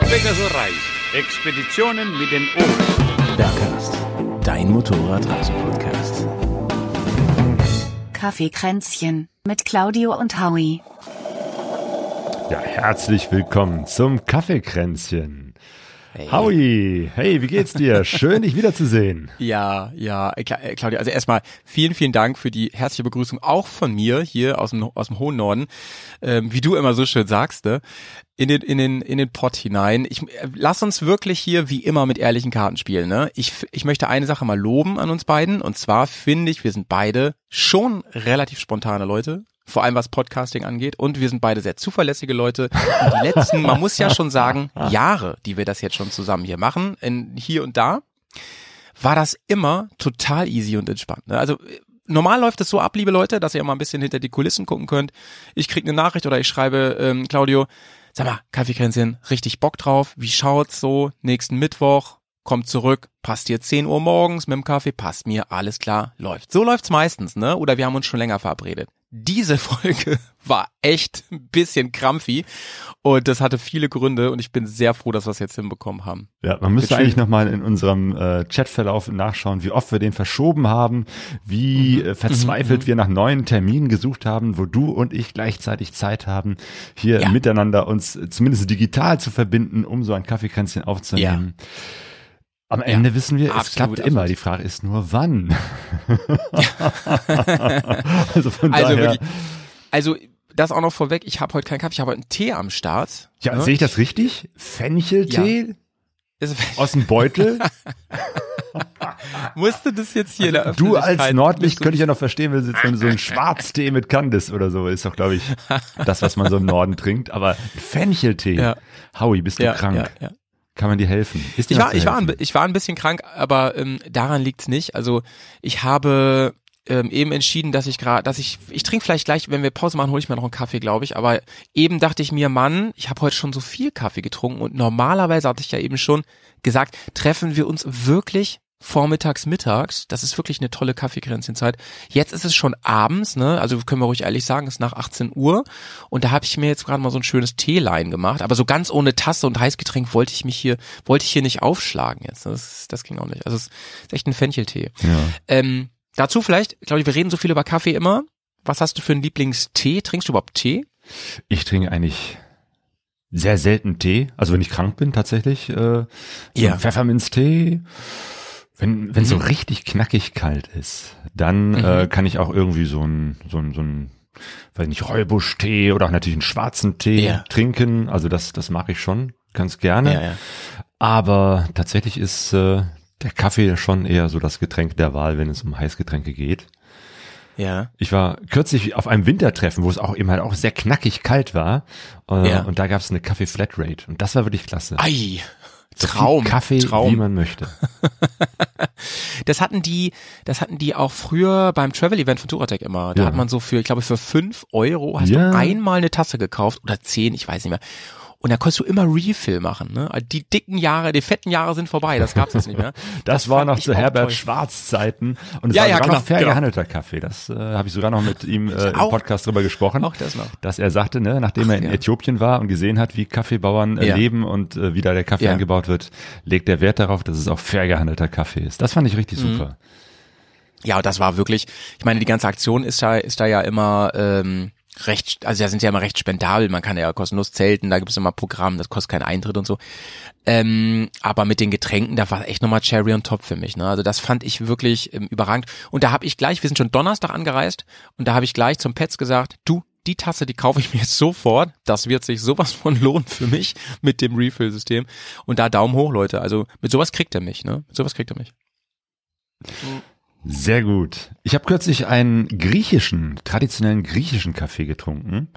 Pegaso Reis. Expeditionen mit den Ohren. Bergcast, dein Motorradreise-Podcast. Kaffeekränzchen mit Claudio und Howie. Ja, herzlich willkommen zum Kaffeekränzchen. Hey. Howie, hey, wie geht's dir? Schön, dich wiederzusehen. Ja, ja, äh, Claudia, also erstmal vielen, vielen Dank für die herzliche Begrüßung auch von mir hier aus dem, aus dem hohen Norden. Ähm, wie du immer so schön sagst, ne? in den, in den, in den Pott hinein. Ich, äh, lass uns wirklich hier wie immer mit ehrlichen Karten spielen, ne? Ich, ich möchte eine Sache mal loben an uns beiden und zwar finde ich, wir sind beide schon relativ spontane Leute vor allem was Podcasting angeht. Und wir sind beide sehr zuverlässige Leute. Und die letzten, man muss ja schon sagen, Jahre, die wir das jetzt schon zusammen hier machen, in, hier und da, war das immer total easy und entspannt. Ne? Also normal läuft es so ab, liebe Leute, dass ihr mal ein bisschen hinter die Kulissen gucken könnt. Ich krieg eine Nachricht oder ich schreibe, ähm, Claudio, sag mal, Kaffeekränzchen, richtig Bock drauf. Wie schaut's so? Nächsten Mittwoch, kommt zurück, passt dir 10 Uhr morgens mit dem Kaffee, passt mir, alles klar, läuft. So läuft's meistens, ne? Oder wir haben uns schon länger verabredet diese Folge war echt ein bisschen krampfig und das hatte viele Gründe und ich bin sehr froh, dass wir es jetzt hinbekommen haben. Ja, man müsste eigentlich nochmal in unserem äh, Chatverlauf nachschauen, wie oft wir den verschoben haben, wie mhm. äh, verzweifelt mhm. wir nach neuen Terminen gesucht haben, wo du und ich gleichzeitig Zeit haben, hier ja. miteinander uns zumindest digital zu verbinden, um so ein Kaffeekränzchen aufzunehmen. Ja. Am Ende ja, wissen wir, es klappt immer. Die Frage ist nur, wann. also von also daher. Wirklich, also das auch noch vorweg. Ich habe heute keinen Kaffee, ich habe heute einen Tee am Start. Ja, ne? sehe ich das richtig? Fencheltee? Ja. Aus dem Beutel? Musste das jetzt hier also, Du als Nordlicht könnte ich ja noch verstehen, wenn es so ein Schwarztee mit Candice oder so ist doch, glaube ich, das, was man so im Norden trinkt. Aber Fencheltee. Ja. Howie, bist du ja, krank? Ja, ja. Kann man dir helfen? Ist ich war, ich war, ein, ich war ein bisschen krank, aber ähm, daran liegt's nicht. Also ich habe ähm, eben entschieden, dass ich gerade, dass ich, ich trinke vielleicht gleich, wenn wir Pause machen, hole ich mir noch einen Kaffee, glaube ich. Aber eben dachte ich mir, Mann, ich habe heute schon so viel Kaffee getrunken und normalerweise hatte ich ja eben schon gesagt, treffen wir uns wirklich vormittags, mittags. Das ist wirklich eine tolle Kaffeekränzchenzeit. Jetzt ist es schon abends, ne? Also können wir ruhig ehrlich sagen, es ist nach 18 Uhr. Und da habe ich mir jetzt gerade mal so ein schönes Teelein gemacht. Aber so ganz ohne Tasse und Heißgetränk wollte ich mich hier, wollte ich hier nicht aufschlagen jetzt. Das, das ging auch nicht. Also es ist echt ein Fencheltee. Ja. Ähm, dazu vielleicht, glaube ich, wir reden so viel über Kaffee immer. Was hast du für einen Lieblingstee? Trinkst du überhaupt Tee? Ich trinke eigentlich sehr selten Tee. Also wenn ich krank bin tatsächlich. Äh, so ja. Pfefferminztee. Wenn wenn mhm. so richtig knackig kalt ist, dann mhm. äh, kann ich auch irgendwie so ein so ein so ein weiß nicht Räubusch-Tee oder auch natürlich einen schwarzen Tee ja. trinken. Also das das mache ich schon ganz gerne. Ja, ja. Aber tatsächlich ist äh, der Kaffee schon eher so das Getränk der Wahl, wenn es um Heißgetränke geht. Ja. Ich war kürzlich auf einem Wintertreffen, wo es auch eben halt auch sehr knackig kalt war. Äh, ja. Und da gab es eine Kaffee Flatrate. Und das war wirklich klasse. Ei. Traum. Kaffee, Traum. wie man möchte. das hatten die, das hatten die auch früher beim Travel Event von Touratec immer. Da ja. hat man so für, ich glaube, für fünf Euro hast ja. du einmal eine Tasse gekauft oder zehn, ich weiß nicht mehr. Und da konntest du immer Refill machen. Ne? Die dicken Jahre, die fetten Jahre sind vorbei. Das gab's jetzt nicht mehr. das, das war noch zu Herbert Schwarz Zeiten und es ja, war ja, sogar klar, noch fair genau. gehandelter Kaffee. Das äh, habe ich sogar noch mit ihm äh, im Podcast drüber gesprochen. Auch das noch. Dass er sagte, ne, nachdem Ach, er in ja. Äthiopien war und gesehen hat, wie Kaffeebauern äh, ja. leben und äh, wie da der Kaffee angebaut wird, legt er Wert darauf, dass es auch fair gehandelter Kaffee ist. Das fand ich richtig mhm. super. Ja, das war wirklich, ich meine, die ganze Aktion ist da, ist da ja immer, ähm, recht, also da sind ja immer recht spendabel, man kann ja kostenlos zelten, da gibt es immer Programm, das kostet keinen Eintritt und so. Ähm, aber mit den Getränken, da war echt nochmal Cherry on top für mich. Ne? Also das fand ich wirklich ähm, überragend. Und da habe ich gleich, wir sind schon Donnerstag angereist, und da habe ich gleich zum Pets gesagt, du, die Tasse, die kaufe ich mir jetzt sofort. Das wird sich sowas von lohnen für mich mit dem Refill-System. Und da Daumen hoch, Leute. Also mit sowas kriegt er mich, ne? Mit sowas kriegt er mich. Mhm. Sehr gut. Ich habe kürzlich einen griechischen, traditionellen griechischen Kaffee getrunken.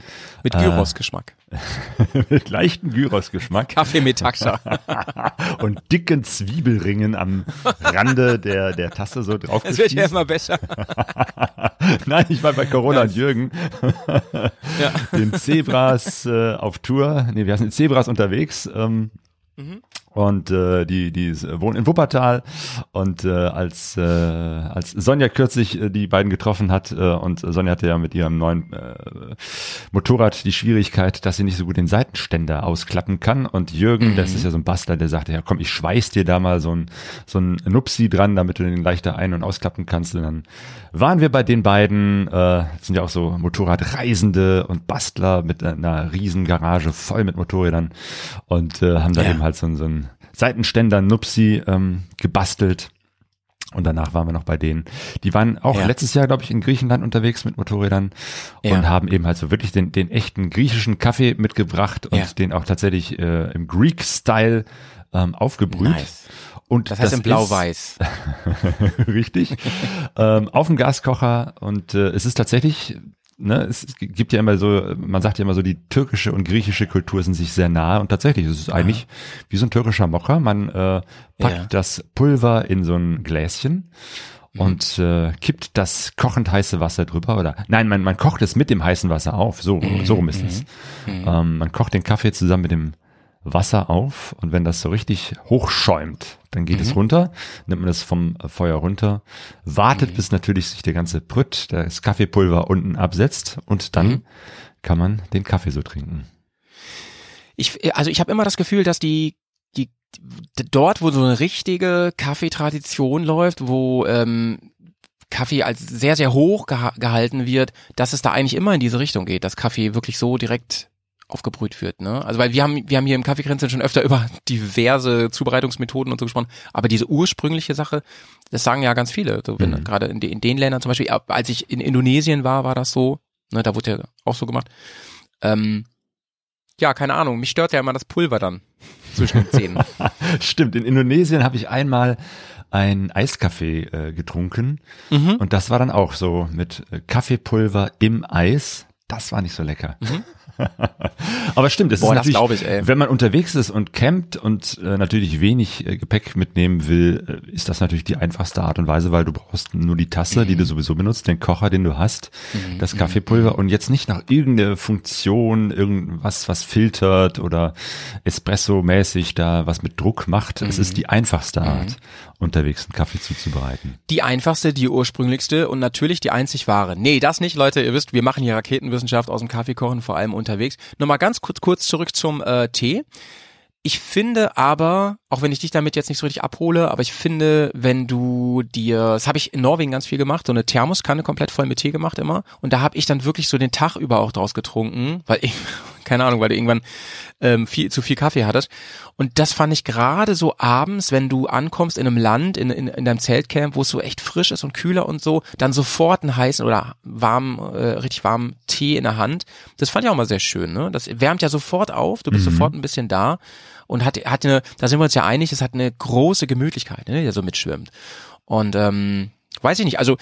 Mit Gyros-Geschmack. Äh, mit leichten Gyros-Geschmack. Kaffee mit Taxa. Und dicken Zwiebelringen am Rande der, der Tasse so drauf. Es wird ja immer besser. Nein, ich war bei Corona und Jürgen. ja. Den Zebras äh, auf Tour. Nee, wir sind Zebras unterwegs. Ähm, mhm und äh, die die wohnen in Wuppertal und äh, als äh, als Sonja kürzlich äh, die beiden getroffen hat äh, und Sonja hatte ja mit ihrem neuen äh, Motorrad die Schwierigkeit, dass sie nicht so gut den Seitenständer ausklappen kann. Und Jürgen, mhm. das ist ja so ein Bastler, der sagte, ja komm, ich schweiß dir da mal so ein, so ein Nupsi dran, damit du den leichter ein- und ausklappen kannst. Und dann waren wir bei den beiden, äh, sind ja auch so Motorradreisende und Bastler mit einer riesen Garage voll mit Motorrädern und äh, haben da ja. eben halt so, so ein Seitenständer Nupsi ähm, gebastelt und danach waren wir noch bei denen. Die waren auch ja. letztes Jahr, glaube ich, in Griechenland unterwegs mit Motorrädern ja. und haben eben halt so wirklich den, den echten griechischen Kaffee mitgebracht und ja. den auch tatsächlich äh, im Greek-Style ähm, aufgebrüht. Nice. Und das heißt das in Blau-Weiß. richtig. ähm, auf dem Gaskocher und äh, es ist tatsächlich ne, es gibt ja immer so, man sagt ja immer so, die türkische und griechische Kultur sind sich sehr nahe und tatsächlich ist es eigentlich wie so ein türkischer Mocher. Man äh, packt ja. das Pulver in so ein Gläschen mhm. und äh, kippt das kochend heiße Wasser drüber oder nein, man, man kocht es mit dem heißen Wasser auf. So, mhm. so rum ist es. Mhm. Ähm, man kocht den Kaffee zusammen mit dem Wasser auf und wenn das so richtig hochschäumt, dann geht mhm. es runter, nimmt man das vom Feuer runter, wartet, mhm. bis natürlich sich der ganze Brütt, das Kaffeepulver unten absetzt und dann mhm. kann man den Kaffee so trinken. Ich, also ich habe immer das Gefühl, dass die, die dort, wo so eine richtige Kaffeetradition läuft, wo ähm, Kaffee als sehr, sehr hoch geha gehalten wird, dass es da eigentlich immer in diese Richtung geht, dass Kaffee wirklich so direkt aufgebrüht wird, ne? Also weil wir haben wir haben hier im Kaffeekränzchen schon öfter über diverse Zubereitungsmethoden und so gesprochen, aber diese ursprüngliche Sache, das sagen ja ganz viele, so wenn mhm. gerade in, in, den Ländern zum Beispiel, als ich in Indonesien war, war das so, ne, da wurde ja auch so gemacht. Ähm, ja, keine Ahnung, mich stört ja immer das Pulver dann zwischen den Zähnen. Stimmt, in Indonesien habe ich einmal ein Eiskaffee äh, getrunken mhm. und das war dann auch so mit äh, Kaffeepulver im Eis. Das war nicht so lecker. Mhm. Aber stimmt, es Boah, ist natürlich, ich, wenn man unterwegs ist und campt und äh, natürlich wenig äh, Gepäck mitnehmen will, äh, ist das natürlich die einfachste Art und Weise, weil du brauchst nur die Tasse, mhm. die du mhm. sowieso benutzt, den Kocher, den du hast, mhm. das Kaffeepulver mhm. und jetzt nicht nach irgendeine Funktion, irgendwas, was filtert oder Espresso-mäßig da was mit Druck macht. Es ist mhm. die einfachste Art, mhm. unterwegs einen Kaffee zuzubereiten. Die einfachste, die ursprünglichste und natürlich die einzig wahre. Nee, das nicht, Leute. Ihr wisst, wir machen hier Raketenwissenschaft aus dem Kaffeekochen, vor allem unterwegs. Nochmal ganz kurz, kurz zurück zum äh, Tee. Ich finde aber, auch wenn ich dich damit jetzt nicht so richtig abhole, aber ich finde, wenn du dir, das habe ich in Norwegen ganz viel gemacht, so eine Thermoskanne komplett voll mit Tee gemacht immer. Und da habe ich dann wirklich so den Tag über auch draus getrunken, weil ich, keine Ahnung, weil du irgendwann ähm, viel zu viel Kaffee hattest. Und das fand ich gerade so abends, wenn du ankommst in einem Land, in, in, in deinem Zeltcamp, wo es so echt frisch ist und kühler und so, dann sofort einen heißen oder warmen, äh, richtig warmen Tee in der Hand. Das fand ich auch mal sehr schön. Ne? Das wärmt ja sofort auf, du bist mhm. sofort ein bisschen da und hat, hat eine, da sind wir uns ja einig, es hat eine große Gemütlichkeit, ne, der so mitschwimmt. Und ähm, weiß ich nicht, also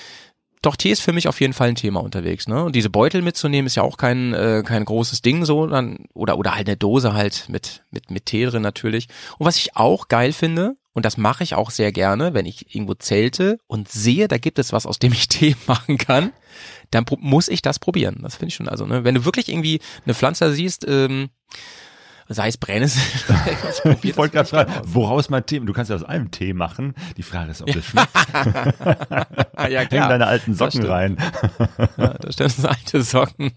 doch Tee ist für mich auf jeden Fall ein Thema unterwegs, ne? Und diese Beutel mitzunehmen ist ja auch kein äh, kein großes Ding so, dann oder oder halt eine Dose halt mit mit mit Tee drin natürlich. Und was ich auch geil finde und das mache ich auch sehr gerne, wenn ich irgendwo zelte und sehe, da gibt es was, aus dem ich Tee machen kann, dann muss ich das probieren. Das finde ich schon. Also, ne, wenn du wirklich irgendwie eine Pflanze siehst, ähm, sei es Brennnessel. ich, wollte gerade fragen, woraus man Tee, du kannst ja aus allem Tee machen. Die Frage ist, ob das schmeckt. ja, klar. Häng deine alten Socken rein. ja, da stehen alte Socken.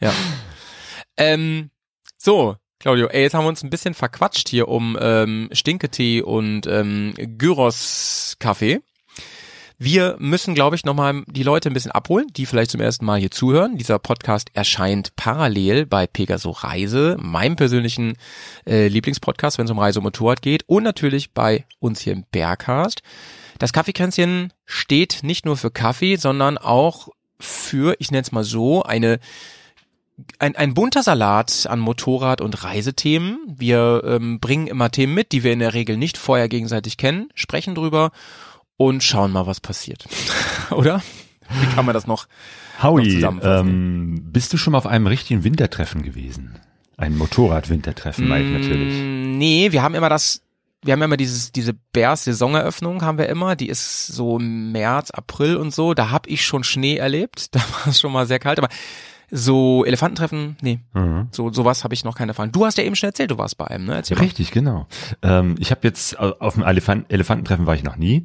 ja. Ähm, so, Claudio, ey, jetzt haben wir uns ein bisschen verquatscht hier um ähm, Stinketee und ähm, Gyros-Kaffee. Wir müssen, glaube ich, nochmal die Leute ein bisschen abholen, die vielleicht zum ersten Mal hier zuhören. Dieser Podcast erscheint parallel bei Pegaso Reise, meinem persönlichen äh, Lieblingspodcast, wenn es um Reise und Motorrad geht und natürlich bei uns hier im Bergcast. Das Kaffeekränzchen steht nicht nur für Kaffee, sondern auch für, ich nenne es mal so, eine ein, ein bunter Salat an Motorrad- und Reisethemen. Wir ähm, bringen immer Themen mit, die wir in der Regel nicht vorher gegenseitig kennen, sprechen drüber und schauen mal, was passiert. Oder? Wie kann man das noch, Howie, noch ähm, bist du schon mal auf einem richtigen Wintertreffen gewesen? Ein Motorrad-Wintertreffen, mm, ich natürlich. Nee, wir haben immer das, wir haben immer dieses, diese Bears-Saisoneröffnung haben wir immer, die ist so März, April und so, da habe ich schon Schnee erlebt, da war es schon mal sehr kalt, aber So Elefantentreffen, nee. Mhm. So sowas habe ich noch keine erfahren. Du hast ja eben schon erzählt, du warst bei einem, ne? Erzähl mal. Richtig, genau. Ähm, ich habe jetzt au- auf dem Elefant Elefantentreffen war ich noch nie.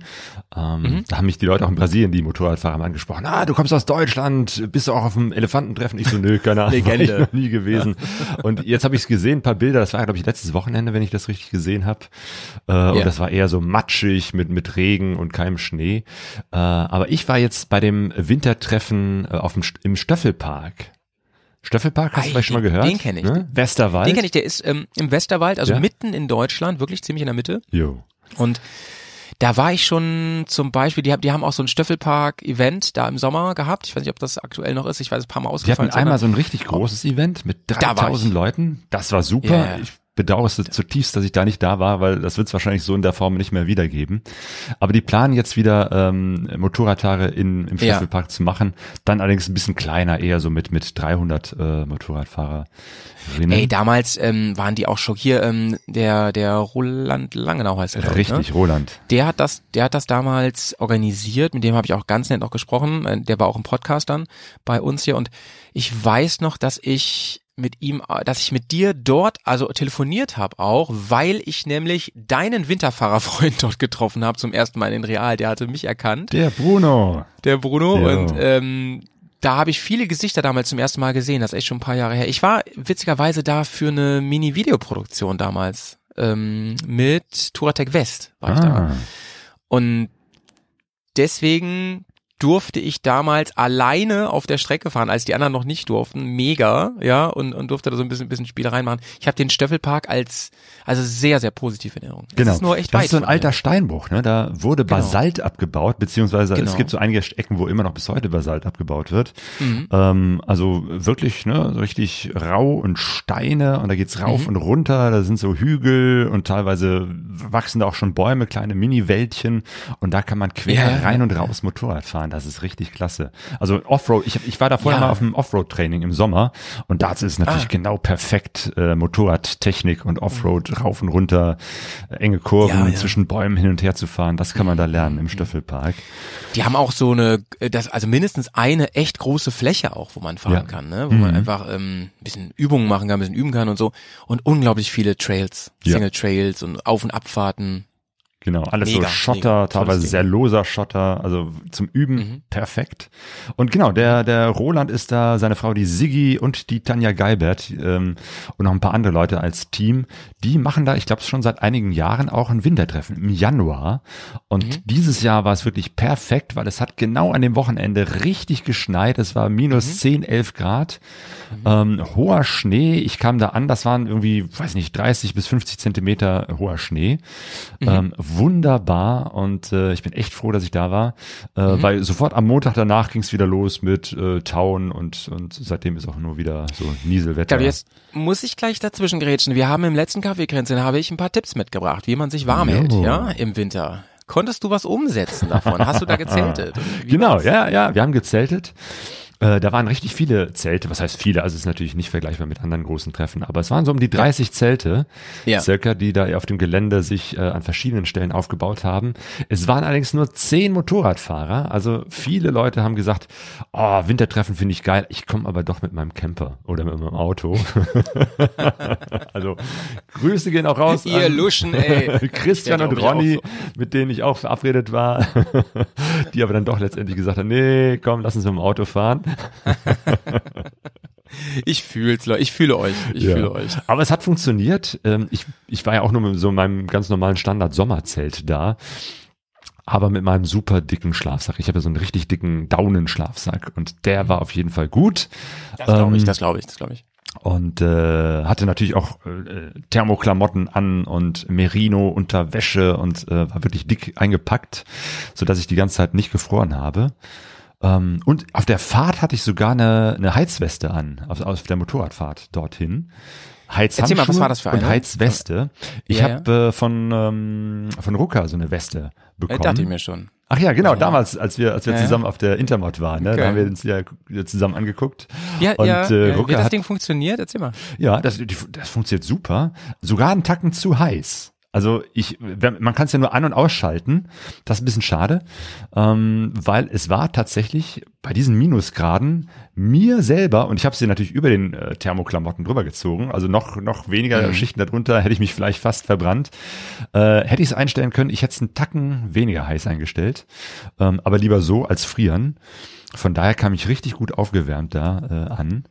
Ähm, Mhm. Da haben mich die Leute auch in Brasilien, die Motorradfahrer, mal angesprochen. Ah, du kommst aus Deutschland, bist du auch auf dem Elefantentreffen? Ich so, nö, keine Ahnung, war ich noch nie gewesen. Und jetzt habe ich es gesehen, ein paar Bilder. Das war, glaube ich, letztes Wochenende, wenn ich das richtig gesehen habe. Äh, Und das war eher so matschig mit mit Regen und keinem Schnee. Äh, aber ich war jetzt bei dem Wintertreffen äh, auf dem im Stöffelpark. Stöffelpark, hast du vielleicht schon mal gehört? den kenn ich. Ne? Westerwald. Den kenne ich, der ist ähm, im Westerwald, also Ja. mitten in Deutschland, wirklich ziemlich in der Mitte. Jo. Und da war ich schon zum Beispiel, die, haben- die haben auch so ein Stöffelpark-Event da im Sommer gehabt. Ich weiß nicht, ob das aktuell noch ist. Ich weiß, ein paar Mal Die ausgefallen. hatten einmal so ein richtig großes Event mit Da war 3000 ich. Leuten. Das war super. Ja. Ich bedauere es zutiefst, dass ich da nicht da war, weil das wird es wahrscheinlich so in der Form nicht mehr wiedergeben. Aber die planen jetzt wieder ähm, Motorradtage in, im Ja. Staffelpark zu machen. Dann allerdings ein bisschen kleiner, eher so mit mit 300 äh, Motorradfahrerinnen. Ey, damals ähm, waren die auch schon hier, ähm, der, der Roland Langenau heißt er. ich, Richtig, Ne? Roland. Der hat das, der hat das damals organisiert, mit dem habe ich auch ganz nett noch gesprochen. Äh, Der war auch im Podcast dann bei uns hier und ich weiß noch, dass ich mit ihm, dass ich mit dir dort also telefoniert habe auch, weil ich nämlich deinen Winterfahrerfreund dort getroffen habe zum ersten Mal in Real. Der hatte mich erkannt, Der Bruno. der Bruno Ja. und ähm, da habe ich viele Gesichter damals zum ersten Mal gesehen. Das ist echt schon ein paar Jahre her. Ich war witzigerweise da für eine Mini-Videoproduktion damals ähm, mit Touratec West war ich da. Ah, Und deswegen durfte ich damals alleine auf der Strecke fahren, als die anderen noch nicht durften. Mega, ja, und, und durfte da so ein bisschen, bisschen Spielereien machen. Ich habe den Stöffelpark als, also sehr, sehr positiv in Erinnerung. Genau. ist nur echt das ist so ein alter. Steinbruch, ne? Da wurde Genau. Basalt abgebaut, beziehungsweise Genau. es gibt so einige Ecken, wo immer noch bis heute Basalt abgebaut wird. Mhm. Ähm, also wirklich, ne, so richtig rau und Steine und da geht's rauf Mhm. und runter, da sind so Hügel und teilweise wachsen da auch schon Bäume, kleine Mini-Wäldchen und da kann man quer Ja, rein und raus Motorrad fahren. Das ist richtig klasse. Also Offroad, ich, ich war da vorher Ja. mal auf dem Offroad-Training im Sommer und dazu ist natürlich Ah. genau perfekt äh, Motorradtechnik und Offroad rauf und runter, äh, enge Kurven Ja, ja. zwischen Bäumen hin und her zu fahren. Das kann man da lernen im Stöffelpark. Die haben auch so eine, äh, das, also mindestens eine echt große Fläche auch, wo man fahren kann, ne? wo man Mhm. einfach ähm, ein bisschen Übungen machen kann, ein bisschen üben kann und so. Und unglaublich viele Trails. Single Trails und Auf- und Abfahrten. Genau, alles Mega, so Schotter, mega. teilweise Tolles sehr loser Schotter, also zum Üben Mhm. perfekt. Und genau, der der Roland ist da, seine Frau die Siggi und die Tanja Geibert ähm, und noch ein paar andere Leute als Team. Die machen da, ich glaube schon seit einigen Jahren auch ein Wintertreffen im Januar. Und Mhm. dieses Jahr war es wirklich perfekt, weil es hat genau an dem Wochenende richtig geschneit. Es war minus Mhm. 10, 11 Grad. Ähm, hoher Schnee. Ich kam da an, das waren irgendwie, weiß nicht, 30 bis 50 Zentimeter hoher Schnee. Mhm. Ähm, wunderbar und äh, ich bin echt froh, dass ich da war, äh, Mhm. weil sofort am Montag danach ging es wieder los mit äh, Tauen und, und seitdem ist auch nur wieder so Nieselwetter. Ich glaube, jetzt muss ich gleich dazwischen grätschen. Wir haben im letzten Kaffeekränzchen habe ich ein paar Tipps mitgebracht, wie man sich warm Jo. hält, ja, im Winter. Konntest du was umsetzen davon? Hast du da gezeltet? Wie Genau, war's? ja, ja, wir haben gezeltet. Äh, da waren richtig viele Zelte, was heißt viele, also es ist natürlich nicht vergleichbar mit anderen großen Treffen, aber es waren so um die 30 Zelte, Ja. circa, die da auf dem Gelände sich äh, an verschiedenen Stellen aufgebaut haben. Es waren allerdings nur zehn Motorradfahrer, also viele Leute haben gesagt, oh, Wintertreffen finde ich geil, ich komme aber doch mit meinem Camper oder mit meinem Auto. also Grüße gehen auch raus Ihr an Luschen, ey. Christian und Ronny, auch mit denen ich auch verabredet war, die aber dann doch letztendlich gesagt haben, nee, komm, lass uns mit dem Auto fahren. Ich fühl's, Leute. Ich fühle euch. Ich Ja. fühle euch. Aber es hat funktioniert. Ähm, Ich, ich war ja auch nur mit so meinem ganz normalen Standard-Sommerzelt da. Aber mit meinem super dicken Schlafsack. Ich habe ja so einen richtig dicken Daunenschlafsack und der war auf jeden Fall gut. Das glaube ich, Ähm, das glaube ich, das glaube ich. und äh, hatte natürlich auch äh, Thermoklamotten an und Merino Unterwäsche und äh, war wirklich dick eingepackt, so dass ich die ganze Zeit nicht gefroren habe. Ähm, und auf der Fahrt hatte ich sogar eine, eine Heizweste an, auf, auf der Motorradfahrt dorthin. Heizhandschuhe Erzähl mal, was war das für und eine? Heizweste. Ich Ja, habe äh, von ähm, von Ruka so eine Weste Äh, bekommen. dachte ich mir schon. Ach ja, genau, damals, als wir, als wir Ja, ja. zusammen auf der Intermod waren, ne, Okay. da haben wir uns ja zusammen angeguckt. Ja, und ja, äh, ja. Wie das hat Ding funktioniert? Erzähl mal. ja, das, das funktioniert super. Sogar einen Tacken zu heiß. Also ich, man kann es ja nur an- und ausschalten. Das ist ein bisschen schade, ähm, weil es war tatsächlich bei diesen Minusgraden mir selber, und ich habe sie natürlich über den äh, Thermoklamotten drüber gezogen, also noch, noch weniger mhm. Schichten darunter, hätte ich mich vielleicht fast verbrannt. Äh, hätte ich es einstellen können, ich hätte es einen Tacken weniger heiß eingestellt, ähm, aber lieber so als frieren. Von daher kam ich richtig gut aufgewärmt da äh, an.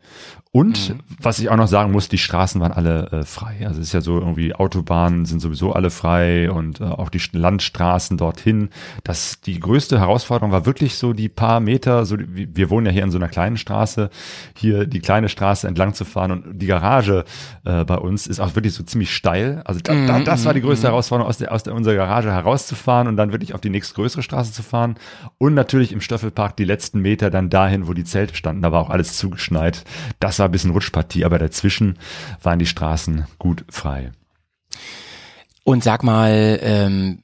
Und mhm. was ich auch noch sagen muss, die Straßen waren alle äh, frei. Also es ist ja so irgendwie Autobahnen sind sowieso alle frei und äh, auch die Landstraßen dorthin. Das die größte Herausforderung war wirklich so die paar Meter. So die, wir wohnen ja hier in so einer kleinen Straße, hier die kleine Straße entlang zu fahren und die Garage äh, bei uns ist auch wirklich so ziemlich steil. Also da, da, das war die größte mhm. Herausforderung aus der aus der unserer Garage herauszufahren und dann wirklich auf die nächstgrößere Straße zu fahren und natürlich im Stöffelpark die letzten Meter dann dahin, wo die Zelte standen. Da war auch alles zugeschneit. Das war ein bisschen Rutschpartie, aber dazwischen waren die Straßen gut frei. Und sag mal, ähm,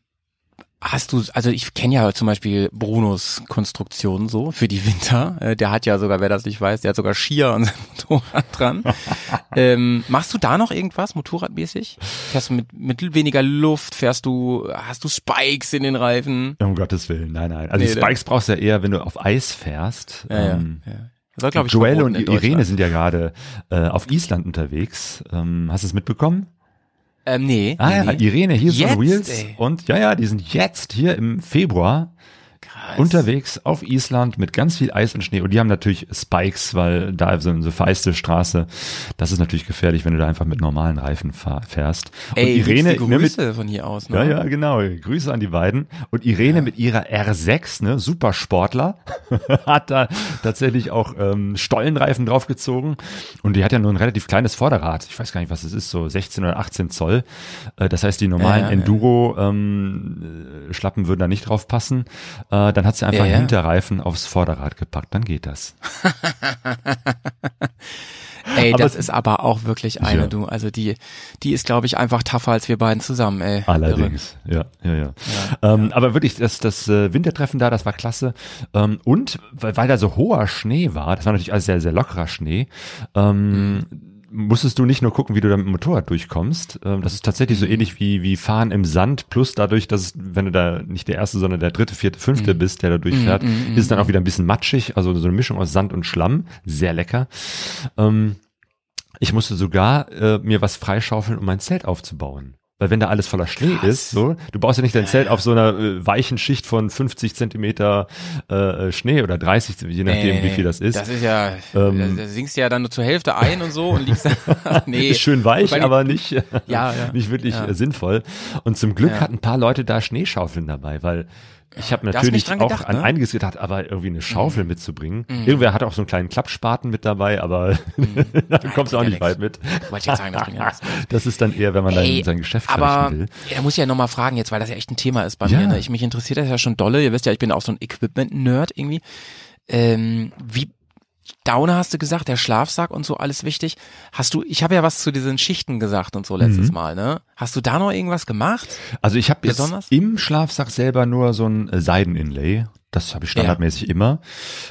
Hast du, also ich kenne ja zum Beispiel Brunos Konstruktion so für die Winter. Äh, der hat ja sogar, wer das nicht weiß, der hat sogar Skier an seinem Motorrad dran. ähm, machst du da noch irgendwas motorradmäßig? Fährst du mit, mit weniger Luft? Fährst du, hast du Spikes in den Reifen? Um Gottes Willen, nein, nein. Also nee, die Spikes brauchst du ja eher, wenn du auf Eis fährst. Ja, ähm, ja, war, ich, Joel und Irene sind ja gerade äh, auf Island unterwegs. Ähm, hast du es mitbekommen? Ähm, nee. Ah nee, ja, nee. Irene hier jetzt, von Wheels. Ey. Und ja, ja, die sind jetzt hier im Februar Krass. unterwegs auf Island mit ganz viel Eis und Schnee. Und die haben natürlich Spikes, weil da so eine vereiste Straße, das ist natürlich gefährlich, wenn du da einfach mit normalen Reifen fährst. Und Ey, Irene Grüße mit, von hier aus. Ne? Ja, ja, genau. Grüße an die beiden. Und Irene ja. mit ihrer R6, ne, Supersportler, hat da tatsächlich auch ähm, Stollenreifen draufgezogen. Und die hat ja nur ein relativ kleines Vorderrad. Ich weiß gar nicht, was es ist, so 16 oder 18 Zoll. Äh, das heißt, die normalen ja, Enduro ähm, Schlappen würden da nicht drauf passen. Äh, dann hat sie einfach ja, ja. Hinterreifen aufs Vorderrad gepackt, dann geht das. ey, aber das ist aber auch wirklich eine, ja. du. Also die, die ist, glaube ich, einfach tougher als wir beiden zusammen, ey. Allerdings, ja, ja, ja. ähm, Aber wirklich, das, das äh, Wintertreffen da, das war klasse. Ähm, und weil, weil da so hoher Schnee war, das war natürlich alles sehr, sehr lockerer Schnee, ähm, mhm musstest du nicht nur gucken, wie du da mit dem Motorrad durchkommst. Ähm, das ist tatsächlich so mhm. ähnlich wie, wie Fahren im Sand, plus dadurch, dass, wenn du da nicht der erste, sondern der dritte, vierte, fünfte mhm. bist, der da durchfährt, mhm, mhm ist es dann auch wieder ein bisschen matschig, also so eine Mischung aus Sand und Schlamm. Sehr lecker. Ähm, ich musste sogar äh, mir was freischaufeln, um mein Zelt aufzubauen. Weil wenn da alles voller Schnee Krass. ist, so, du baust ja nicht dein Zelt auf so einer äh, weichen Schicht von 50 Zentimeter äh, Schnee oder 30, je nachdem, nee, wie viel das ist. Das ist ja, ähm, da sinkst du ja dann nur zur Hälfte ein und so und liegst da, nee. Ist schön weich, aber nicht, ja, ja. nicht wirklich ja. sinnvoll. Und zum Glück ja. hatten ein paar Leute da Schneeschaufeln dabei, weil ich habe natürlich auch gedacht, an ne? einiges gedacht, aber irgendwie eine Schaufel mhm. mitzubringen. Mhm. Irgendwer hat auch so einen kleinen Klappspaten mit dabei, aber mhm. da kommst du auch nicht weit mit. Sagen, das, das, ist dann eher, wenn man Ey, dann sein Geschäft aber will. Er muss ja nochmal fragen jetzt, weil das ja echt ein Thema ist bei ja. mir. Ne? Ich, mich interessiert das ja schon dolle. Ihr wisst ja, ich bin auch so ein Equipment-Nerd irgendwie. Ähm, wie Downer hast du gesagt, der Schlafsack und so, alles wichtig. Hast du, ich habe ja was zu diesen Schichten gesagt und so letztes mhm. Mal, ne? Hast du da noch irgendwas gemacht? Also ich habe jetzt im Schlafsack selber nur so ein Seideninlay. Das habe ich standardmäßig ja. immer.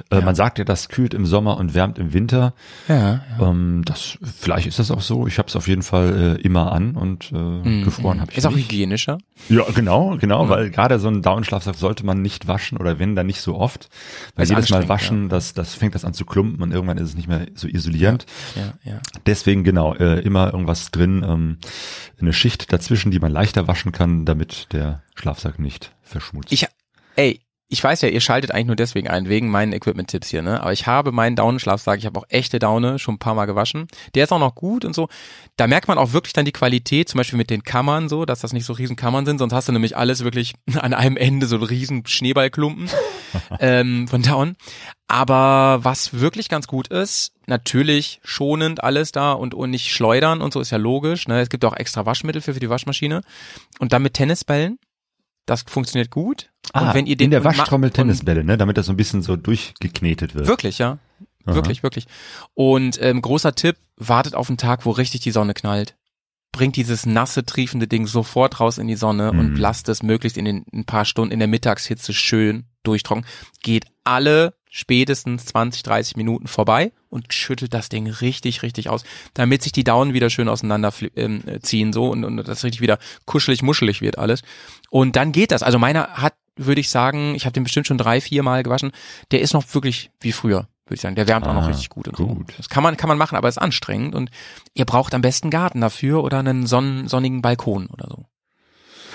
Äh, ja. Man sagt ja, das kühlt im Sommer und wärmt im Winter. Ja, ja. Ähm, das, vielleicht ist das auch so. Ich habe es auf jeden Fall äh, immer an und äh, mm, gefroren habe ich Ist nicht. auch hygienischer. Ja, genau, genau, mhm. weil gerade so ein Downschlafsack sollte man nicht waschen oder wenn, dann nicht so oft. Weil das jedes Mal waschen, ja. das, das fängt das an zu klumpen und irgendwann ist es nicht mehr so isolierend. Ja, ja. Deswegen genau, äh, immer irgendwas drin, ähm, eine Schicht dazwischen, die man leichter waschen kann, damit der Schlafsack nicht verschmutzt. Ich, ey, ich weiß ja, ihr schaltet eigentlich nur deswegen ein, wegen meinen Equipment-Tipps hier, ne? Aber ich habe meinen Daunenschlafsack, ich habe auch echte Daune schon ein paar Mal gewaschen. Der ist auch noch gut und so. Da merkt man auch wirklich dann die Qualität, zum Beispiel mit den Kammern so, dass das nicht so riesen Kammern sind, sonst hast du nämlich alles wirklich an einem Ende so riesen Schneeballklumpen ähm, von Daunen. Aber was wirklich ganz gut ist, natürlich schonend alles da und, und nicht schleudern und so ist ja logisch. Ne? Es gibt auch extra Waschmittel für, für die Waschmaschine. Und dann mit Tennisbällen das funktioniert gut. Ah, und wenn ihr den in der Waschtrommel Tennisbälle, ne, damit das so ein bisschen so durchgeknetet wird. Wirklich, ja. Aha. Wirklich, wirklich. Und ähm, großer Tipp, wartet auf einen Tag, wo richtig die Sonne knallt. Bringt dieses nasse, triefende Ding sofort raus in die Sonne mhm. und lasst es möglichst in den ein paar Stunden in der Mittagshitze schön durchtrocken, geht alle spätestens 20, 30 Minuten vorbei und schüttelt das Ding richtig, richtig aus, damit sich die Daunen wieder schön auseinander ähm, ziehen so und, und das richtig wieder kuschelig, muschelig wird alles. Und dann geht das. Also meiner hat, würde ich sagen, ich habe den bestimmt schon drei, vier Mal gewaschen, der ist noch wirklich wie früher würde ich sagen. Der wärmt ah, auch noch ah, richtig gut. Und gut. So. Das kann man, kann man machen, aber ist anstrengend und ihr braucht am besten Garten dafür oder einen sonnen, sonnigen Balkon oder so.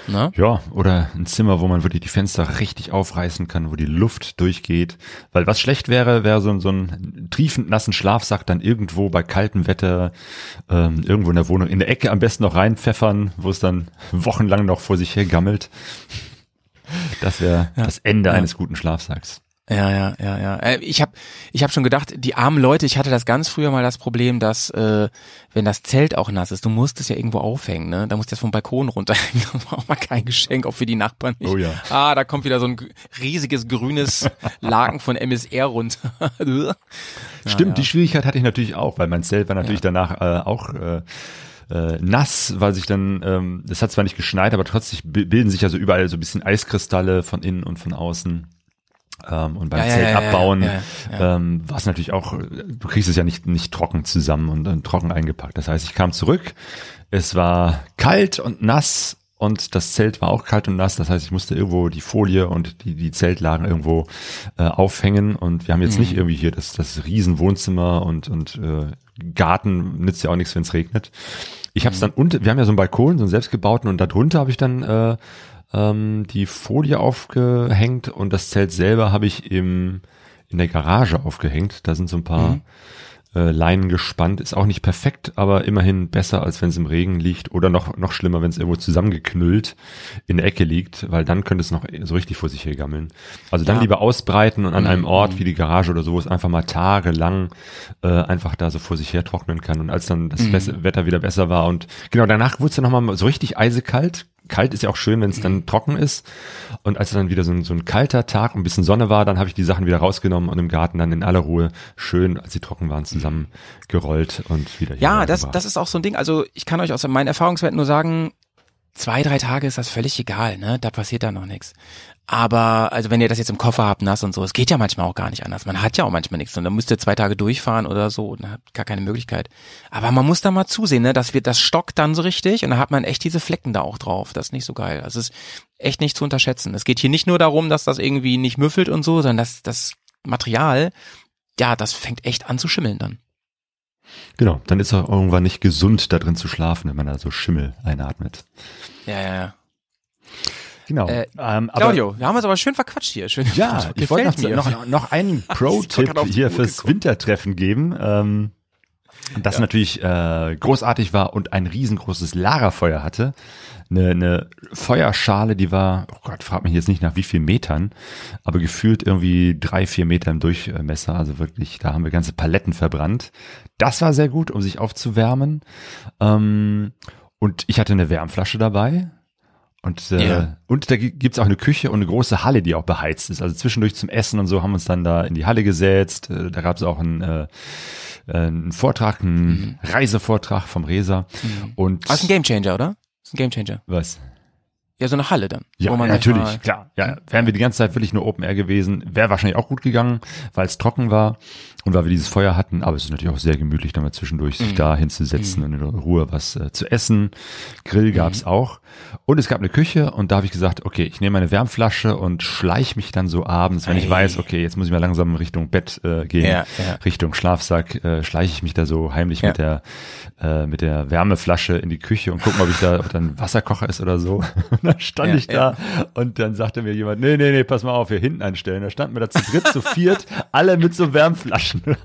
Na? Ja, oder ein Zimmer, wo man wirklich die Fenster richtig aufreißen kann, wo die Luft durchgeht. Weil was schlecht wäre, wäre so, so ein triefend nassen Schlafsack dann irgendwo bei kaltem Wetter ähm, irgendwo in der Wohnung, in der Ecke am besten noch reinpfeffern, wo es dann wochenlang noch vor sich her gammelt. Das wäre ja. das Ende ja. eines guten Schlafsacks. Ja, ja, ja, ja. Äh, ich habe ich hab schon gedacht, die armen Leute, ich hatte das ganz früher mal das Problem, dass äh, wenn das Zelt auch nass ist, du musst es ja irgendwo aufhängen, ne? Da musst du das vom Balkon runterhängen. Das war auch mal kein Geschenk, auch für die Nachbarn nicht. Oh ja. Ah, da kommt wieder so ein riesiges grünes Laken von MSR runter. Stimmt, ja. die Schwierigkeit hatte ich natürlich auch, weil mein Zelt war natürlich ja. danach äh, auch äh, äh, nass, weil sich dann, ähm, das hat zwar nicht geschneit, aber trotzdem bilden sich ja so überall so ein bisschen Eiskristalle von innen und von außen ähm, und beim ja, Zelt ja, abbauen ja, ähm, war es natürlich auch, du kriegst es ja nicht, nicht trocken zusammen und, und trocken eingepackt. Das heißt, ich kam zurück, es war kalt und nass und das Zelt war auch kalt und nass. Das heißt, ich musste irgendwo die Folie und die, die Zeltlagen irgendwo äh, aufhängen. Und wir haben jetzt mhm. nicht irgendwie hier das, das Riesenwohnzimmer und, und äh, Garten nützt ja auch nichts, wenn es regnet. Ich habe es mhm. dann unter, wir haben ja so einen Balkon, so einen selbstgebauten und darunter habe ich dann äh, ähm, die Folie aufgehängt und das Zelt selber habe ich im, in der Garage aufgehängt. Da sind so ein paar mhm. äh, Leinen gespannt. Ist auch nicht perfekt, aber immerhin besser, als wenn es im Regen liegt oder noch, noch schlimmer, wenn es irgendwo zusammengeknüllt in der Ecke liegt, weil dann könnte es noch so richtig vor sich hergammeln. Also dann ja. lieber ausbreiten und an einem Ort mhm. wie die Garage oder so, wo es einfach mal tagelang äh, einfach da so vor sich her trocknen kann. Und als dann das mhm. Wetter wieder besser war und genau danach wurde es dann nochmal so richtig eisekalt, kalt ist ja auch schön, wenn es dann trocken ist. Und als dann wieder so ein, so ein kalter Tag und ein bisschen Sonne war, dann habe ich die Sachen wieder rausgenommen und im Garten dann in aller Ruhe schön, als sie trocken waren, zusammengerollt und wieder hier. Ja, das, das ist auch so ein Ding. Also ich kann euch aus meinen Erfahrungswerten nur sagen, zwei, drei Tage ist das völlig egal, ne? Da passiert da noch nichts. Aber, also wenn ihr das jetzt im Koffer habt, nass und so, es geht ja manchmal auch gar nicht anders. Man hat ja auch manchmal nichts und dann müsst ihr zwei Tage durchfahren oder so und dann habt gar keine Möglichkeit. Aber man muss da mal zusehen, ne? Das wird, das stockt dann so richtig und dann hat man echt diese Flecken da auch drauf. Das ist nicht so geil. Also es ist echt nicht zu unterschätzen. Es geht hier nicht nur darum, dass das irgendwie nicht müffelt und so, sondern dass das Material, ja, das fängt echt an zu schimmeln dann. Genau, dann ist auch irgendwann nicht gesund, da drin zu schlafen, wenn man da so Schimmel einatmet. Ja, ja, ja. Genau. Äh, ähm, Claudio, wir haben uns aber schön verquatscht hier. Schön ja, ich wollte noch, noch, noch einen Pro-Tipp hier fürs gekommen. Wintertreffen geben. Ähm, das ja. natürlich äh, großartig war und ein riesengroßes Lagerfeuer hatte. Eine, eine Feuerschale, die war, oh Gott, frag mich jetzt nicht nach wie viel Metern, aber gefühlt irgendwie drei, vier Meter im Durchmesser. Also wirklich, da haben wir ganze Paletten verbrannt. Das war sehr gut, um sich aufzuwärmen. Ähm, und ich hatte eine Wärmflasche dabei. Und, äh, ja. und da gibt's auch eine Küche und eine große Halle, die auch beheizt ist. Also zwischendurch zum Essen und so haben wir uns dann da in die Halle gesetzt. Äh, da gab's auch einen, äh, äh, einen Vortrag, einen mhm. Reisevortrag vom Resa. Mhm. Und das ist ein Gamechanger, oder? Das ist ein Gamechanger. Was? Ja, so eine Halle dann. Ja, natürlich, klar. Ja, wären wir die ganze Zeit wirklich nur Open Air gewesen, wäre wahrscheinlich auch gut gegangen, weil es trocken war und weil wir dieses Feuer hatten. Aber es ist natürlich auch sehr gemütlich, dann mal zwischendurch sich mhm. da hinzusetzen mhm. und in Ruhe was äh, zu essen. Grill gab's mhm. auch. Und es gab eine Küche und da habe ich gesagt, okay, ich nehme meine Wärmflasche und schleich mich dann so abends, wenn hey. ich weiß, okay, jetzt muss ich mal langsam Richtung Bett äh, gehen, ja, ja. Richtung Schlafsack, äh, schleiche ich mich da so heimlich ja. mit der äh, mit der Wärmeflasche in die Küche und gucken, ob ich da, ob da ein Wasserkocher ist oder so. Dann stand ja, ich da ja. und dann sagte mir jemand, nee, nee, nee, pass mal auf, hier hinten einstellen. Da standen wir da zu dritt, zu viert, alle mit so Wärmflaschen.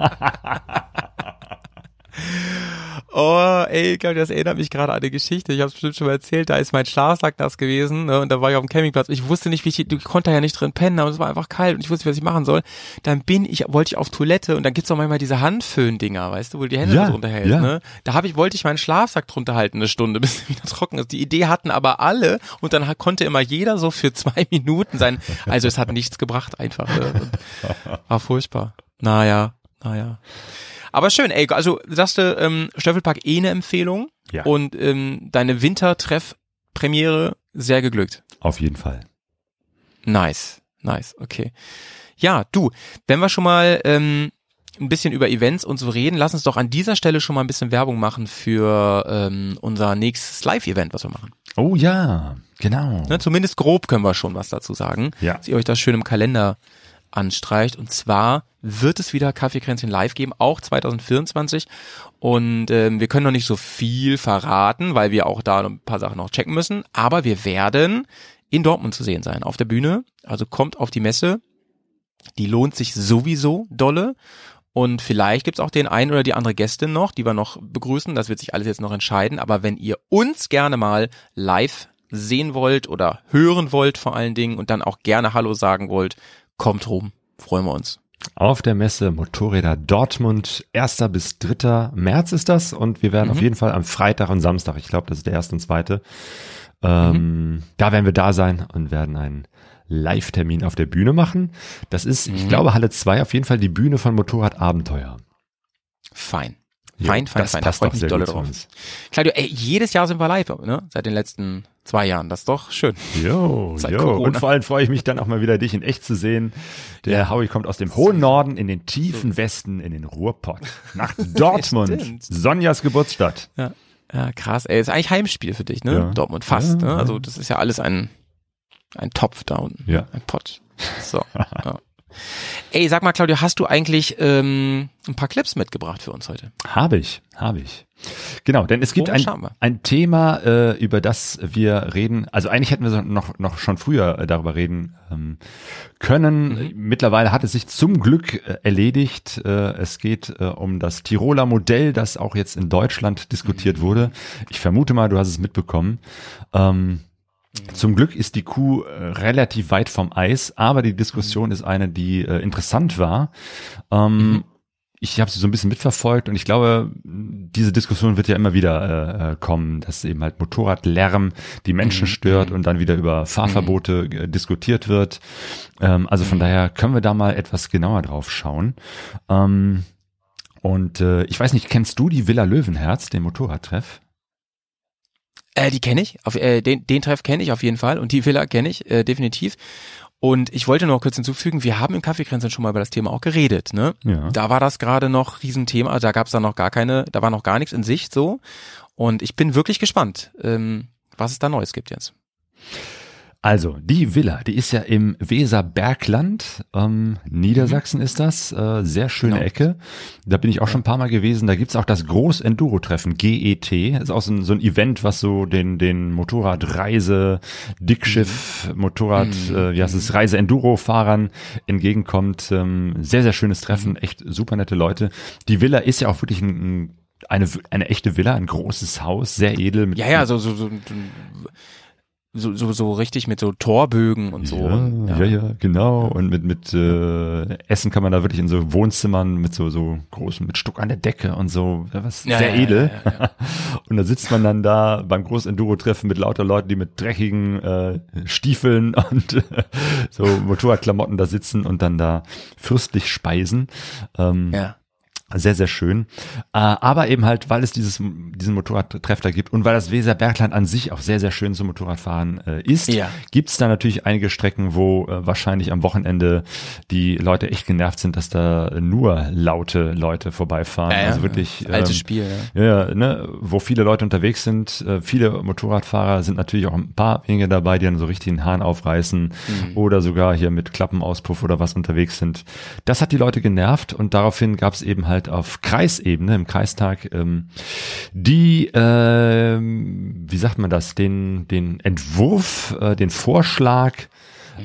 Oh, ey, ich glaube, das erinnert mich gerade an eine Geschichte. Ich habe es bestimmt schon mal erzählt. Da ist mein Schlafsack nass gewesen ne, und da war ich auf dem Campingplatz. Ich wusste nicht, wie ich, du konnte ja nicht drin pennen, aber es war einfach kalt und ich wusste nicht, was ich machen soll. Dann bin ich, wollte ich auf Toilette und dann gibt's auch manchmal diese Handföhn-Dinger, weißt du, wo du die Hände ja, drunter hältst. Ja. Ne? Da habe ich, wollte ich meinen Schlafsack drunter halten eine Stunde, bis er wieder trocken ist. Die Idee hatten aber alle und dann konnte immer jeder so für zwei Minuten sein. Also es hat nichts gebracht einfach. Ne? War furchtbar. Naja, naja. Aber schön, ey, also sagst du, ähm, Stöffelpark eh eine Empfehlung ja. und ähm, deine Wintertreff-Premiere sehr geglückt. Auf jeden Fall. Nice. Nice, okay. Ja, du, wenn wir schon mal ähm, ein bisschen über Events und so reden, lass uns doch an dieser Stelle schon mal ein bisschen Werbung machen für ähm, unser nächstes Live-Event, was wir machen. Oh ja, genau. Ne, zumindest grob können wir schon was dazu sagen, Ja. dass ihr euch das schön im Kalender anstreicht. Und zwar wird es wieder Kaffeekränzchen live geben, auch 2024. Und ähm, wir können noch nicht so viel verraten, weil wir auch da ein paar Sachen noch checken müssen. Aber wir werden in Dortmund zu sehen sein, auf der Bühne. Also kommt auf die Messe. Die lohnt sich sowieso dolle. Und vielleicht gibt's auch den einen oder die andere Gästin noch, die wir noch begrüßen. Das wird sich alles jetzt noch entscheiden. Aber wenn ihr uns gerne mal live sehen wollt oder hören wollt vor allen Dingen und dann auch gerne Hallo sagen wollt, kommt rum. Freuen wir uns. Auf der Messe Motorräder Dortmund, 1. bis 3. März ist das und wir werden Mhm. auf jeden Fall am Freitag und Samstag, ich glaube, das ist der erste und zweite, ähm, Mhm. da werden wir da sein und werden einen Live-Termin auf der Bühne machen. Das ist, ich Mhm. glaube, Halle 2 auf jeden Fall die Bühne von Motorrad Abenteuer. Fein. Fein, fein, das fein. Da passt freue doch ich mich sehr dolle drauf. uns. Claudio, ey, jedes Jahr sind wir live, ne? Seit den letzten zwei Jahren. Das ist doch schön. Jo, Seit jo. Corona. Und vor allem freue ich mich dann auch mal wieder, dich in echt zu sehen. Der Howie kommt aus dem hohen Norden in den tiefen Westen, in den Ruhrpott. Nach Dortmund. Sonjas Geburtsstadt. Ja. Ja, krass. Ey, ist eigentlich Heimspiel für dich, ne? Ja. Dortmund fast, Ja, ne? ja. Also das ist ja alles ein, ein Topf da unten. Ja. Ein Pott. So. ja. Ey, sag mal, Claudio, hast du eigentlich ähm, ein paar Clips mitgebracht für uns heute? Habe ich, habe ich. Genau, denn es gibt Worum ein, ein Thema, äh, über das wir reden. Also eigentlich hätten wir so noch, noch schon früher äh, darüber reden ähm, können. Mhm. Mittlerweile hat es sich zum Glück äh, erledigt. Äh, es geht äh, um das Tiroler Modell, das auch jetzt in Deutschland Mhm. diskutiert wurde. Ich vermute mal, du hast es mitbekommen. Ähm, zum Glück ist die Kuh äh, relativ weit vom Eis, aber die Diskussion ist eine, die äh, interessant war. Ähm, Ich habe sie so ein bisschen mitverfolgt und ich glaube, diese Diskussion wird ja immer wieder äh, äh, kommen, dass eben halt Motorradlärm die Menschen stört und dann wieder über Fahrverbote äh, diskutiert wird. Ähm, also von daher können wir da mal etwas genauer drauf schauen. Ähm, und äh, ich weiß nicht, kennst du die Villa Löwenherz, den Motorradtreff? Äh, die kenne ich. Auf, äh, den, den Treff kenne ich auf jeden Fall und die Villa kenne ich äh, definitiv. Und ich wollte noch kurz hinzufügen, wir haben im Kaffeekränzchen schon mal über das Thema auch geredet, ne? Ja. Da war das gerade noch Riesenthema, da gab es dann noch gar keine, da war noch gar nichts in Sicht so. Und ich bin wirklich gespannt, ähm, was es da Neues gibt jetzt. Also, die Villa, die ist ja im Weserbergland, ähm, Niedersachsen ist das, äh, sehr schöne Genau. Ecke. Da bin ich auch schon ein paar Mal gewesen. Da gibt's auch das Groß-Enduro-Treffen, GET. ist auch so ein, so ein Event, was so den, den Motorradreise, Dickschiff, Motorrad, äh, wie heißt es, Reise-Enduro-Fahrern entgegenkommt. Ähm, sehr, sehr schönes Treffen, echt super nette Leute. Die Villa ist ja auch wirklich ein, ein eine, eine echte Villa, ein großes Haus, sehr edel. Mit, Ja, ja, so, so, so, so, so, so richtig mit so Torbögen und so. Ja, ja, ja, genau. Und mit, mit äh, Essen kann man da wirklich in so Wohnzimmern mit so, so großen, mit Stuck an der Decke und so, was Ja, sehr ja, edel. ja, ja, Und da sitzt man dann da beim Groß-Enduro-Treffen mit lauter Leuten, die mit dreckigen äh, Stiefeln und äh, so Motorradklamotten da sitzen und dann da fürstlich speisen. Ähm, ja. Sehr, sehr schön. Äh, aber eben halt, weil es dieses, diesen Motorradtreff da gibt und weil das Weserbergland an sich auch sehr, sehr schön zum Motorradfahren äh, ist, Ja. gibt es da natürlich einige Strecken, wo äh, wahrscheinlich am Wochenende die Leute echt genervt sind, dass da nur laute Leute vorbeifahren. Ja, also wirklich ja. Altes ähm, Spiel, ja. ja, ne, wo viele Leute unterwegs sind, viele Motorradfahrer sind natürlich auch ein paar wenige dabei, die dann so richtig den Hahn aufreißen Mhm. oder sogar hier mit Klappenauspuff oder was unterwegs sind. Das hat die Leute genervt und daraufhin gab es eben halt auf Kreisebene im Kreistag ähm, die, ähm, wie sagt man das, den, den Entwurf, äh, den Vorschlag,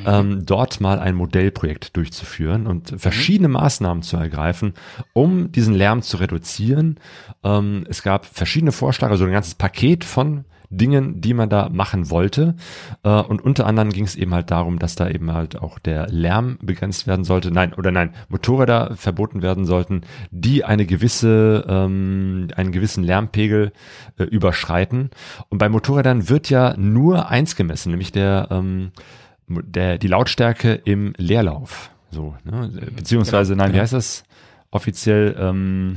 ähm, dort mal ein Modellprojekt durchzuführen und verschiedene Maßnahmen zu ergreifen, um diesen Lärm zu reduzieren. Ähm, es gab verschiedene Vorschläge, also ein ganzes Paket von Dingen, die man da machen wollte. Äh, und unter anderem ging es eben halt darum, dass da eben halt auch der Lärm begrenzt werden sollte. Nein, oder nein, Motorräder verboten werden sollten, die eine gewisse, ähm, einen gewissen Lärmpegel äh, überschreiten. Und bei Motorrädern wird ja nur eins gemessen, nämlich der, ähm, der, die Lautstärke im Leerlauf. So, ne? Beziehungsweise, Genau, nein, wie heißt das offiziell? Ähm,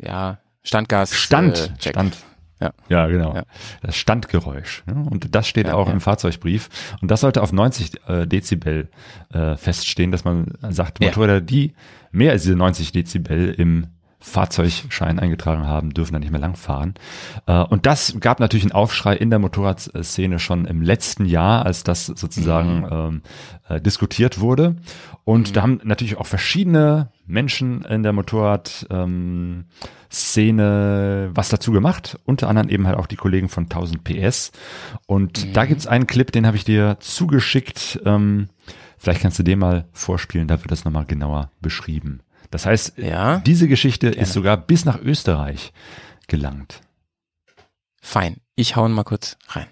Ja, Standgas. Stand, äh. Stand. Ja, ja genau. Ja. Das Standgeräusch. Ja? Und das steht Ja, auch ja. im Fahrzeugbrief. Und das sollte auf 90 äh, Dezibel äh, feststehen, dass man sagt. Motorräder, die mehr als diese 90 Dezibel im Fahrzeugschein eingetragen haben, dürfen da nicht mehr langfahren. Äh, und das gab natürlich einen Aufschrei in der Motorradszene schon im letzten Jahr, als das sozusagen ähm, äh, diskutiert wurde. Und da haben natürlich auch verschiedene Menschen in der Motorrad ähm, was dazu gemacht, unter anderem eben halt auch die Kollegen von 1000 PS. Und da gibt's einen Clip, den habe ich dir zugeschickt. Ähm, vielleicht kannst du den mal vorspielen, da wird das nochmal genauer beschrieben. Das heißt, Ja. diese Geschichte ist sogar bis nach Österreich gelangt. Fein. Ich hau ihn mal kurz rein.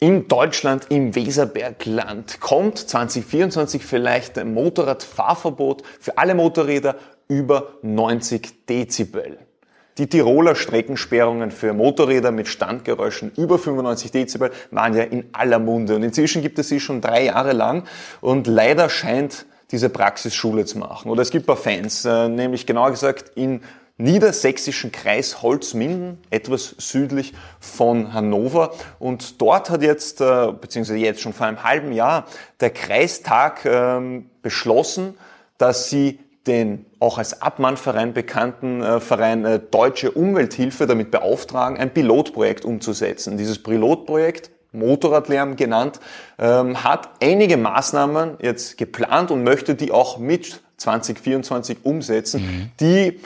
In Deutschland, im Weserbergland, kommt 2024 vielleicht ein Motorradfahrverbot für alle Motorräder über 90 Dezibel. Die Tiroler Streckensperrungen für Motorräder mit Standgeräuschen über 95 Dezibel waren ja in aller Munde. Und inzwischen gibt es sie schon drei Jahre lang. Und leider scheint diese Praxis Schule zu machen. Oder es gibt ein paar Fans, äh, nämlich genauer gesagt in niedersächsischen Kreis Holzminden, etwas südlich von Hannover. Und dort hat jetzt, äh, beziehungsweise jetzt schon vor einem halben Jahr, der Kreistag ähm, beschlossen, dass sie den auch als Abmannverein bekannten äh, Verein äh, Deutsche Umwelthilfe damit beauftragen, ein Pilotprojekt umzusetzen. Dieses Pilotprojekt Motorradlärm genannt, ähm, hat einige Maßnahmen jetzt geplant und möchte die auch mit 2024 umsetzen, die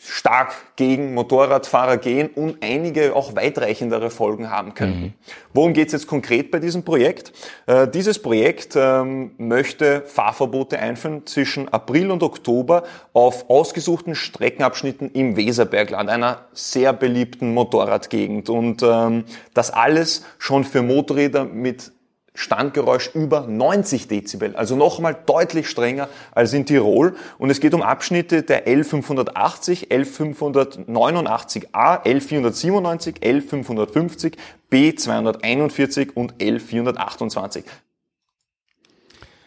stark gegen Motorradfahrer gehen und einige auch weitreichendere Folgen haben könnten. Worum geht es jetzt konkret bei diesem Projekt? Äh, dieses Projekt ähm, möchte Fahrverbote einführen zwischen April und Oktober auf ausgesuchten Streckenabschnitten im Weserbergland, einer sehr beliebten Motorradgegend. Und ähm, das alles schon für Motorräder mit Standgeräusch über 90 Dezibel, also nochmal deutlich strenger als in Tirol. Und es geht um Abschnitte der L580, L589a, L497, L550, B241 und L428.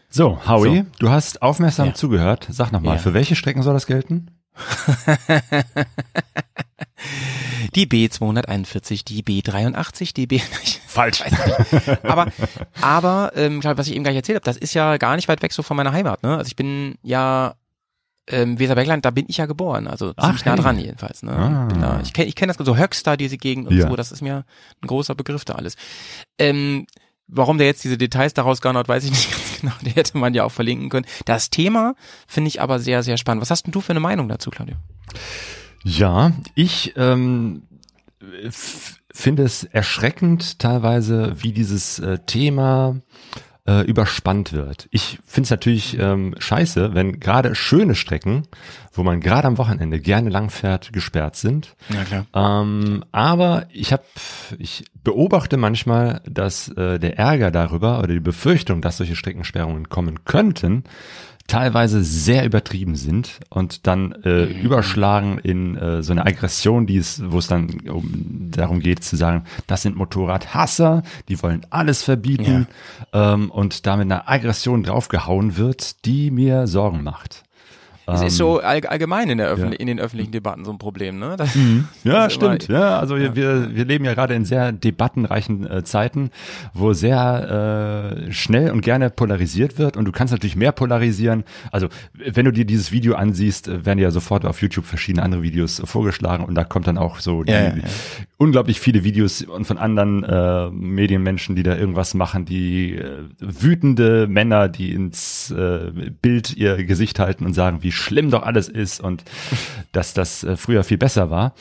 So, Howie, So. du hast aufmerksam Ja. zugehört. Sag nochmal, Ja. für welche Strecken soll das gelten? Die B241, die B83, die B... Falsch. aber, aber, ähm, was ich eben gleich erzählt habe, das ist ja gar nicht weit weg so von meiner Heimat, ne? Also ich bin ja ähm, Weserbergland, da bin ich ja geboren, also ziemlich Ach, nah hey. dran jedenfalls. Ne? Ah. Da, ich kenne ich kenn das so Höxter, diese Gegend und Ja. so, das ist mir ein großer Begriff da alles. Ähm, warum der jetzt diese Details daraus garnert, weiß ich nicht ganz genau. Die hätte man ja auch verlinken können. Das Thema finde ich aber sehr, sehr spannend. Was hast denn du für eine Meinung dazu, Claudio? Ja, ich ähm, finde es erschreckend teilweise, wie dieses äh, Thema äh, überspannt wird. Ich finde es natürlich ähm, scheiße, wenn gerade schöne Strecken, wo man gerade am Wochenende gerne langfährt, gesperrt sind. Ja, klar. Ähm, aber ich habe, ich beobachte manchmal, dass äh, der Ärger darüber oder die Befürchtung, dass solche Streckensperrungen kommen könnten, teilweise sehr übertrieben sind und dann äh, überschlagen in äh, so eine Aggression, die es, wo es dann um, darum geht zu sagen, das sind Motorradhasser, die wollen alles verbieten ähm, und damit eine Aggression draufgehauen wird, die mir Sorgen macht. Es ist so all, allgemein in, der Öffentlich Ähm, ja. in den öffentlichen Debatten so ein Problem, ne? Das, Ja, das ist immer- stimmt. ja, also Wir, wir, wir leben ja gerade in sehr debattenreichen äh, Zeiten, wo sehr äh, schnell und gerne polarisiert wird und du kannst natürlich mehr polarisieren. Also wenn du dir dieses Video ansiehst, äh, werden ja sofort auf YouTube verschiedene andere Videos vorgeschlagen und da kommt dann auch so die, Ja, ja, ja. unglaublich viele Videos und von anderen äh, Medienmenschen, die da irgendwas machen, die äh, wütende Männer, die ins äh, Bild ihr Gesicht halten und sagen, wie schlimm doch alles ist und dass das äh, früher viel besser war.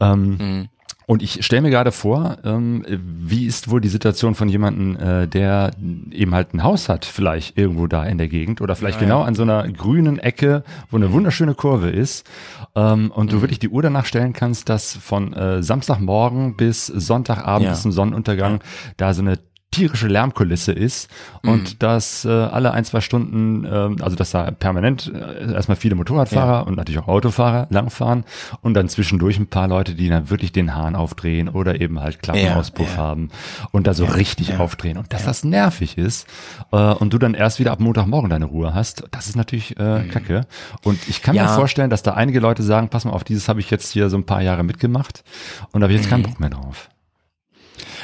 Ähm, Mhm. Und ich stelle mir gerade vor, ähm, wie ist wohl die Situation von jemandem, äh, der eben halt ein Haus hat, vielleicht irgendwo da in der Gegend oder vielleicht Ja, genau ja. an so einer grünen Ecke, wo eine wunderschöne Kurve ist ähm, und Mhm. du wirklich die Uhr danach stellen kannst, dass von äh, Samstagmorgen bis Sonntagabend Ja. bis zum Sonnenuntergang da so eine tierische Lärmkulisse ist und Mhm. dass äh, alle ein, zwei Stunden, ähm, also dass da permanent äh, erstmal viele Motorradfahrer und natürlich auch Autofahrer langfahren und dann zwischendurch ein paar Leute, die dann wirklich den Hahn aufdrehen oder eben halt Klappenauspuff Ja, ja. haben und da so richtig aufdrehen und dass das nervig ist äh, und du dann erst wieder ab Montagmorgen deine Ruhe hast, das ist natürlich äh, kacke. Und ich kann Mhm. Ja. mir vorstellen, dass da einige Leute sagen, pass mal auf, dieses habe ich jetzt hier so ein paar Jahre mitgemacht und da habe ich jetzt keinen Mhm. Bock mehr drauf.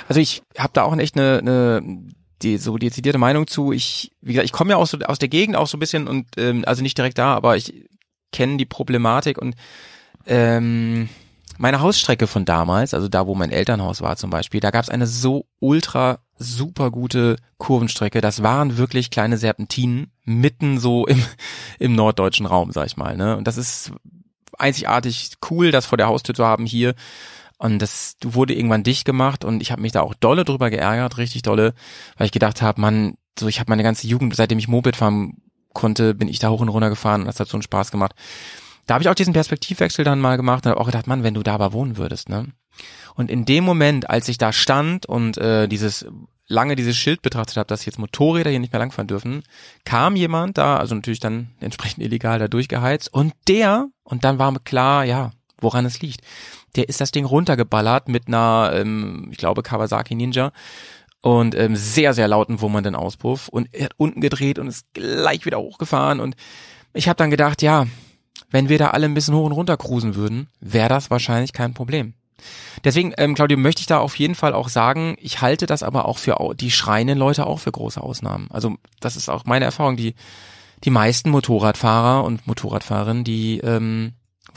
Also ich habe da auch echt eine, eine die so dezidierte Meinung zu. Ich, wie gesagt, ich komme ja auch so aus der Gegend auch so ein bisschen und ähm, also nicht direkt da, aber ich kenne die Problematik und ähm, meine Hausstrecke von damals, also da, wo mein Elternhaus war zum Beispiel, da gab es eine so ultra super gute Kurvenstrecke. Das waren wirklich kleine Serpentinen mitten so im, im norddeutschen Raum, sag ich mal. Ne? Und das ist einzigartig cool, das vor der Haustür zu haben hier. Und das wurde irgendwann dicht gemacht und ich habe mich da auch dolle drüber geärgert, richtig dolle, weil ich gedacht habe, man, so ich habe meine ganze Jugend, seitdem ich Moped fahren konnte, bin ich da hoch und runter gefahren und das hat so einen Spaß gemacht. Da habe ich auch diesen Perspektivwechsel dann mal gemacht und habe auch gedacht, Mann, wenn du da aber wohnen würdest, ne? Und in dem Moment, als ich da stand und äh, dieses lange dieses Schild betrachtet habe, dass jetzt Motorräder hier nicht mehr langfahren dürfen, kam jemand da, also natürlich dann entsprechend illegal da durchgeheizt und der, und dann war mir klar, ja, woran es liegt. Der ist das Ding runtergeballert mit einer, ähm, ich glaube, Kawasaki Ninja und ähm, sehr, sehr lauten wummernden Auspuff und er hat unten gedreht und ist gleich wieder hochgefahren und ich habe dann gedacht, ja, wenn wir da alle ein bisschen hoch und runter cruisen würden, wäre das wahrscheinlich kein Problem. Deswegen, ähm, Claudio, möchte ich da auf jeden Fall auch sagen, ich halte das aber auch für die schreienden Leute auch für große Ausnahmen. Also das ist auch meine Erfahrung. Die, die meisten Motorradfahrer und Motorradfahrerinnen, die ähm,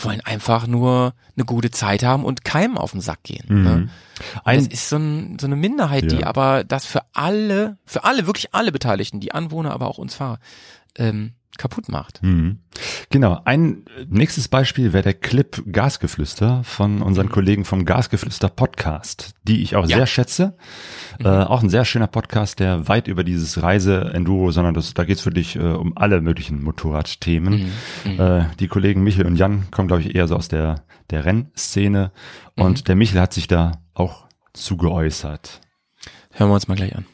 wollen einfach nur eine gute Zeit haben und keinem auf den Sack gehen. Ne? Und Ein- das ist so, ein, so eine Minderheit, die Ja. aber das für alle, für alle, wirklich alle Beteiligten, die Anwohner, aber auch uns Fahrer, ähm, kaputt macht. Mhm. Genau. Ein äh, nächstes Beispiel wäre der Clip Gasgeflüster von unseren Kollegen vom Gasgeflüster Podcast, die ich auch Ja. sehr schätze. Äh, auch ein sehr schöner Podcast, der weit über dieses Reise-Enduro, sondern das, da geht's wirklich äh, um alle möglichen Motorradthemen. Äh, die Kollegen Michel und Jan kommen, glaube ich, eher so aus der, der Rennszene. Und der Michel hat sich da auch zugeäußert. Hören wir uns mal gleich an.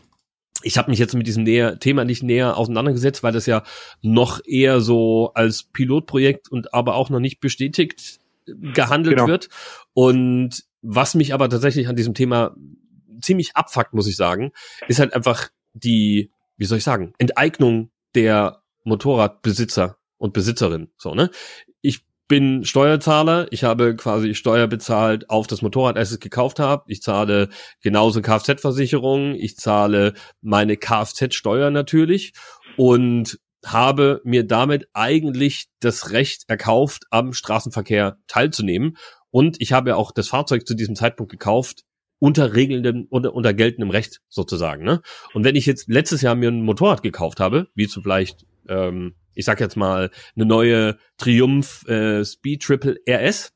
Ich habe mich jetzt mit diesem näher, Thema nicht näher auseinandergesetzt, weil das ja noch eher so als Pilotprojekt und aber auch noch nicht bestätigt gehandelt Genau. wird. Und was mich aber tatsächlich an diesem Thema ziemlich abfuckt, muss ich sagen, ist halt einfach die, wie soll ich sagen, Enteignung der Motorradbesitzer und Besitzerin. So, ne? Bin Steuerzahler, ich habe quasi Steuer bezahlt auf das Motorrad, als ich es gekauft habe. Ich zahle genauso Kfz-Versicherung, ich zahle meine Kfz-Steuer natürlich und habe mir damit eigentlich das Recht erkauft, am Straßenverkehr teilzunehmen. Und ich habe ja auch das Fahrzeug zu diesem Zeitpunkt gekauft, unter regelndem, unter, unter geltendem Recht sozusagen. Ne? Und wenn ich jetzt letztes Jahr mir ein Motorrad gekauft habe, wie zum vielleicht, ähm, ich sag jetzt mal, eine neue Triumph äh, Speed Triple RS,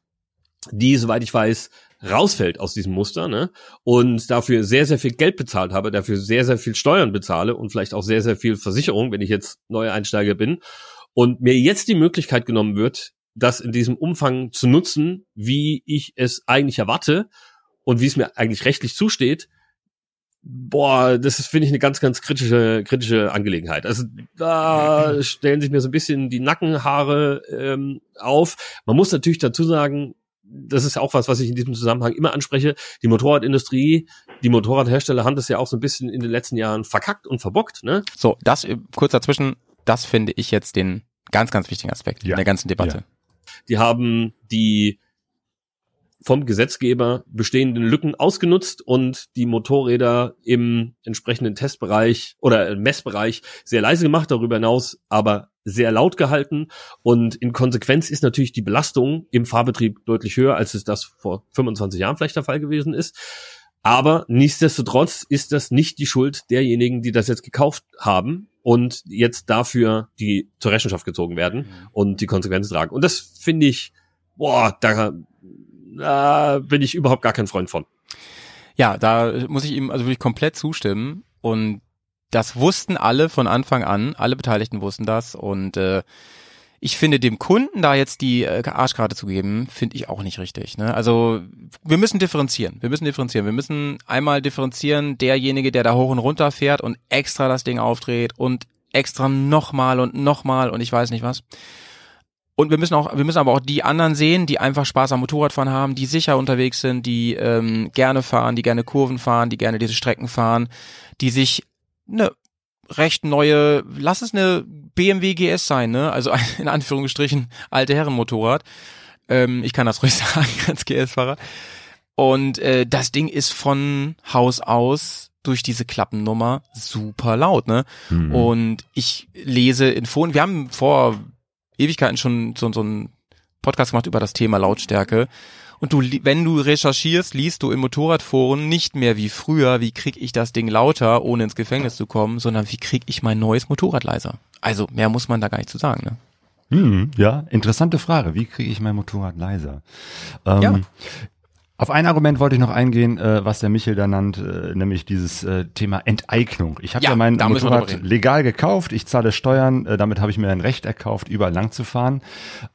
die, soweit ich weiß, rausfällt aus diesem Muster, ne? Und dafür sehr, sehr viel Geld bezahlt habe, dafür sehr, sehr viel Steuern bezahle und vielleicht auch sehr, sehr viel Versicherung, wenn ich jetzt neuer Einsteiger bin. Und mir jetzt die Möglichkeit genommen wird, das in diesem Umfang zu nutzen, wie ich es eigentlich erwarte und wie es mir eigentlich rechtlich zusteht, boah, das ist, finde ich, eine ganz, ganz kritische, kritische Angelegenheit. Also da stellen sich mir so ein bisschen die Nackenhaare ähm, auf. Man muss natürlich dazu sagen, das ist auch was, was ich in diesem Zusammenhang immer anspreche. Die Motorradindustrie, die Motorradhersteller haben das ja auch so ein bisschen in den letzten Jahren verkackt und verbockt. Ne? So, das äh, kurz dazwischen, das finde ich jetzt den ganz, ganz wichtigen Aspekt Ja. in der ganzen Debatte. Die haben die vom Gesetzgeber bestehenden Lücken ausgenutzt und die Motorräder im entsprechenden Testbereich oder Messbereich sehr leise gemacht, darüber hinaus aber sehr laut gehalten. Und in Konsequenz ist natürlich die Belastung im Fahrbetrieb deutlich höher, als es das vor 25 Jahren vielleicht der Fall gewesen ist. Aber nichtsdestotrotz ist das nicht die Schuld derjenigen, die das jetzt gekauft haben und jetzt dafür die zur Rechenschaft gezogen werden und die Konsequenzen tragen. Und das finde ich, boah, da, da bin ich überhaupt gar kein Freund von. Ja, da muss ich ihm also wirklich komplett zustimmen und das wussten alle von Anfang an, alle Beteiligten wussten das und äh, ich finde, dem Kunden da jetzt die äh, Arschkarte zu geben, finde ich auch nicht richtig. Ne? Also wir müssen differenzieren. Wir müssen differenzieren. Wir müssen einmal differenzieren, derjenige, der da hoch und runter fährt und extra das Ding aufdreht und extra nochmal und nochmal und ich weiß nicht was. Und wir müssen auch, wir müssen aber auch die anderen sehen, die einfach Spaß am Motorradfahren haben, die sicher unterwegs sind, die ähm, gerne fahren, die gerne Kurven fahren, die gerne diese Strecken fahren, die sich eine recht neue, lass es eine BMW GS sein, ne? Also in Anführungsstrichen alte Herrenmotorrad. Ähm, ich kann das ruhig sagen als GS-Fahrer. Und äh, das Ding ist von Haus aus durch diese Klappennummer super laut, ne? Mhm. Und ich lese in Foren, wir haben vor Ewigkeiten schon so, so einen Podcast gemacht über das Thema Lautstärke. Und du, wenn du recherchierst, liest du in Motorradforen nicht mehr wie früher, wie krieg ich das Ding lauter, ohne ins Gefängnis zu kommen, sondern wie krieg ich mein neues Motorrad leiser. Also mehr muss man da gar nicht zu sagen, ne? Hm, ja, interessante Frage. Wie kriege ich mein Motorrad leiser? Ähm, ja. Auf ein Argument wollte ich noch eingehen, äh, was der Michel da nannte, äh, nämlich dieses äh, Thema Enteignung. Ich habe ja, ja mein Motorrad legal gekauft, ich zahle Steuern, äh, damit habe ich mir ein Recht erkauft, überall lang zu fahren.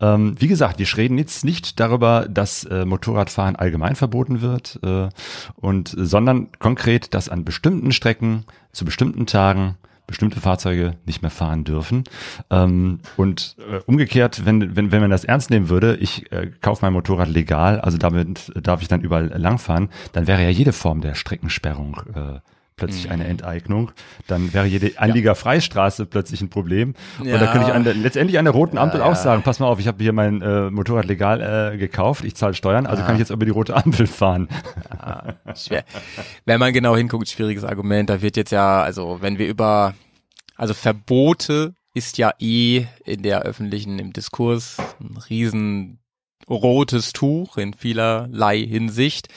Ähm, wie gesagt, wir reden jetzt nicht darüber, dass äh, Motorradfahren allgemein verboten wird, äh, und sondern konkret, dass an bestimmten Strecken zu bestimmten Tagen bestimmte Fahrzeuge nicht mehr fahren dürfen. Ähm, und äh, umgekehrt, wenn, wenn, wenn man das ernst nehmen würde, ich äh, kaufe mein Motorrad legal, also damit darf ich dann überall langfahren, dann wäre ja jede Form der Streckensperrung äh, plötzlich eine mhm. Enteignung, dann wäre jede Anliegerfreistraße plötzlich ein Problem. Ja. Und da könnte ich an der, letztendlich an der roten Ampel ja, auch sagen, pass mal auf, ich habe hier mein äh, Motorrad legal äh, gekauft, ich zahle Steuern, also ja. kann ich jetzt über die rote Ampel fahren. Schwer. Wenn man genau hinguckt, schwieriges Argument, da wird jetzt ja, also wenn wir über, also Verbote ist ja eh in der öffentlichen, im Diskurs ein riesen rotes Tuch in vielerlei Hinsicht.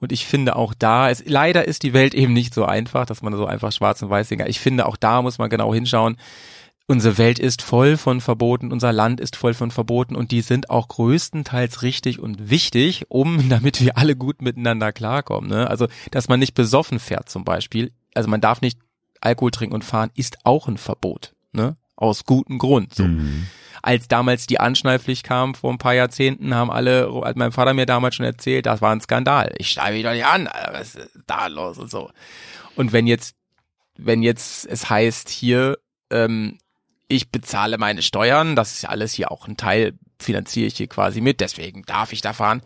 Und ich finde auch da, es, leider ist die Welt eben nicht so einfach, dass man so einfach schwarz und weiß sehen. Ich finde auch da muss man genau hinschauen. Unsere Welt ist voll von Verboten, unser Land ist voll von Verboten und die sind auch größtenteils richtig und wichtig, um, damit wir alle gut miteinander klarkommen. Ne? Also, dass man nicht besoffen fährt zum Beispiel. Also man darf nicht Alkohol trinken und fahren, ist auch ein Verbot. Ne? Aus gutem Grund. So. Mhm als damals die Anschnallpflicht kam vor ein paar Jahrzehnten, haben alle, hat mein Vater mir damals schon erzählt, das war ein Skandal. Ich schreibe mich doch nicht an, was ist da los und so. Und wenn jetzt, wenn jetzt es heißt hier, ähm, ich bezahle meine Steuern, das ist ja alles hier auch ein Teil, finanziere ich hier quasi mit, deswegen darf ich da fahren.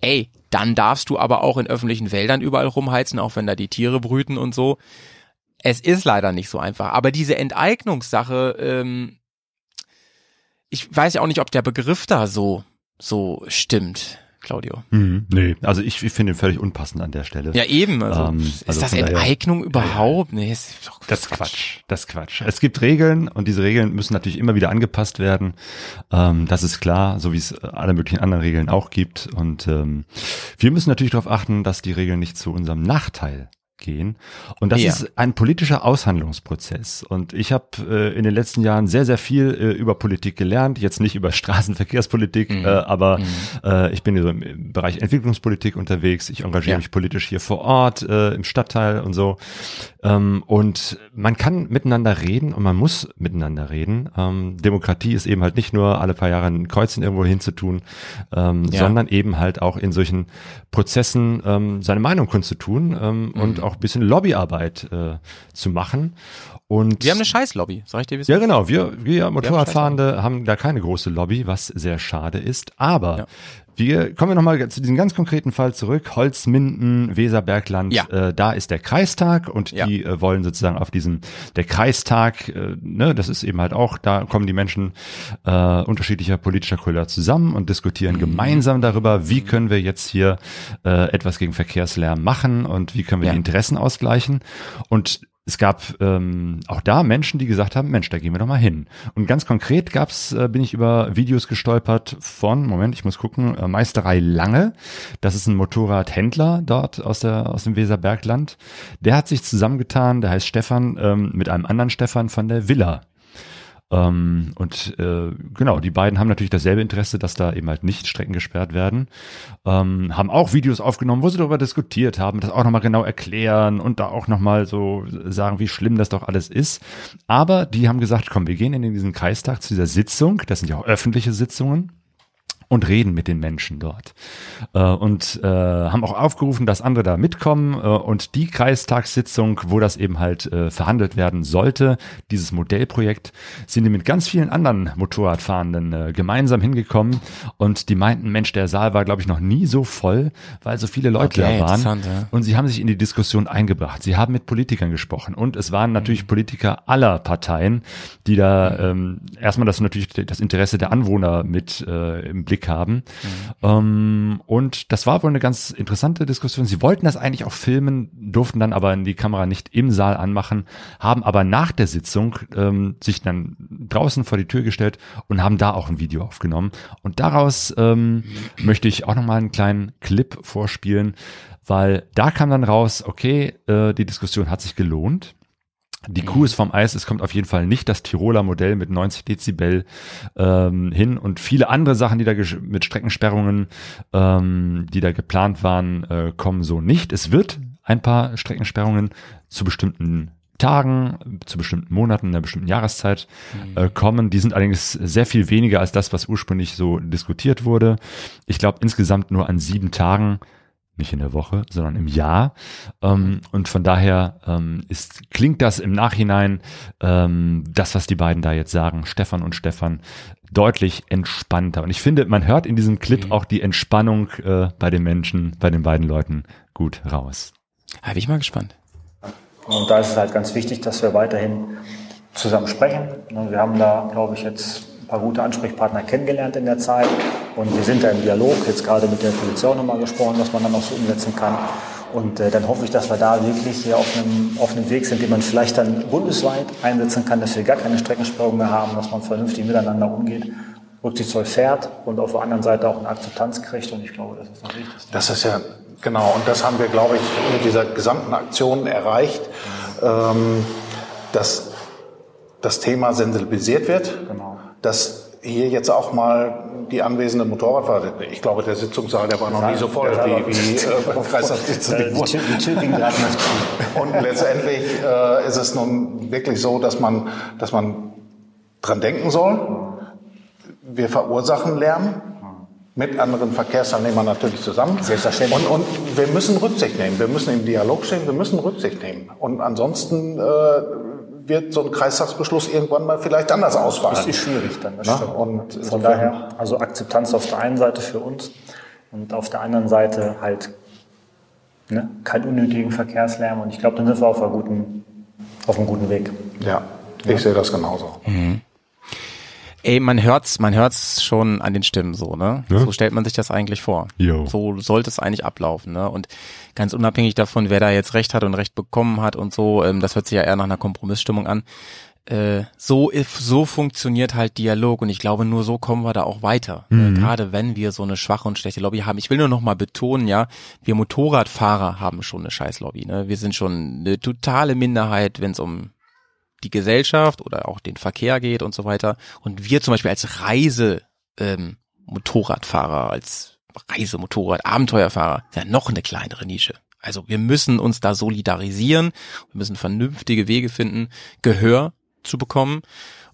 Ey, dann darfst du aber auch in öffentlichen Wäldern überall rumheizen, auch wenn da die Tiere brüten und so. Es ist leider nicht so einfach. Aber diese Enteignungssache, ähm, ich weiß ja auch nicht, ob der Begriff da so, so stimmt. Claudio. Mhm, nee, also ich, ich finde ihn völlig unpassend an der Stelle. Ja, eben. Also, ähm, ist also das Enteignung daher, überhaupt? Nee, ist doch das ist Quatsch. Das ist Quatsch. Es gibt Regeln und diese Regeln müssen natürlich immer wieder angepasst werden. Ähm, das ist klar, so wie es alle möglichen anderen Regeln auch gibt. Und ähm, wir müssen natürlich darauf achten, dass die Regeln nicht zu unserem Nachteil gehen. Und das ja. ist ein politischer Aushandlungsprozess. Und ich habe äh, in den letzten Jahren sehr, sehr viel äh, über Politik gelernt. Jetzt nicht über Straßenverkehrspolitik, mhm. äh, aber mhm. äh, ich bin so im Bereich Entwicklungspolitik unterwegs. Ich engagiere ja. mich politisch hier vor Ort, äh, im Stadtteil und so. Ähm, und man kann miteinander reden und man muss miteinander reden. Ähm, Demokratie ist eben halt nicht nur alle paar Jahre ein Kreuzen irgendwo hinzutun, ähm, ja. sondern eben halt auch in solchen Prozessen ähm, seine Meinung kundzutun ähm, mhm. und auch ein bisschen Lobbyarbeit äh, zu machen. Und wir haben eine Scheiß-Lobby, sag ich dir, wie Ja, genau. Wir, wir Motorradfahrende haben, haben da keine große Lobby, was sehr schade ist. Aber ja. Wir kommen wir nochmal zu diesem ganz konkreten Fall zurück. Holzminden, Weserbergland, ja. äh, da ist der Kreistag und ja. die äh, wollen sozusagen auf diesem, der Kreistag, äh, ne, das ist eben halt auch, da kommen die Menschen äh, unterschiedlicher politischer Couleur zusammen und diskutieren mhm. gemeinsam darüber, wie können wir jetzt hier äh, etwas gegen Verkehrslärm machen und wie können wir die Interessen ausgleichen. Und es gab ähm, auch da Menschen, die gesagt haben, Mensch, da gehen wir doch mal hin. Und ganz konkret gab's, äh, bin ich über Videos gestolpert von, Moment, ich muss gucken, äh, Meisterei Lange. Das ist ein Motorradhändler dort aus der aus dem Weserbergland. Der hat sich zusammengetan, der heißt Stefan, ähm, mit einem anderen Stefan von der Villa. Ähm, und äh, genau, die beiden haben natürlich dasselbe Interesse, dass da eben halt nicht Strecken gesperrt werden. Ähm, haben auch Videos aufgenommen, wo sie darüber diskutiert haben, das auch nochmal genau erklären und da auch nochmal so sagen, wie schlimm das doch alles ist. Aber die haben gesagt, komm, wir gehen in diesen Kreistag zu dieser Sitzung. Das sind ja auch öffentliche Sitzungen und reden mit den Menschen dort. Äh, und äh, haben auch aufgerufen, dass andere da mitkommen. Äh, und die Kreistagssitzung, wo das eben halt äh, verhandelt werden sollte, dieses Modellprojekt, sind die mit ganz vielen anderen Motorradfahrenden äh, gemeinsam hingekommen. Und die meinten, Mensch, der Saal war, glaube ich, noch nie so voll, weil so viele Leute Okay, da waren. ja. Und sie haben sich in die Diskussion eingebracht. Sie haben mit Politikern gesprochen. Und es waren natürlich Politiker aller Parteien, die da ähm, erstmal das natürlich das Interesse der Anwohner mit äh, im Blick haben. Ähm, und das war wohl eine ganz interessante Diskussion. Sie wollten das eigentlich auch filmen, durften dann aber die Kamera nicht im Saal anmachen, haben aber nach der Sitzung ähm, sich dann draußen vor die Tür gestellt und haben da auch ein Video aufgenommen. Und daraus ähm, möchte ich auch nochmal einen kleinen Clip vorspielen, weil da kam dann raus, okay, äh, die Diskussion hat sich gelohnt. Die Kuh ist vom Eis, es kommt auf jeden Fall nicht das Tiroler Modell mit 90 Dezibel ähm, hin und viele andere Sachen, die da mit Streckensperrungen, ähm, die da geplant waren, äh, kommen so nicht. Es wird ein paar Streckensperrungen zu bestimmten Tagen, zu bestimmten Monaten, in einer bestimmten Jahreszeit äh, kommen. Die sind allerdings sehr viel weniger als das, was ursprünglich so diskutiert wurde. Ich glaube insgesamt nur an sieben Tagen nicht in der Woche, sondern im Jahr. Ähm, und von daher ähm, ist, klingt das im Nachhinein, ähm, das, was die beiden da jetzt sagen, Stefan und Stefan, deutlich entspannter. Und ich finde, man hört in diesem Clip auch die Entspannung äh, bei den Menschen, bei den beiden Leuten gut raus. Da bin ich mal gespannt. Und da ist es halt ganz wichtig, dass wir weiterhin zusammen sprechen. Ne, Wir haben da, glaube ich, jetzt paar gute Ansprechpartner kennengelernt in der Zeit. Und wir sind da im Dialog, jetzt gerade mit der Polizei auch nochmal gesprochen, was man dann auch so umsetzen kann. Und äh, dann hoffe ich, dass wir da wirklich hier auf einem, auf einem Weg sind, den man vielleicht dann bundesweit einsetzen kann, dass wir gar keine Streckensperrung mehr haben, dass man vernünftig miteinander umgeht, rücksichtsvoll fährt und auf der anderen Seite auch eine Akzeptanz kriegt. Und ich glaube, das ist das Wichtigste. Das ist ja, genau, und das haben wir, glaube ich, mit dieser gesamten Aktion erreicht, ähm, dass das Thema sensibilisiert wird, Genau. Dass hier jetzt auch mal die anwesende Motorradfahrer, ich glaube, der Sitzungssaal, der war noch nie so voll wie, wie äh, beim Kreistagssitzung. Äh, die, Tür, die Tür ging gerade nicht. Und letztendlich äh, ist es nun wirklich so, dass man, dass man dran denken soll. Wir verursachen Lärm mit anderen Verkehrsteilnehmern natürlich zusammen. Selbstverständlich. Und, und wir müssen Rücksicht nehmen. Wir müssen im Dialog stehen. Wir müssen Rücksicht nehmen. Und ansonsten äh, wird so ein Kreistagsbeschluss irgendwann mal vielleicht anders ausfallen. Das ist schwierig dann, das stimmt. und Von insofern- daher, also Akzeptanz auf der einen Seite für uns und auf der anderen Seite halt ne, keinen unnötigen Verkehrslärm. Und ich glaube, dann sind wir auf, einer guten, auf einem guten Weg. Ja, ich sehe das genauso. Ey, man hört's, man hört's schon an den Stimmen so, ne? Ja. So stellt man sich das eigentlich vor. Jo. So sollte es eigentlich ablaufen, ne? Und ganz unabhängig davon, wer da jetzt Recht hat und Recht bekommen hat und so, ähm, das hört sich ja eher nach einer Kompromissstimmung an. Äh, so, so funktioniert halt Dialog und ich glaube, nur so kommen wir da auch weiter. Äh, gerade wenn wir so eine schwache und schlechte Lobby haben. Ich will nur noch mal betonen, ja, wir Motorradfahrer haben schon eine scheiß Lobby, ne? Wir sind schon eine totale Minderheit, wenn es um die Gesellschaft oder auch den Verkehr geht und so weiter. Und wir zum Beispiel als Reise ähm, als Reisemotorrad, Abenteuerfahrer, ja noch eine kleinere Nische. Also wir müssen uns da solidarisieren, wir müssen vernünftige Wege finden, Gehör zu bekommen.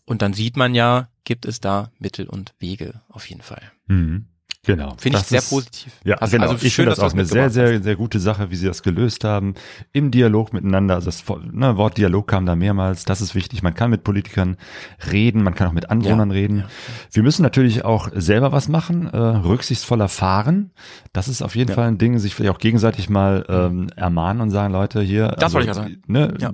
Und dann sieht man ja, gibt es da Mittel und Wege auf jeden Fall. Mhm. Genau. Finde ich sehr ist- positiv. Ja, Also- genau. also ich finde das auch eine sehr, sehr, sehr gute Sache, wie sie das gelöst haben. Im Dialog miteinander. Also das ne, Wort Dialog kam da mehrmals. Das ist wichtig. Man kann mit Politikern reden, man kann auch mit Anwohnern Ja, reden. Wir müssen natürlich auch selber was machen, äh, rücksichtsvoller fahren. Das ist auf jeden Fall ein Ding, sich vielleicht auch gegenseitig mal ähm, ermahnen und sagen, Leute, hier, Das wollte ich auch sagen. Ne, Ja.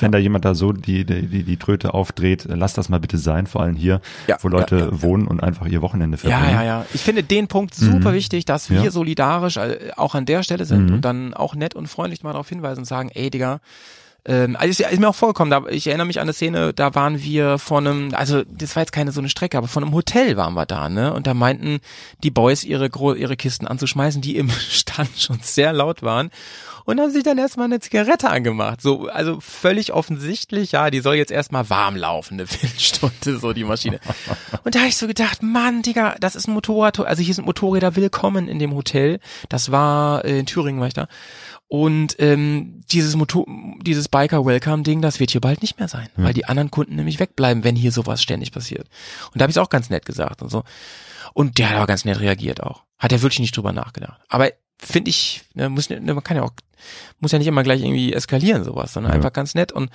wenn da jemand da so die, die, die, die Tröte aufdreht, lass das mal bitte sein, vor allem hier, Ja, wo Leute ja, ja, wohnen und einfach ihr Wochenende Ja, verbringen. ja, ja. Ich finde den Punkt super wichtig, dass wir Ja. solidarisch äh, auch an der Stelle sind und dann auch nett und freundlich mal darauf hinweisen und sagen, ey, Digga, ähm, also ist, ist mir auch vorgekommen, da, ich erinnere mich an eine Szene, da waren wir von einem, also das war jetzt keine so eine Strecke, aber von einem Hotel waren wir da, ne? Und da meinten die Boys ihre, ihre Kisten anzuschmeißen, die im Stand schon sehr laut waren. Und haben sich dann erstmal eine Zigarette angemacht. So, also völlig offensichtlich, ja, die soll jetzt erstmal warm laufen, eine Viertelstunde, so die Maschine. Und da habe ich so gedacht, Mann, Digga, das ist ein Motorrad, also hier sind Motorräder willkommen in dem Hotel. Das war äh, in Thüringen, war ich da. Und ähm, dieses Motor, dieses Biker Welcome Ding, das wird hier bald nicht mehr sein, Ja. weil die anderen Kunden nämlich wegbleiben, wenn hier sowas ständig passiert. Und da habe ich es auch ganz nett gesagt und so. Und der hat aber ganz nett reagiert auch. Hat er wirklich nicht drüber nachgedacht. Aber finde ich, ne, muss, ne, man kann ja auch, muss ja nicht immer gleich irgendwie eskalieren sowas, sondern Ja. einfach ganz nett und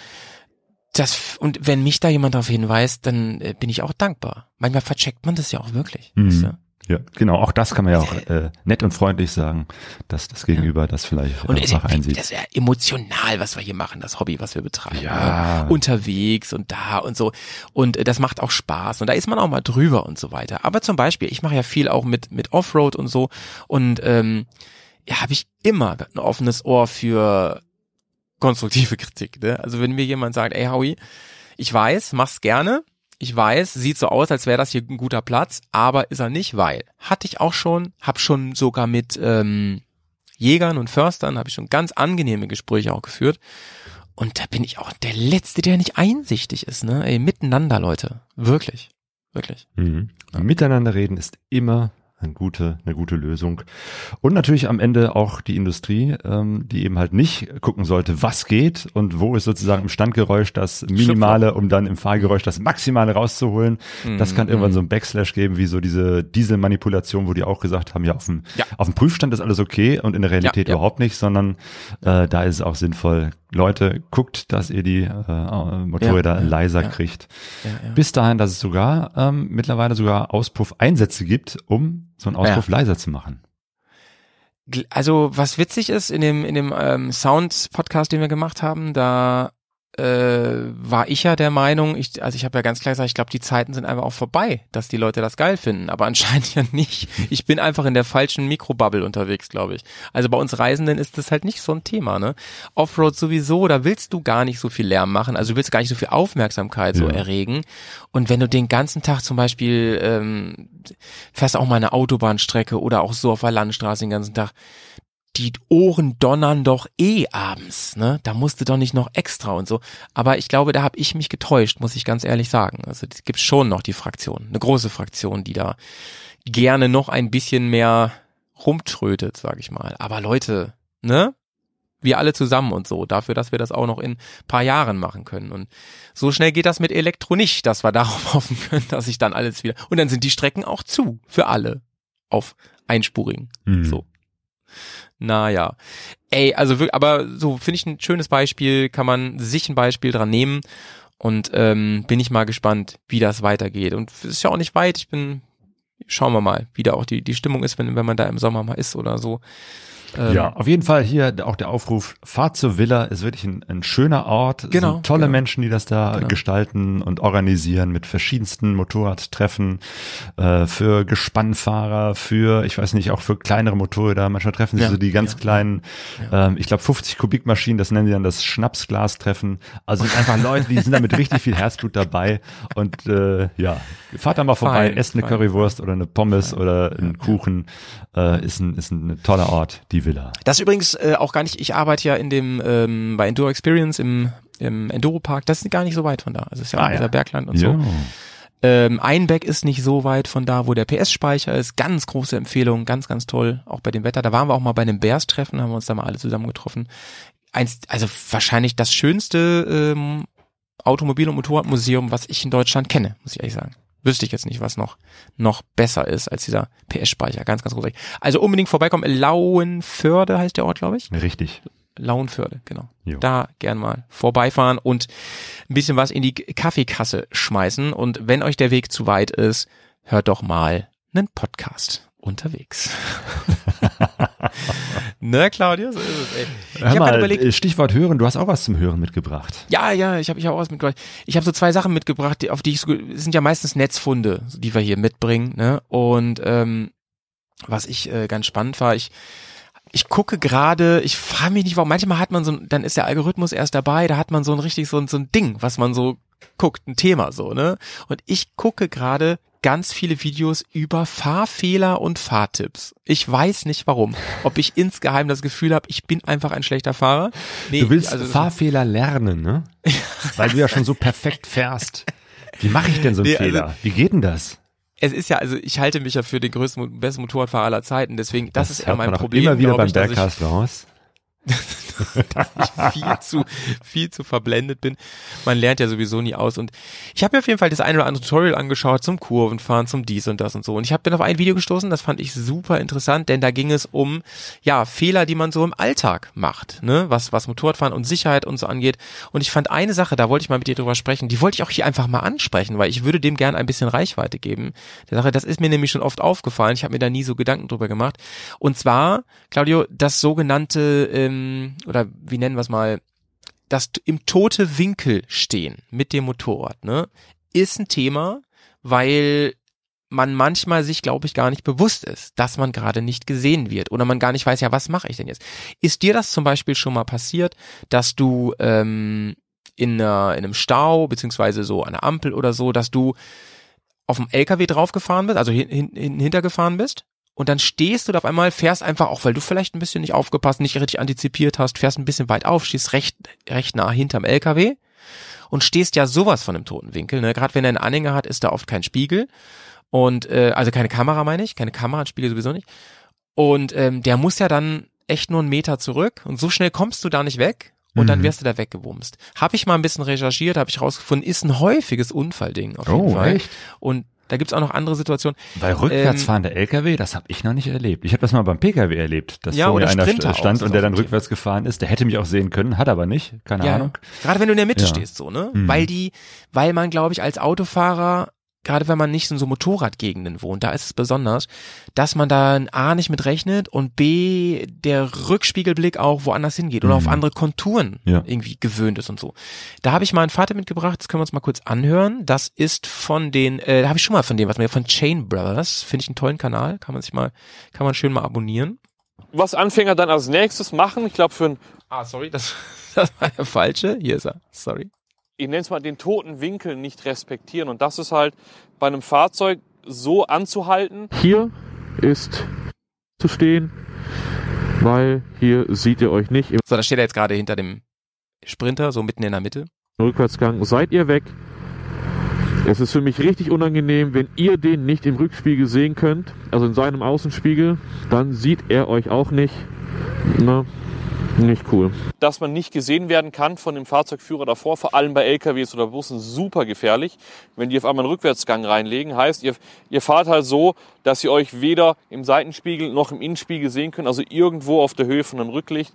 das, und wenn mich da jemand darauf hinweist, dann äh, bin ich auch dankbar. Manchmal vercheckt man das ja auch wirklich. Mhm. Weißt du? Ja, genau. Auch das kann man ja auch äh, nett und freundlich sagen, dass das Gegenüber das vielleicht Und auch einsieht. das ist ja emotional, was wir hier machen, das Hobby, was wir betreiben. Ja. ne? Unterwegs und da und so. Und äh, das macht auch Spaß. Und da ist man auch mal drüber und so weiter. Aber zum Beispiel, ich mache ja viel auch mit, mit Offroad und so. Und ähm, ja, habe ich immer ein offenes Ohr für konstruktive Kritik. Ne? Also wenn mir jemand sagt, ey Howie, ich weiß, mach's gerne. Ich weiß, sieht so aus, als wäre das hier ein guter Platz, aber ist er nicht, weil hatte ich auch schon, hab schon sogar mit ähm, Jägern und Förstern habe ich schon ganz angenehme Gespräche auch geführt. Und da bin ich auch der Letzte, der nicht einsichtig ist, ne? Ey, miteinander, Leute. Wirklich. Wirklich. Mhm. Miteinander reden ist immer eine gute, eine gute Lösung. Und natürlich am Ende auch die Industrie, ähm, die eben halt nicht gucken sollte, was geht und wo ist sozusagen im Standgeräusch das Minimale, um dann im Fahrgeräusch das Maximale rauszuholen. Das kann irgendwann so ein Backslash geben, wie so diese Dieselmanipulation, wo die auch gesagt haben, ja, auf dem, Ja. auf dem Prüfstand ist alles okay und in der Realität Ja, ja. überhaupt nicht, sondern äh, da ist es auch sinnvoll. Leute, guckt, dass ihr die äh, Motorräder Ja, ja, leiser ja. kriegt. Bis dahin, dass es sogar ähm, mittlerweile sogar Auspuffeinsätze gibt, um so einen Auspuff leiser zu machen. Also, was witzig ist, in dem, in dem ähm, Sound-Podcast, den wir gemacht haben, da äh, war ich ja der Meinung, ich, also ich habe ja ganz klar gesagt, ich glaube, die Zeiten sind einfach auch vorbei, dass die Leute das geil finden, aber anscheinend ja nicht. Ich bin einfach in der falschen Mikrobubble unterwegs, glaube ich. Also bei uns Reisenden ist das halt nicht so ein Thema, ne? Offroad sowieso, da willst du gar nicht so viel Lärm machen, also du willst gar nicht so viel Aufmerksamkeit so Ja. erregen. Und wenn du den ganzen Tag zum Beispiel ähm, fährst auch mal eine Autobahnstrecke oder auch so auf der Landstraße den ganzen Tag, die Ohren donnern doch eh abends, ne? Da musste doch nicht noch extra und so. Aber ich glaube, da habe ich mich getäuscht, muss ich ganz ehrlich sagen. Also es gibt schon noch die Fraktion, eine große Fraktion, die da gerne noch ein bisschen mehr rumtrötet, sag ich mal. Aber Leute, ne? Wir alle zusammen und so, dafür, dass wir das auch noch in paar Jahren machen können. Und so schnell geht das mit Elektro nicht, dass wir darauf hoffen können, dass sich dann alles wieder. Und dann sind die Strecken auch zu für alle auf einspurigen. Mhm. So. Naja. Ey, also aber so finde ich ein schönes Beispiel, kann man sich ein Beispiel dran nehmen und ähm, bin ich mal gespannt, wie das weitergeht. Und es ist ja auch nicht weit, ich bin, schauen wir mal, wie da auch die, die Stimmung ist, wenn, wenn man da im Sommer mal ist oder so. Ähm, Ja, auf jeden Fall hier auch der Aufruf, fahrt zur Villa, ist wirklich ein, ein schöner Ort. Es Genau, sind tolle genau. Menschen, die das da Genau. gestalten und organisieren mit verschiedensten Motorradtreffen äh, für Gespannfahrer, für, ich weiß nicht, auch für kleinere Motorräder. Manchmal treffen sich Ja, so die ganz ja, kleinen, ähm, ich glaube 50 Kubikmaschinen, das nennen sie dann das Schnapsglas-Treffen. Also sind einfach Leute, die sind da mit richtig viel Herzblut dabei und äh, ja, fahrt da mal vorbei, Fein, esst eine fein. Currywurst oder eine Pommes oder einen Kuchen. Äh, ist, ein, ist ein toller Ort, die Villa. Das ist übrigens äh, auch gar nicht, ich arbeite ja in dem, ähm, bei Enduro Experience im, im Enduro Park, das ist gar nicht so weit von da. Also es ist ja Ah, auch dieser ja. Bergland und so. Ähm, Einbeck ist nicht so weit von da, wo der PS-Speicher ist. Ganz große Empfehlung, ganz, ganz toll. Auch bei dem Wetter. Da waren wir auch mal bei einem Bears-Treffen, haben wir uns da mal alle zusammen getroffen. Eins, also wahrscheinlich das schönste ähm, Automobil- und Motorradmuseum, was ich in Deutschland kenne, muss ich ehrlich sagen. Wüsste ich jetzt nicht, was noch, noch besser ist als dieser PS-Speicher. Ganz, ganz großartig. Also unbedingt vorbeikommen. Lauenförde heißt der Ort, glaube ich. Richtig. Lauenförde, genau. Jo. Da gern mal vorbeifahren und ein bisschen was in die Kaffeekasse schmeißen. Und wenn euch der Weg zu weit ist, hört doch mal einen Podcast unterwegs. ne, Claudia? So ist es, ey. Ich habe mal, gerade überlegt, äh, Stichwort Hören, du hast auch was zum Hören mitgebracht. ja, ja, ich habe ich hab auch was mitgebracht. Ich habe so zwei Sachen mitgebracht, die, auf die ich so, sind ja meistens Netzfunde, die wir hier mitbringen, ne? Und ähm, was ich äh, ganz spannend war, ich ich gucke gerade, ich frage mich nicht, warum manchmal hat man so, dann ist der Algorithmus erst dabei, da hat man so ein richtig so ein so ein Ding, was man so guckt, ein Thema so, ne? Und ich gucke gerade ganz viele Videos über Fahrfehler und Fahrtipps. Ich weiß nicht warum. Ob ich insgeheim das Gefühl habe, ich bin einfach ein schlechter Fahrer. Nee, du willst also Fahrfehler lernen, ne? Weil du ja schon so perfekt fährst. Wie mache ich denn so einen nee, Fehler? Also, Wie geht denn das? Es ist ja, also ich halte mich ja für den größten, besten Motorradfahrer aller Zeiten, deswegen, das, das ist ja mein Problem. Immer wieder beim Bergcast raus. dass ich viel zu, viel zu verblendet bin. Man lernt ja sowieso nie aus. Und ich habe mir auf jeden Fall das eine oder andere Tutorial angeschaut zum Kurvenfahren, zum dies und das und so. Und ich habe dann auf ein Video gestoßen, das fand ich super interessant, denn da ging es um ja Fehler, die man so im Alltag macht, ne, was was Motorradfahren und Sicherheit und so angeht. Und ich fand eine Sache, da wollte ich mal mit dir drüber sprechen, die wollte ich auch hier einfach mal ansprechen, weil ich würde dem gern ein bisschen Reichweite geben. Der Sache, das ist mir nämlich schon oft aufgefallen. Ich habe mir da nie so Gedanken drüber gemacht. Und zwar, Claudio, das sogenannte ähm, oder wie nennen wir es mal, das im tote Winkel stehen mit dem Motorrad, ne, ist ein Thema, weil man manchmal sich, glaube ich, gar nicht bewusst ist, dass man gerade nicht gesehen wird oder man gar nicht weiß, ja, was mache ich denn jetzt? Ist dir das zum Beispiel schon mal passiert, dass du ähm, in, einer, in einem Stau beziehungsweise so an der Ampel oder so, dass du auf dem LKW draufgefahren bist, also hin, hin, hintergefahren bist und dann stehst du da auf einmal, fährst einfach, auch weil du vielleicht ein bisschen nicht aufgepasst, nicht richtig antizipiert hast, fährst ein bisschen weit auf, stehst recht, recht nah hinterm LKW und stehst ja sowas von im toten Winkel. Ne? Gerade wenn er einen Anhänger hat, ist da oft kein Spiegel. Und äh, also keine Kamera meine ich, keine Kamera, Spiegel sowieso nicht. Und ähm, der muss ja dann echt nur einen Meter zurück und so schnell kommst du da nicht weg und mhm. dann wirst du da weggewumst. Habe ich mal ein bisschen recherchiert, habe ich rausgefunden, ist ein häufiges Unfallding auf jeden oh, Fall. Echt? Und da gibt's auch noch andere Situationen. Weil rückwärts ähm, LKW, das habe ich noch nicht erlebt. Ich habe das mal beim PKW erlebt, dass ja, vor mir einer Sprinter stand und der dann rückwärts gefahren ist. Der hätte mich auch sehen können, hat aber nicht, keine ja, Ahnung. Gerade wenn du in der Mitte ja. stehst, so, ne? Mhm. Weil die, weil man, glaube ich, als Autofahrer gerade wenn man nicht in so Motorradgegenden wohnt, da ist es besonders, dass man da A nicht mit rechnet und B der Rückspiegelblick auch woanders hingeht oder mhm. auf andere Konturen ja. irgendwie gewöhnt ist und so. Da habe ich mal einen Vater mitgebracht, das können wir uns mal kurz anhören. Das ist von den, äh, da habe ich schon mal von dem was mir von Chain Brothers, finde ich einen tollen Kanal, kann man sich mal, kann man schön mal abonnieren. Was Anfänger dann als nächstes machen, ich glaube für ein Ah, sorry, das, das war der falsche. Hier ist er. Sorry ich nenne es mal, den toten Winkel nicht respektieren. Und das ist halt bei einem Fahrzeug so anzuhalten. Hier ist zu stehen, weil hier seht ihr euch nicht. So, da steht er jetzt gerade hinter dem Sprinter, so mitten in der Mitte. Rückwärtsgang, seid ihr weg. Es ist für mich richtig unangenehm, wenn ihr den nicht im Rückspiegel sehen könnt, also in seinem Außenspiegel, dann sieht er euch auch nicht. Na, nicht cool. Dass man nicht gesehen werden kann von dem Fahrzeugführer davor, vor allem bei LKWs oder Bussen, super gefährlich. Wenn die auf einmal einen Rückwärtsgang reinlegen, heißt, ihr, ihr fahrt halt so, dass ihr euch weder im Seitenspiegel noch im Innenspiegel sehen könnt, also irgendwo auf der Höhe von einem Rücklicht.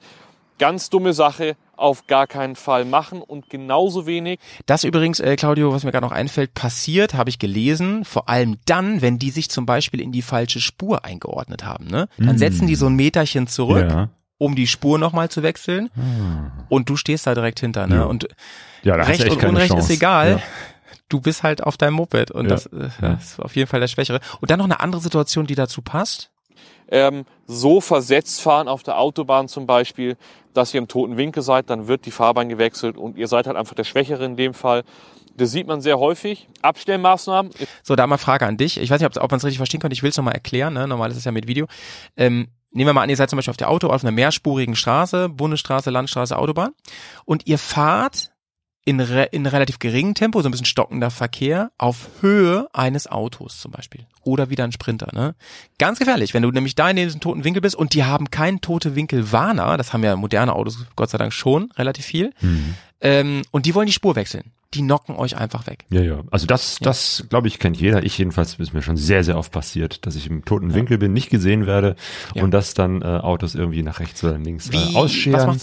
Ganz dumme Sache, auf gar keinen Fall machen und genauso wenig. Das übrigens, äh, Claudio, was mir gerade noch einfällt, passiert, habe ich gelesen, vor allem dann, wenn die sich zum Beispiel in die falsche Spur eingeordnet haben. Ne? Dann mm. setzen die so ein Meterchen zurück ja um die Spur nochmal zu wechseln. Hm. Und du stehst da direkt hinter, ne? Ja. Und ja, Recht und Unrecht Chance. ist egal. Ja. Du bist halt auf deinem Moped und ja. das, äh, das ist auf jeden Fall der Schwächere. Und dann noch eine andere Situation, die dazu passt. Ähm, so versetzt fahren auf der Autobahn zum Beispiel, dass ihr im toten Winkel seid, dann wird die Fahrbahn gewechselt und ihr seid halt einfach der Schwächere in dem Fall. Das sieht man sehr häufig. Abstellmaßnahmen. So, da mal Frage an dich. Ich weiß nicht, ob, ob man es richtig verstehen kann. Ich will es nochmal erklären. Ne? Normal ist es ja mit Video. Ähm, nehmen wir mal an, ihr seid zum Beispiel auf der Auto auf einer mehrspurigen Straße, Bundesstraße, Landstraße, Autobahn und ihr fahrt in, re in relativ geringem Tempo, so ein bisschen stockender Verkehr, auf Höhe eines Autos zum Beispiel. Oder wieder ein Sprinter, ne? Ganz gefährlich, wenn du nämlich da in diesem toten Winkel bist und die haben keinen tote Winkel Warner, das haben ja moderne Autos Gott sei Dank schon relativ viel, mhm. ähm, und die wollen die Spur wechseln die knocken euch einfach weg. Ja, ja. Also das, ja. das glaube ich, kennt jeder. Ich jedenfalls ist mir schon sehr, sehr oft passiert, dass ich im toten ja. Winkel bin, nicht gesehen werde ja. und dass dann äh, Autos irgendwie nach rechts oder links äh, ausscheren.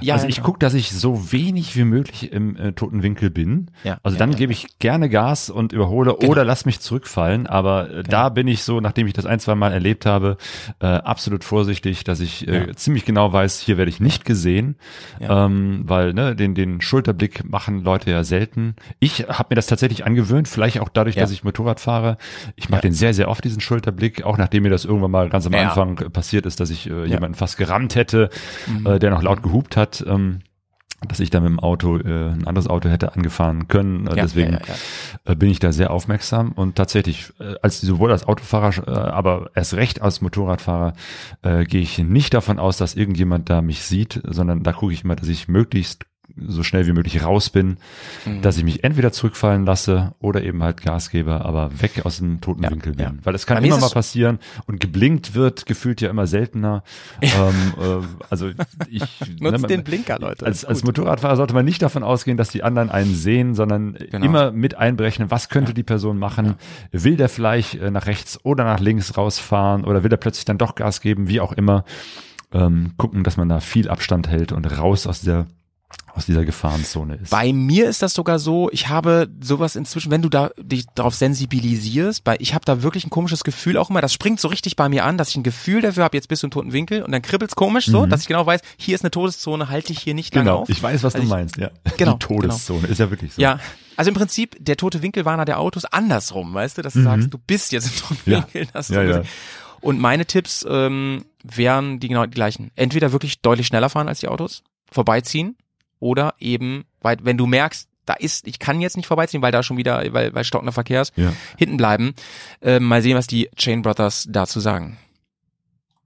Ja, also ich genau. gucke, dass ich so wenig wie möglich im äh, toten Winkel bin. Ja, also dann gebe ich gerne Gas und überhole genau. oder lass mich zurückfallen. Aber äh, genau. da bin ich so, nachdem ich das ein, zwei Mal erlebt habe, äh, absolut vorsichtig, dass ich äh, ziemlich genau weiß, hier werde ich nicht gesehen. Ähm, weil ne, den, den Schulterblick machen Leute ja selten. Ich habe mir das tatsächlich angewöhnt, vielleicht auch dadurch, dass ich Motorrad fahre. Ich mache den sehr, sehr oft, diesen Schulterblick, auch nachdem mir das irgendwann mal ganz am Anfang passiert ist, dass ich äh, jemanden fast gerammt hätte, mhm. äh, der noch laut gehupt hat hat. Ähm, dass ich da mit dem Auto äh, ein anderes Auto hätte angefahren können. Äh, Ja, Deswegen ja, ja, Äh, bin ich da sehr aufmerksam und tatsächlich, äh, als sowohl als Autofahrer, äh, aber erst recht als Motorradfahrer, äh, gehe ich nicht davon aus, dass irgendjemand da mich sieht, sondern da gucke ich immer, dass ich möglichst so schnell wie möglich raus bin, Mhm. dass ich mich entweder zurückfallen lasse oder eben halt Gas gebe, aber weg aus dem toten Ja, Winkel bin. ja. Weil es kann immer mal passieren und geblinkt wird gefühlt ja immer seltener. ähm, äh, also ich Nutzt ne, den Blinker, Leute. Als, als. Motorradfahrer sollte man nicht davon ausgehen, dass die anderen einen sehen, sondern Genau. immer mit einberechnen, was könnte die Person machen? Will der vielleicht äh, nach rechts oder nach links rausfahren oder will der plötzlich dann doch Gas geben, wie auch immer. Ähm, gucken, dass man da viel Abstand hält und raus aus der aus dieser Gefahrenzone ist. Bei mir ist das sogar so, ich habe sowas inzwischen, wenn du da dich darauf sensibilisierst, weil ich habe da wirklich ein komisches Gefühl auch immer, das springt so richtig bei mir an, dass ich ein Gefühl dafür habe, jetzt bist du im toten Winkel und dann kribbelt's komisch so, dass ich genau weiß, hier ist eine Todeszone, halte ich hier nicht lange Mhm. genau, auf. ich weiß, was Also du ich- meinst, ja. Genau, Die Todeszone ist ja wirklich so. Ja, also im Prinzip der tote Winkelwarner der Autos andersrum, weißt du, dass du sagst, du bist jetzt im toten Mhm. Ja. Winkel. Ja, ja. gesehen. Und meine Tipps ähm, wären die genau die gleichen. Entweder wirklich deutlich schneller fahren als die Autos, vorbeiziehen oder eben, weil wenn du merkst, da ist, ich kann jetzt nicht vorbeiziehen, weil da schon wieder, weil, weil stockender Verkehr ist, Ja. hinten bleiben. Ähm, mal sehen, was die Chain Brothers dazu sagen.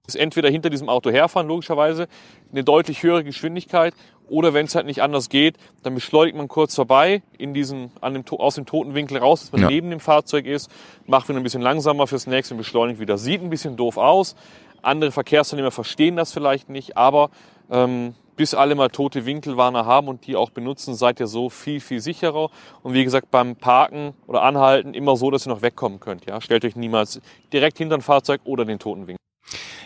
ist entweder hinter diesem Auto herfahren, logischerweise, eine deutlich höhere Geschwindigkeit, oder wenn es halt nicht anders geht, dann beschleunigt man kurz vorbei, in diesen, an dem, aus dem toten Winkel raus, dass man Ja. neben dem Fahrzeug ist, macht wieder ein bisschen langsamer fürs nächste und beschleunigt wieder. Sieht ein bisschen doof aus. Andere Verkehrsteilnehmer verstehen das vielleicht nicht, aber ähm, bis alle mal tote Winkelwarner haben und die auch benutzen, seid ihr so viel, viel sicherer. Und wie gesagt, beim Parken oder Anhalten immer so, dass ihr noch wegkommen könnt. Ja? Stellt euch niemals direkt hinter ein Fahrzeug oder den toten Winkel.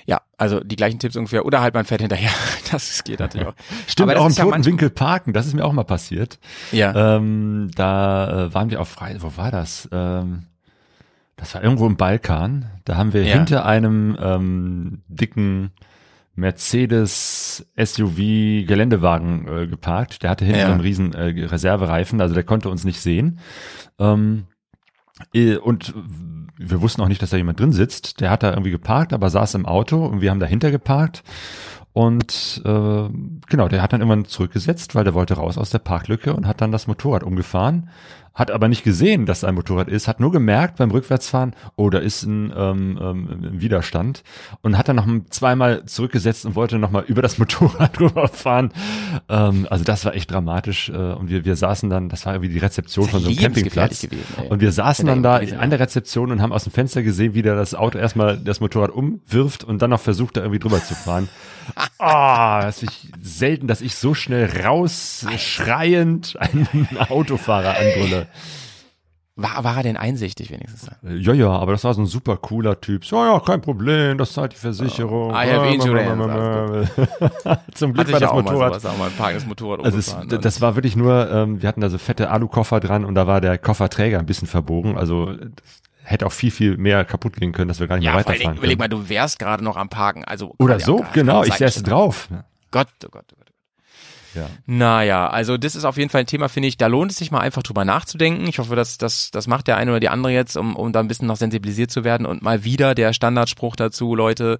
Ja, also die gleichen Tipps ungefähr. Oder halt man fährt hinterher. Das geht natürlich auch. Stimmt, auch im ja toten manchmal- Winkel parken, das ist mir auch mal passiert. Ja. Ähm, da äh, waren wir auf Frei, wo war das? Ähm, das war irgendwo im Balkan. Da haben wir Ja. hinter einem ähm, dicken Mercedes SUV Geländewagen äh, geparkt. Der hatte hinten Ja. einen riesen äh, Reservereifen, also der konnte uns nicht sehen. Ähm, äh, und wir wussten auch nicht, dass da jemand drin sitzt. Der hat da irgendwie geparkt, aber saß im Auto und wir haben dahinter geparkt. Und äh, genau, der hat dann irgendwann zurückgesetzt, weil der wollte raus aus der Parklücke und hat dann das Motorrad umgefahren, hat aber nicht gesehen, dass da ein Motorrad ist, hat nur gemerkt beim Rückwärtsfahren, oh, da ist ein, ähm, ähm, Widerstand und hat dann noch zweimal zurückgesetzt und wollte noch mal über das Motorrad rüberfahren. Ähm, also das war echt dramatisch äh, und wir, wir saßen dann, das war irgendwie die Rezeption von so einem Campingplatz gewesen, und wir saßen dann da an der Rezeption und haben aus dem Fenster gesehen, wie der das Auto erstmal das Motorrad umwirft und dann noch versucht, da irgendwie drüber zu fahren. Ah, das ist selten, dass ich so schnell raus schreiend einen Autofahrer anbrülle. War, war er denn einsichtig wenigstens? Ja, ja, aber das war so ein super cooler Typ. So, ja, kein Problem, das zahlt die Versicherung. I have insurance, Zum Glück Hatte war ja das mal Motorrad. sowas, auch mal ein parkendes Motorrad Also es. Und- das war wirklich nur, ähm, wir hatten da so fette Alukoffer dran und da war der Kofferträger ein bisschen verbogen. Also hätte auch viel, viel mehr kaputt gehen können, dass wir gar nicht ja, mehr weiterfahren überleg können. mal, du wärst gerade noch am Parken, also Oder so, genau, ich säße Seitenständer. drauf. Gott, oh Gott, oh Gott. Ja. Naja, also das ist auf jeden Fall ein Thema, finde ich, da lohnt es sich mal einfach drüber nachzudenken. Ich hoffe, dass das, das macht der eine oder die andere jetzt, um, um da ein bisschen noch sensibilisiert zu werden. Und mal wieder der Standardspruch dazu, Leute,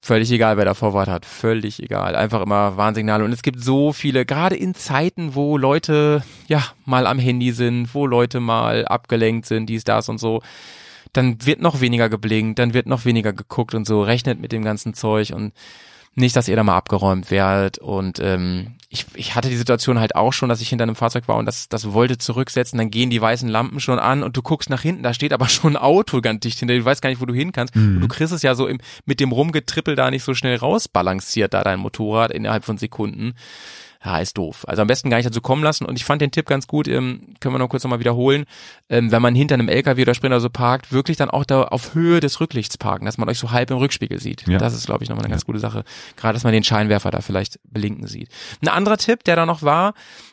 völlig egal, wer da Vorwort hat, völlig egal. Einfach immer Warnsignale. Und es gibt so viele, gerade in Zeiten, wo Leute ja mal am Handy sind, wo Leute mal abgelenkt sind, dies, das und so, dann wird noch weniger geblinkt, dann wird noch weniger geguckt und so, rechnet mit dem ganzen Zeug und nicht, dass ihr da mal abgeräumt werdet. Und ähm, ich, ich hatte die Situation halt auch schon, dass ich hinter einem Fahrzeug war und das, das wollte zurücksetzen, dann gehen die weißen Lampen schon an und du guckst nach hinten, da steht aber schon ein Auto ganz dicht hinter dir, du weißt gar nicht, wo du hin kannst. Und du kriegst es ja so im, mit dem Rumgetrippel da nicht so schnell rausbalanciert, da dein Motorrad innerhalb von Sekunden. Ja, ist doof. Also am besten gar nicht dazu kommen lassen. Und ich fand den Tipp ganz gut, ähm, können wir noch kurz nochmal wiederholen. Ähm, wenn man hinter einem LKW oder Sprinter so parkt, wirklich dann auch da auf Höhe des Rücklichts parken, dass man euch so halb im Rückspiegel sieht. Ja. Das ist, glaube ich, nochmal eine ganz gute Sache. Gerade, dass man den Scheinwerfer da vielleicht blinken sieht. Ein anderer Tipp, der da noch war,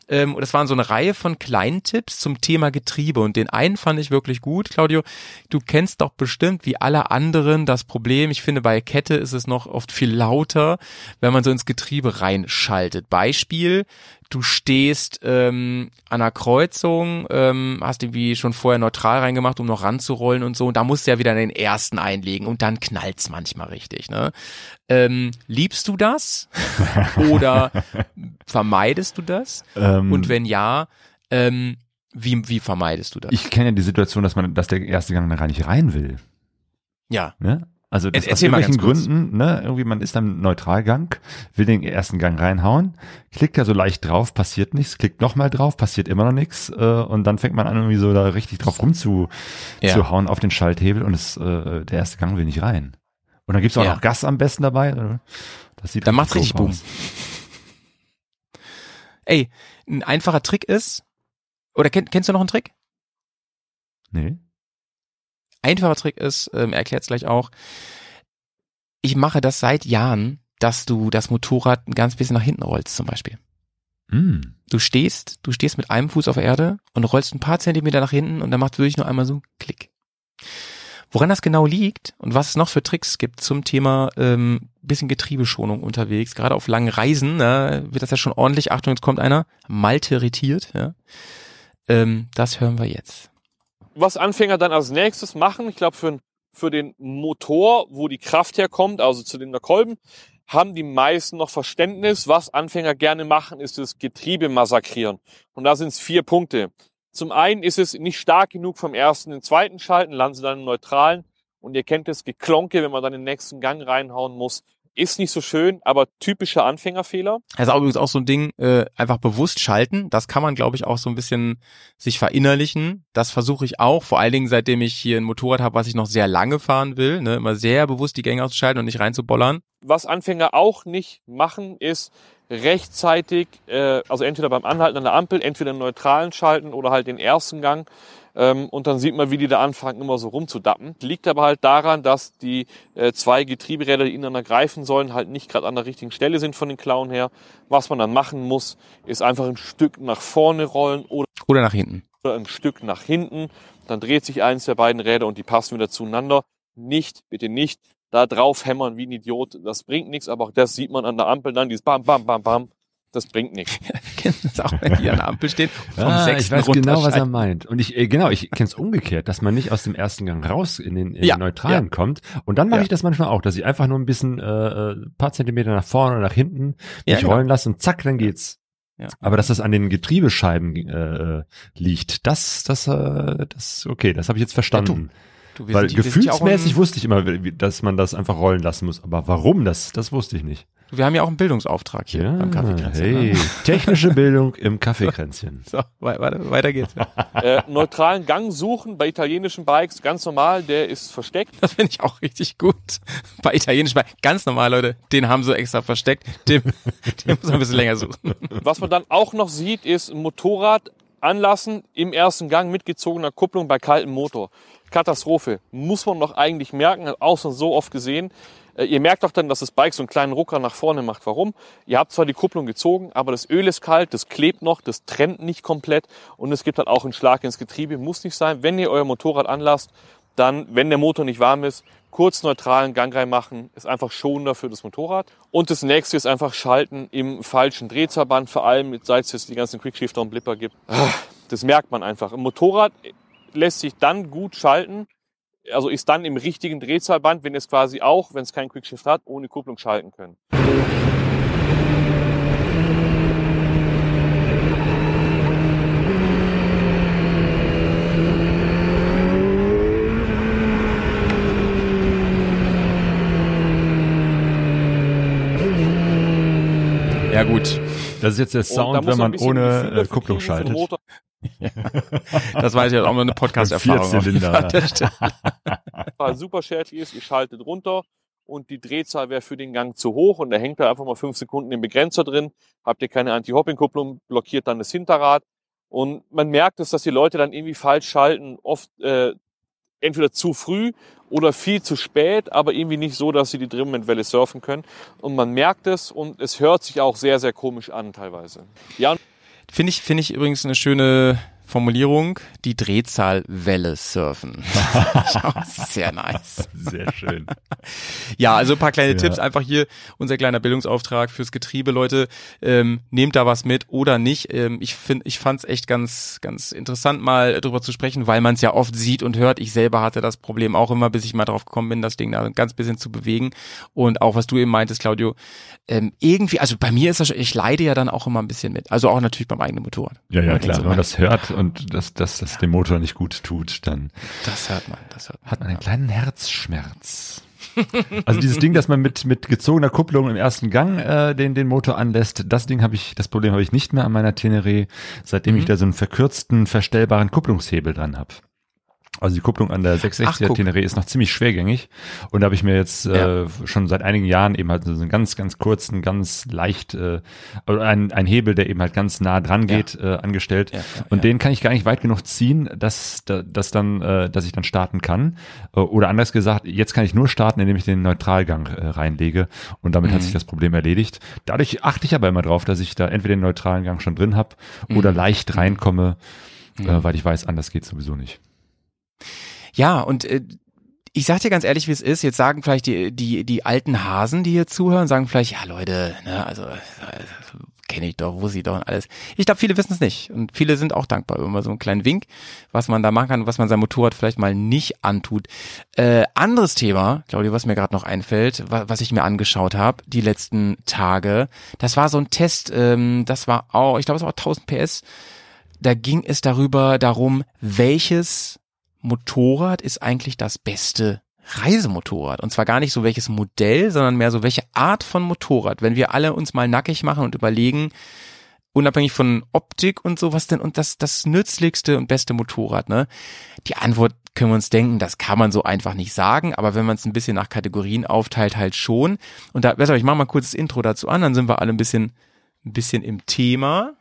ähm, das waren so eine Reihe von kleinen Tipps zum Thema Getriebe. Und den einen fand ich wirklich gut. Claudio, du kennst doch bestimmt wie alle anderen das Problem. Ich finde, bei Kette ist es noch oft viel lauter, wenn man so ins Getriebe reinschaltet. Beispiel, du stehst ähm, an einer Kreuzung, ähm, hast irgendwie schon vorher neutral reingemacht, um noch ranzurollen und so. Und da musst du ja wieder den ersten einlegen und dann knallt's manchmal richtig. Ne? Ähm, liebst du das? Oder Vermeidest du das? Ähm, Und wenn ja, ähm, wie, wie vermeidest du das? ich kenne ja die Situation, dass man, dass der erste Gang da gar nicht rein will. ja. Ne? Also das Er- aus erzähl mal irgendwelchen. Gründen, ne, irgendwie man ist am Neutralgang, will den ersten Gang reinhauen, klickt da so leicht drauf, passiert nichts, klickt nochmal drauf, passiert immer noch nichts äh, und dann fängt man an irgendwie so da richtig drauf rumzu Ja. zu hauen auf den Schalthebel und es, äh, der erste Gang will nicht rein. Und dann gibt's auch Ja. noch Gas am besten dabei. oder? Das sieht Dann macht's richtig Boom. aus. Ey, ein einfacher Trick ist, oder kenn, kennst du noch einen Trick? Nee. Einfacher Trick ist, ähm, er erklärt es gleich auch, ich mache das seit Jahren, dass du das Motorrad ein ganz bisschen nach hinten rollst zum Beispiel. Mm. Du stehst, du stehst mit einem Fuß auf der Erde und rollst ein paar Zentimeter nach hinten und dann macht wirklich nur einmal so Klick. Woran das genau liegt und was es noch für Tricks gibt zum Thema ähm, bisschen Getriebeschonung unterwegs, gerade auf langen Reisen, ne, wird das ja schon ordentlich, Achtung, jetzt kommt einer, malteritiert, ja. Ähm, das hören wir jetzt. Was Anfänger dann als nächstes machen, ich glaube für, für den Motor, wo die Kraft herkommt, also Zylinderkolben, haben die meisten noch Verständnis. Was Anfänger gerne machen, ist das Getriebe massakrieren. Und da sind es vier Punkte. Zum einen ist es nicht stark genug vom ersten in den zweiten Schalten, landen sie dann im neutralen. Und ihr kennt das Geklonke, wenn man dann den nächsten Gang reinhauen muss. Ist nicht so schön, aber typischer Anfängerfehler. Das ist auch übrigens auch so ein Ding, äh, einfach bewusst schalten. Das kann man, glaube ich, auch so ein bisschen sich verinnerlichen. Das versuche ich auch, vor allen Dingen, seitdem ich hier ein Motorrad habe, was ich noch sehr lange fahren will. Ne? Immer sehr bewusst die Gänge auszuschalten und nicht reinzubollern. was Anfänger auch nicht machen, ist rechtzeitig, äh, also entweder beim Anhalten an der Ampel, entweder den neutralen schalten oder halt den ersten Gang. Ähm, und dann sieht man, wie die da anfangen, immer so rumzudappen. Liegt aber halt daran, dass die äh, zwei Getrieberäder, die ineinander greifen sollen, halt nicht gerade an der richtigen Stelle sind von den Klauen her. Was man dann machen muss, ist einfach ein Stück nach vorne rollen oder Oder nach hinten. ein Stück nach hinten. Dann dreht sich eins der beiden Räder und die passen wieder zueinander. Nicht, bitte nicht, da drauf hämmern wie ein Idiot. Das bringt nichts, aber auch das sieht man an der Ampel dann, dieses Bam, Bam, Bam, Bam. Das bringt nichts. Du das auch, wenn die an der Ampel stehen? Vom Ah, ich weiß genau, was er meint. Und ich, äh, genau, ich kenne es umgekehrt, dass man nicht aus dem ersten Gang raus in den, in Ja, den Neutralen ja. kommt. Und dann mache Ja. ich das manchmal auch, dass ich einfach nur ein bisschen, äh, äh, paar Zentimeter nach vorne oder nach hinten Ja, mich genau. rollen lasse und zack, dann geht's. Ja. Aber dass das an den Getriebescheiben äh, liegt, das, das, äh, das, okay, das habe ich jetzt verstanden. Du, wir Weil gefühlsmäßig wusste ich immer, wie- dass man das einfach rollen lassen muss. Aber warum das, das wusste ich nicht. Wir haben ja auch einen Bildungsauftrag hier beim Kaffeekränzchen. hey, ne? technische Bildung im Kaffeekränzchen. So, wei- weiter, weiter geht's. äh, neutralen Gang suchen bei italienischen Bikes, ganz normal, der ist versteckt. Das finde ich auch richtig gut. Bei italienisch, bei ganz normal, Leute, den haben sie extra versteckt. Den, den muss man ein bisschen länger suchen. Was man dann auch noch sieht, ist ein Motorrad anlassen im ersten Gang mit gezogener Kupplung bei kaltem Motor. Katastrophe. Muss man doch eigentlich merken, auch schon so oft gesehen. Äh, Ihr merkt doch dann, dass das Bike so einen kleinen Rucker nach vorne macht. Warum? Ihr habt zwar die Kupplung gezogen, aber das Öl ist kalt, das klebt noch, das trennt nicht komplett und es gibt halt auch einen Schlag ins Getriebe. Muss nicht sein. Wenn ihr euer Motorrad anlasst, dann, wenn der Motor nicht warm ist, kurz neutralen Gang reinmachen, ist einfach schonender für das Motorrad. Und das nächste ist einfach schalten im falschen Drehzahlband, vor allem seit es jetzt die ganzen Quickshifter und Blipper gibt. Ah, Das merkt man einfach. Im Motorrad lässt sich dann gut schalten, also ist dann im richtigen Drehzahlband, wenn es quasi auch, wenn es keinen Quickshift hat, ohne Kupplung schalten können. Ja, gut. Das ist jetzt der Sound, wenn man ohne äh, Kupplung schaltet. Das weiß ich auch mal eine Podcast-Erfahrung. super schädlich ist, ihr schaltet runter und die Drehzahl wäre für den Gang zu hoch und da hängt da einfach mal fünf Sekunden im Begrenzer drin. Habt ihr keine Anti-Hopping-Kupplung, blockiert dann das Hinterrad. Und man merkt es, dass die Leute dann irgendwie falsch schalten, oft äh, entweder zu früh oder viel zu spät, aber irgendwie nicht so, dass sie die Drehmomentwelle surfen können. Und man merkt es und es hört sich auch sehr, sehr komisch an teilweise. Ja, und Finde ich, finde ich übrigens eine schöne, Formulierung, die Drehzahlwelle surfen. Sehr nice. Sehr schön. Ja, also ein paar kleine Ja. Tipps, einfach hier unser kleiner Bildungsauftrag fürs Getriebe, Leute. Ähm, nehmt da was mit oder nicht. Ähm, ich finde, ich fand es echt ganz, ganz interessant, mal drüber zu sprechen, weil man es ja oft sieht und hört. Ich selber hatte das Problem auch immer, bis ich mal drauf gekommen bin, das Ding da ein ganz bisschen zu bewegen. Und auch was du eben meintest, Claudio, ähm, irgendwie, also bei mir ist das, schon- ich leide ja dann auch immer ein bisschen mit. Also auch natürlich beim eigenen Motorrad. Ja, ja, klar. so, Wenn man das hört und das, das, das dem Motor nicht gut tut, dann Das hört man, das hört man. hat man einen kleinen Herzschmerz. Also dieses Ding, dass man mit mit gezogener Kupplung im ersten Gang äh, den den Motor anlässt, das Ding habe ich, das Problem habe ich nicht mehr an meiner Teneré, seitdem Mhm. ich da so einen verkürzten verstellbaren Kupplungshebel dran habe. Also die Kupplung an der 660er guck. Teneré ist noch ziemlich schwergängig und da habe ich mir jetzt äh, Ja. schon seit einigen Jahren eben halt so einen ganz ganz kurzen, ganz leicht äh, ein, ein Hebel, der eben halt ganz nah dran geht, äh, angestellt Ja, ja, und ja. den kann ich gar nicht weit genug ziehen, dass da- dass dann äh, dass ich dann starten kann Äh, oder anders gesagt, jetzt kann ich nur starten, indem ich den Neutralgang äh, reinlege und damit Mhm. hat sich das Problem erledigt. Dadurch achte ich aber immer drauf, dass ich da entweder den neutralen Gang schon drin habe Mhm. oder leicht reinkomme, äh, weil ich weiß, anders geht sowieso nicht. Ja, und äh, ich sag dir ganz ehrlich, wie es ist. Jetzt sagen vielleicht die, die, die alten Hasen, die hier zuhören, sagen vielleicht, ja Leute, ne, also äh, kenne ich doch, wusste ich doch und alles. Ich glaube, viele wissen es nicht. Und viele sind auch dankbar über so einen kleinen Wink, was man da machen kann, was man seinem Motorrad vielleicht mal nicht antut. Äh, anderes Thema, Claudia, was mir gerade noch einfällt, wa was ich mir angeschaut habe, die letzten Tage, das war so ein Test, ähm, das war auch, ich glaube, es war 1000 PS. Da ging es darüber, darum, welches Motorrad ist eigentlich das beste Reisemotorrad. Und zwar gar nicht so welches Modell, sondern mehr so welche Art von Motorrad. Wenn wir alle uns mal nackig machen und überlegen, unabhängig von Optik und so, was denn und das, das nützlichste und beste Motorrad, ne? Die Antwort können wir uns denken, das kann man so einfach nicht sagen, aber wenn man es ein bisschen nach Kategorien aufteilt, halt schon. Und da, besser, ich mache mal kurz das Intro dazu an, dann sind wir alle ein bisschen, ein bisschen im Thema.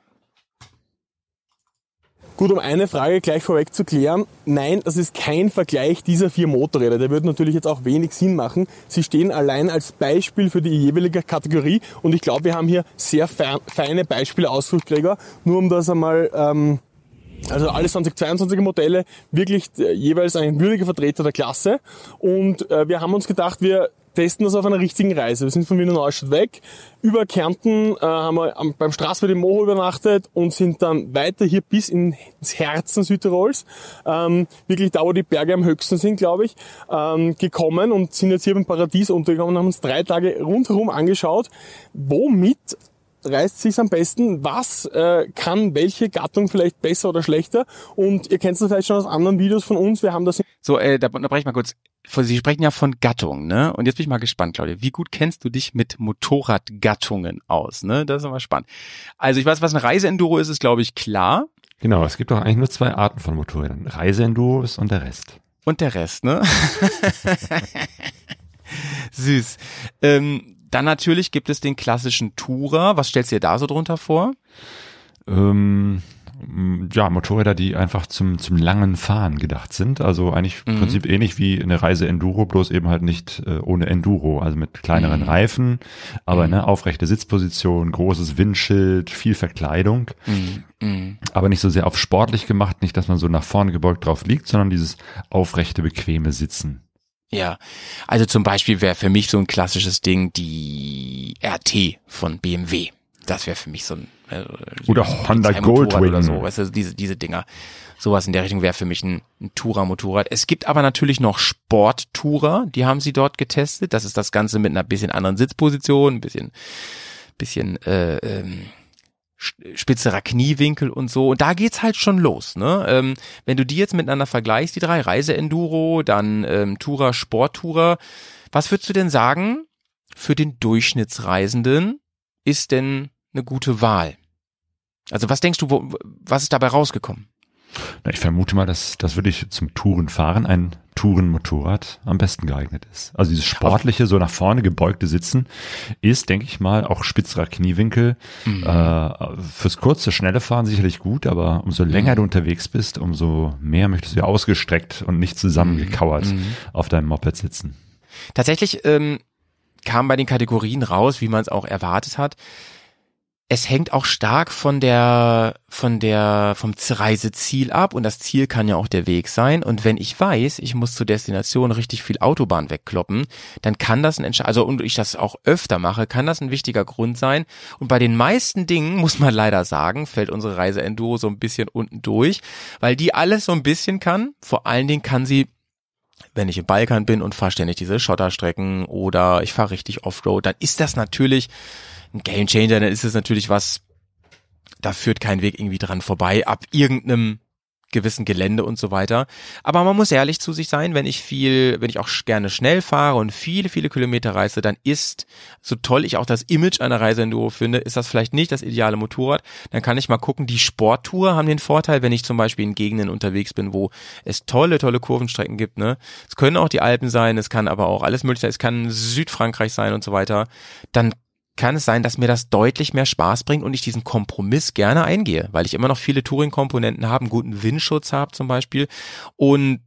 Gut, um eine Frage gleich vorweg zu klären. Nein, das ist kein Vergleich dieser vier Motorräder. Der würde natürlich jetzt auch wenig Sinn machen. Sie stehen allein als Beispiel für die jeweilige Kategorie und ich glaube, wir haben hier sehr fe- feine Beispiele ausgesucht, Gregor. Nur um das einmal, ähm, also alle 2022er Modelle wirklich äh, jeweils ein würdiger Vertreter der Klasse. Und äh, wir haben uns gedacht, wir testen das auf einer richtigen Reise. Wir sind von Wiener Neustadt weg. Über Kärnten äh, haben wir am, beim Straßburg im Moho übernachtet und sind dann weiter hier bis in, ins Herzen Südtirols, ähm, wirklich da, wo die Berge am höchsten sind, glaube ich, ähm, gekommen und sind jetzt hier beim Paradies untergekommen und haben uns drei Tage rundherum angeschaut, womit reißt sich's am besten? Was äh, kann welche Gattung vielleicht besser oder schlechter? Und ihr kennt das vielleicht schon aus anderen Videos von uns. Wir haben das So, äh, da unterbreche ich mal kurz. Sie sprechen ja von Gattung, ne? Und jetzt bin ich mal gespannt, Claudia. Wie gut kennst du dich mit Motorradgattungen aus, ne? Das ist immer spannend. Also ich weiß, was ein Reiseenduro ist, ist glaube ich klar. Genau, es gibt doch eigentlich nur zwei Arten von Motorrädern. Reiseenduros und der Rest. Und der Rest, ne? Süß. Ähm, dann natürlich gibt es den klassischen Tourer. Was stellst du dir da so drunter vor? Ähm, ja, Motorräder, die einfach zum, zum langen Fahren gedacht sind. Also eigentlich im Mhm. Prinzip ähnlich wie eine Reise Enduro, bloß eben halt nicht äh, ohne Enduro, also mit kleineren Mhm. Reifen, aber ne, aufrechte Sitzposition, großes Windschild, viel Verkleidung, Mhm. aber nicht so sehr auf sportlich gemacht, nicht, dass man so nach vorne gebeugt drauf liegt, sondern dieses aufrechte, bequeme Sitzen. Ja, also zum Beispiel wäre für mich so ein klassisches Ding die RT von BMW. Das wäre für mich so ein äh, Oder Honda Goldwing. oder so, weißt du, diese diese Dinger. Sowas in der Richtung wäre für mich ein, ein Tourer-Motorrad. Es gibt aber natürlich noch Sport-Tourer, die haben sie dort getestet. Das ist das Ganze mit einer bisschen anderen Sitzposition, ein bisschen, bisschen äh, ähm, spitzerer Kniewinkel und so. Und da geht's halt schon los. Ne? Ähm, wenn du die jetzt miteinander vergleichst, die drei Reise-Enduro, dann ähm, Tourer, Sport-Tourer, was würdest du denn sagen, für den Durchschnittsreisenden ist denn eine gute Wahl? Also was denkst du, wo, was ist dabei rausgekommen? Na, Ich vermute mal, dass das wirklich zum Tourenfahren ein Tourenmotorrad am besten geeignet ist. Also dieses sportliche, so nach vorne gebeugte Sitzen ist, denke ich mal, auch spitzerer Kniewinkel. Äh, fürs kurze, schnelle Fahren sicherlich gut, aber umso länger du unterwegs bist, umso mehr möchtest du ja ausgestreckt und nicht zusammengekauert auf deinem Moped sitzen. Tatsächlich ähm, kam bei den Kategorien raus, wie man es auch erwartet hat. Es hängt auch stark von der, von der, vom Reiseziel ab und das Ziel kann ja auch der Weg sein. Und wenn ich weiß, ich muss zur Destination richtig viel Autobahn wegkloppen, dann kann das ein also und ich das auch öfter mache, kann das ein wichtiger Grund sein. Und bei den meisten Dingen, muss man leider sagen, fällt unsere Reise Enduro so ein bisschen unten durch, weil die alles so ein bisschen kann. Vor allen Dingen kann sie wenn ich im Balkan bin und fahre ständig diese Schotterstrecken oder ich fahre richtig Offroad, dann ist das natürlich ein Gamechanger, dann ist es natürlich was, da führt kein Weg irgendwie dran vorbei, ab irgendeinem gewissen Gelände und so weiter. Aber man muss ehrlich zu sich sein, wenn ich viel, wenn ich auch gerne schnell fahre und viele, viele Kilometer reise, dann ist, so toll ich auch das Image einer Reiseenduro finde, ist das vielleicht nicht das ideale Motorrad. Dann kann ich mal gucken, die Sporttour haben den Vorteil, wenn ich zum Beispiel in Gegenden unterwegs bin, wo es tolle, tolle Kurvenstrecken gibt, ne. Es können auch die Alpen sein, es kann aber auch alles mögliche sein, es kann Südfrankreich sein und so weiter. Dann kann es sein, dass mir das deutlich mehr Spaß bringt und ich diesen Kompromiss gerne eingehe, weil ich immer noch viele Touring-Komponenten habe, einen guten Windschutz habe zum Beispiel und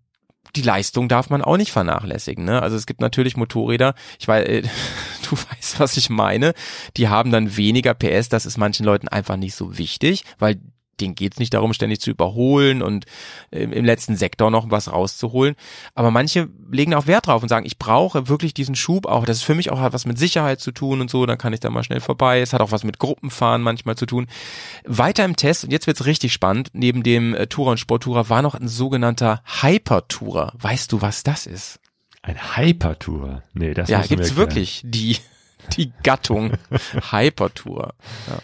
die Leistung darf man auch nicht vernachlässigen. Ne? Also es gibt natürlich Motorräder, ich weiß, äh, du weißt, was ich meine, die haben dann weniger PS, das ist manchen Leuten einfach nicht so wichtig, weil denen geht's nicht darum, ständig zu überholen und im, im letzten Sektor noch was rauszuholen. Aber manche legen auch Wert drauf und sagen, ich brauche wirklich diesen Schub auch. Das ist für mich auch hat was mit Sicherheit zu tun und so, dann kann ich da mal schnell vorbei. Es hat auch was mit Gruppenfahren manchmal zu tun. Weiter im Test, und jetzt wird's richtig spannend, neben dem äh, Tourer und Sporttourer war noch ein sogenannter Hypertourer. Weißt du, was das ist? Ein Hypertourer? Nee, das Ja, gibt's wirklich die, die Gattung Hypertourer. Ja.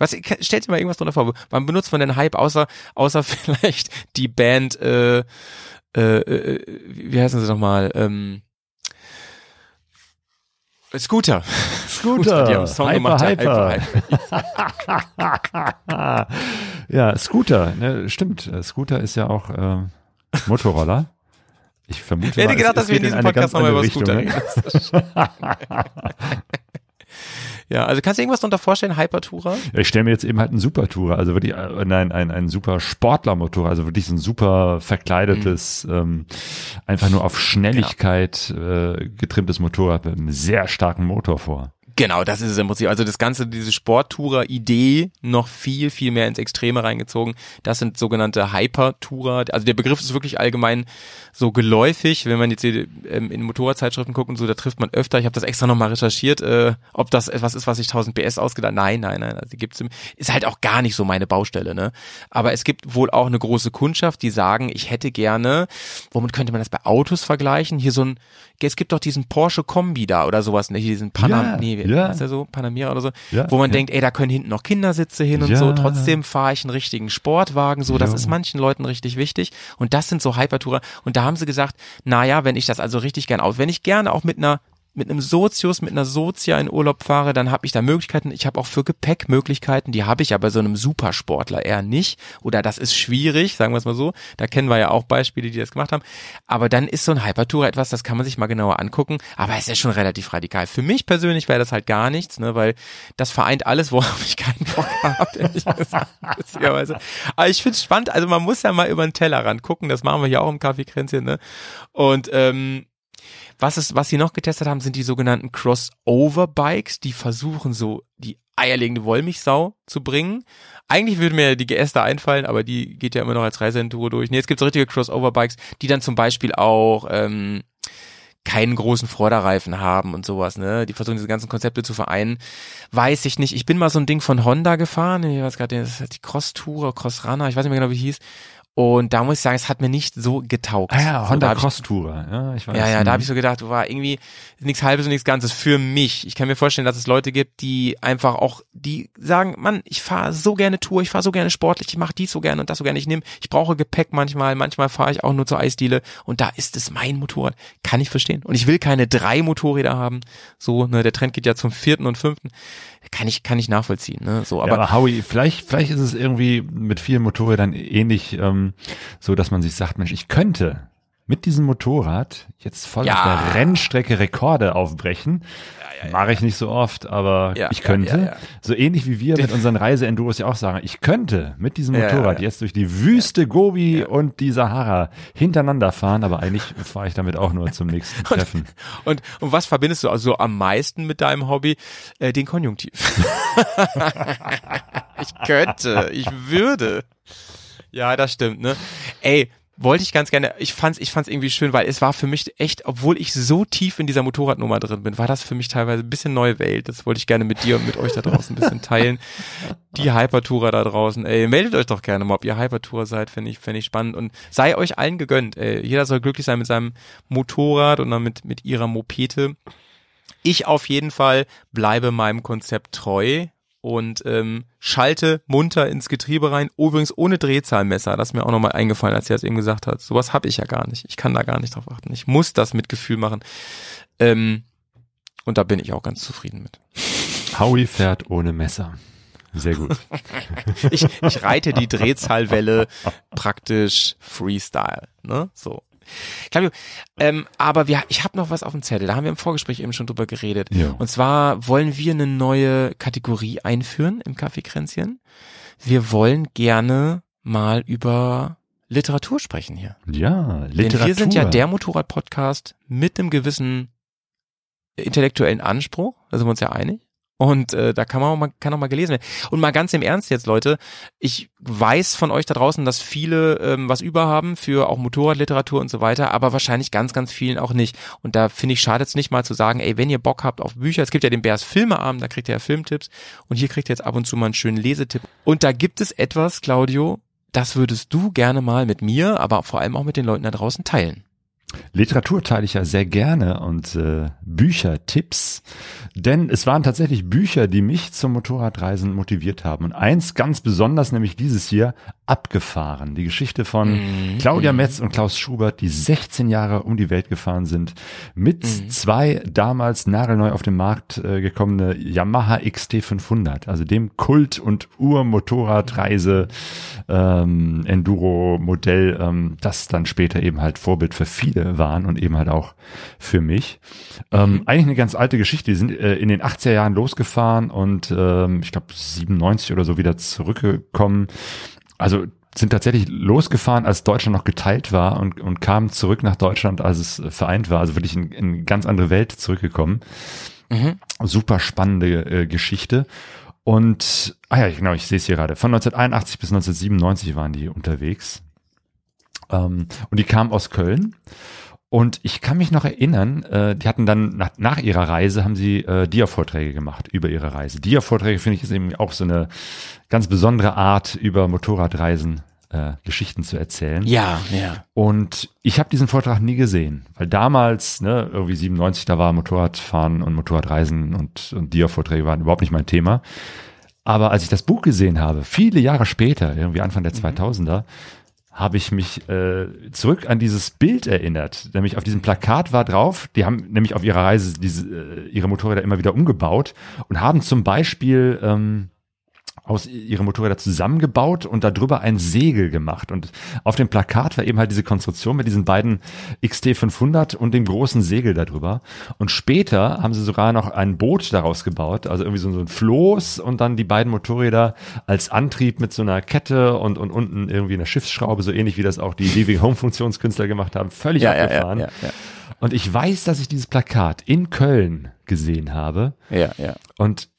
Was, stellt dir mal irgendwas drunter vor. Wann benutzt man denn Hype außer, außer vielleicht die Band, äh, äh, äh, wie heißen sie nochmal, ähm, Scooter. Scooter. Die haben einen Song Hyper, gemacht, Hyper. Hyper. ja, Scooter, ne, stimmt. Äh, Scooter ist ja auch äh, Motorroller. Ich vermute Wer hätte mal, gedacht, es, dass wir in diesem Podcast nochmal über Scooter ne? reden? Ja, also kannst du irgendwas darunter vorstellen, Hypertourer? Ich stelle mir jetzt eben halt einen Supertourer, also wirklich äh, nein, ein, ein super Sportlermotor, also wirklich so ein super verkleidetes, Mhm. ähm, einfach nur auf Schnelligkeit äh, getrimmtes Motorrad mit einem sehr starken Motor vor. Genau, das ist es im Prinzip. Also das Ganze, diese Sporttourer-Idee noch viel, viel mehr ins Extreme reingezogen. Das sind sogenannte Hyper-Tourer. Also der Begriff ist wirklich allgemein so geläufig. Wenn man jetzt ähm, in Motorradzeitschriften guckt und so, da trifft man öfter. Ich habe das extra nochmal recherchiert, äh, ob das etwas ist, was sich 1000 PS ausgedacht. Nein, nein, nein. Also gibt's im, ist halt auch gar nicht so meine Baustelle. Ne? Aber es gibt wohl auch eine große Kundschaft, die sagen, ich hätte gerne, womit könnte man das bei Autos vergleichen? Hier so ein, es gibt doch diesen Porsche Kombi da oder sowas, ne? Hier diesen Panam, Ja, nee, ja. ist der so? Panamera oder so? Ja, wo man ja. denkt, ey, da können hinten noch Kindersitze hin und Ja. so. Trotzdem fahre ich einen richtigen Sportwagen, so. Das ist manchen Leuten richtig wichtig. Und das sind so Hypertourer. Und da haben sie gesagt, na ja, wenn ich das also richtig gern aus, wenn ich gerne auch mit einer mit einem Sozius, mit einer Sozia in Urlaub fahre, dann habe ich da Möglichkeiten. Ich habe auch für Gepäck Möglichkeiten, die habe ich aber so einem Supersportler eher nicht. Oder das ist schwierig, sagen wir es mal so. Da kennen wir ja auch Beispiele, die das gemacht haben. Aber dann ist so ein Hypertourer etwas, das kann man sich mal genauer angucken. Aber es ist schon relativ radikal. Für mich persönlich wäre das halt gar nichts, ne, weil das vereint alles, worauf ich keinen Bock habe, ehrlich gesagt. Aber ich finde es spannend. Also man muss ja mal über den Tellerrand gucken. Das machen wir hier auch im Kaffeekränzchen, ne? Und ähm, was ist, was sie noch getestet haben, sind die sogenannten Crossover-Bikes, die versuchen so die eierlegende Wollmilchsau zu bringen. Eigentlich würde mir die GS da einfallen, aber die geht ja immer noch als Reiseenduro durch. Nee, jetzt gibt's richtige Crossover-Bikes, die dann zum Beispiel auch ähm, keinen großen Vorderreifen haben und sowas, ne? Die versuchen diese ganzen Konzepte zu vereinen. Weiß ich nicht. Ich bin mal so ein Ding von Honda gefahren. Ich weiß gerade, die Cross-Tourer, Cross-Runner, ich weiß nicht mehr genau, wie hieß. Und da muss ich sagen, es hat mir nicht so getaugt. Ah ja, so, Honda ich- Cross Tourer. Ja, ich weiß. ja, ja, da habe ich so gedacht, war irgendwie nichts Halbes und nichts Ganzes für mich. Ich kann mir vorstellen, dass es Leute gibt, die einfach auch, die sagen, Mann, ich fahre so gerne Tour, ich fahre so gerne sportlich, ich mache dies so gerne und das so gerne. Ich nehme, ich brauche Gepäck manchmal, manchmal fahre ich auch nur zur Eisdiele und da ist es mein Motorrad. Kann ich verstehen. Und ich will keine drei Motorräder haben. So, ne, der Trend geht ja zum vierten und fünften. Kann ich, kann ich nachvollziehen, ne? So, Aber, ja, aber Howie, vielleicht, vielleicht ist es irgendwie mit vielen Motorrädern ähnlich, ähm, so dass man sich sagt, Mensch, ich könnte mit diesem Motorrad jetzt voll Ja. auf der Rennstrecke Rekorde aufbrechen. Mache ich nicht so oft, aber Ja, ich ja, könnte. ja, ja. So ähnlich wie wir mit unseren Reiseenduros ja auch sagen, ich könnte mit diesem Ja, Motorrad ja. jetzt durch die Wüste Gobi und die Sahara hintereinander fahren, aber eigentlich fahre ich damit auch nur zum nächsten Treffen. Und, und was verbindest du also am meisten mit deinem Hobby? Äh, den Konjunktiv. ich könnte, ich würde. Ja, das stimmt, ne? Ey, wollte ich ganz gerne, ich fand's, ich fand's irgendwie schön, weil es war für mich echt, obwohl ich so tief in dieser Motorradnummer drin bin, war das für mich teilweise ein bisschen neue Welt. Das wollte ich gerne mit dir und mit euch da draußen ein bisschen teilen. Die Hypertourer da draußen, ey, meldet euch doch gerne mal, ob ihr Hypertourer seid, finde ich, finde ich spannend und sei euch allen gegönnt, ey. Jeder soll glücklich sein mit seinem Motorrad und dann mit, mit ihrer Mopete. Ich auf jeden Fall bleibe meinem Konzept treu und ähm, schalte munter ins Getriebe rein. Übrigens ohne Drehzahlmesser. Das ist mir auch nochmal eingefallen, als er es eben gesagt hat. Sowas habe ich ja gar nicht. Ich kann da gar nicht drauf achten. Ich muss das mit Gefühl machen. Ähm, und da bin ich auch ganz zufrieden mit. Howie fährt ohne Messer. Sehr gut. Ich, ich reite die Drehzahlwelle praktisch Freestyle. Ne? So. Claudio, ähm, aber wir, ich habe noch was auf dem Zettel, da haben wir im Vorgespräch eben schon drüber geredet. Ja. Und zwar wollen wir eine neue Kategorie einführen im Kaffeekränzchen. Wir wollen gerne mal über Literatur sprechen hier. Ja, Denn Literatur. wir sind ja der Motorrad-Podcast mit einem gewissen intellektuellen Anspruch, da sind wir uns ja einig. Und äh, da kann man auch mal, kann auch mal gelesen werden. Und mal ganz im Ernst jetzt, Leute, ich weiß von euch da draußen, dass viele ähm, was überhaben für auch Motorradliteratur und so weiter, aber wahrscheinlich ganz, ganz vielen auch nicht. Und da finde ich, schadet es nicht mal zu sagen, ey, wenn ihr Bock habt auf Bücher, es gibt ja den Bears Filmeabend, da kriegt ihr ja Filmtipps und hier kriegt ihr jetzt ab und zu mal einen schönen Lesetipp. Und da gibt es etwas, Claudio, das würdest du gerne mal mit mir, aber vor allem auch mit den Leuten da draußen teilen. Literatur teile ich ja sehr gerne und äh, Büchertipps, denn es waren tatsächlich Bücher, die mich zum Motorradreisen motiviert haben. Und eins ganz besonders, nämlich dieses hier, Abgefahren. Die Geschichte von Mhm. Claudia Metz und Klaus Schubert, die 16 Jahre um die Welt gefahren sind, mit Mhm. zwei damals nagelneu auf den Markt äh, gekommene Yamaha XT500, also dem Kult- und Ur-Motorradreise ähm, Enduro-Modell, ähm, das dann später eben halt Vorbild für viele waren und eben halt auch für mich. Ähm, eigentlich eine ganz alte Geschichte. Die sind äh, in den 80er Jahren losgefahren und ähm, ich glaube 97 oder so wieder zurückgekommen. Also sind tatsächlich losgefahren, als Deutschland noch geteilt war und, und kamen zurück nach Deutschland, als es äh, vereint war. Also wirklich in, in eine ganz andere Welt zurückgekommen. Super spannende äh, Geschichte. Und, ah ja, genau, ich sehe es hier gerade. Von 1981 bis 1997 waren die unterwegs. Ähm, und die kamen aus Köln. Und ich kann mich noch erinnern, äh, die hatten dann nach, nach ihrer Reise haben sie äh, Dia-Vorträge gemacht über ihre Reise. Dia-Vorträge finde ich ist eben auch so eine ganz besondere Art, über Motorradreisen äh, Geschichten zu erzählen. Ja, ja. Und ich habe diesen Vortrag nie gesehen, weil damals, ne, irgendwie 97, da war Motorradfahren und Motorradreisen und, und Dia-Vorträge waren überhaupt nicht mein Thema. Aber als ich das Buch gesehen habe, viele Jahre später, irgendwie Anfang der 2000er, habe ich mich äh, zurück an dieses Bild erinnert. Nämlich auf diesem Plakat war drauf, die haben nämlich auf ihrer Reise diese, äh, ihre Motorräder immer wieder umgebaut und haben zum Beispiel ähm, aus ihre Motorräder zusammengebaut und darüber ein Segel gemacht. Und auf dem Plakat war eben halt diese Konstruktion mit diesen beiden XT500 und dem großen Segel darüber. Und später haben sie sogar noch ein Boot daraus gebaut, also irgendwie so, so ein Floß und dann die beiden Motorräder als Antrieb mit so einer Kette und, und unten irgendwie einer Schiffsschraube, so ähnlich wie das auch die Living Home Funktionskünstler gemacht haben, völlig Ja, ja, abgefahren. ja, ja, ja. Und ich weiß, dass ich dieses Plakat in Köln gesehen habe. Ja, ja. Und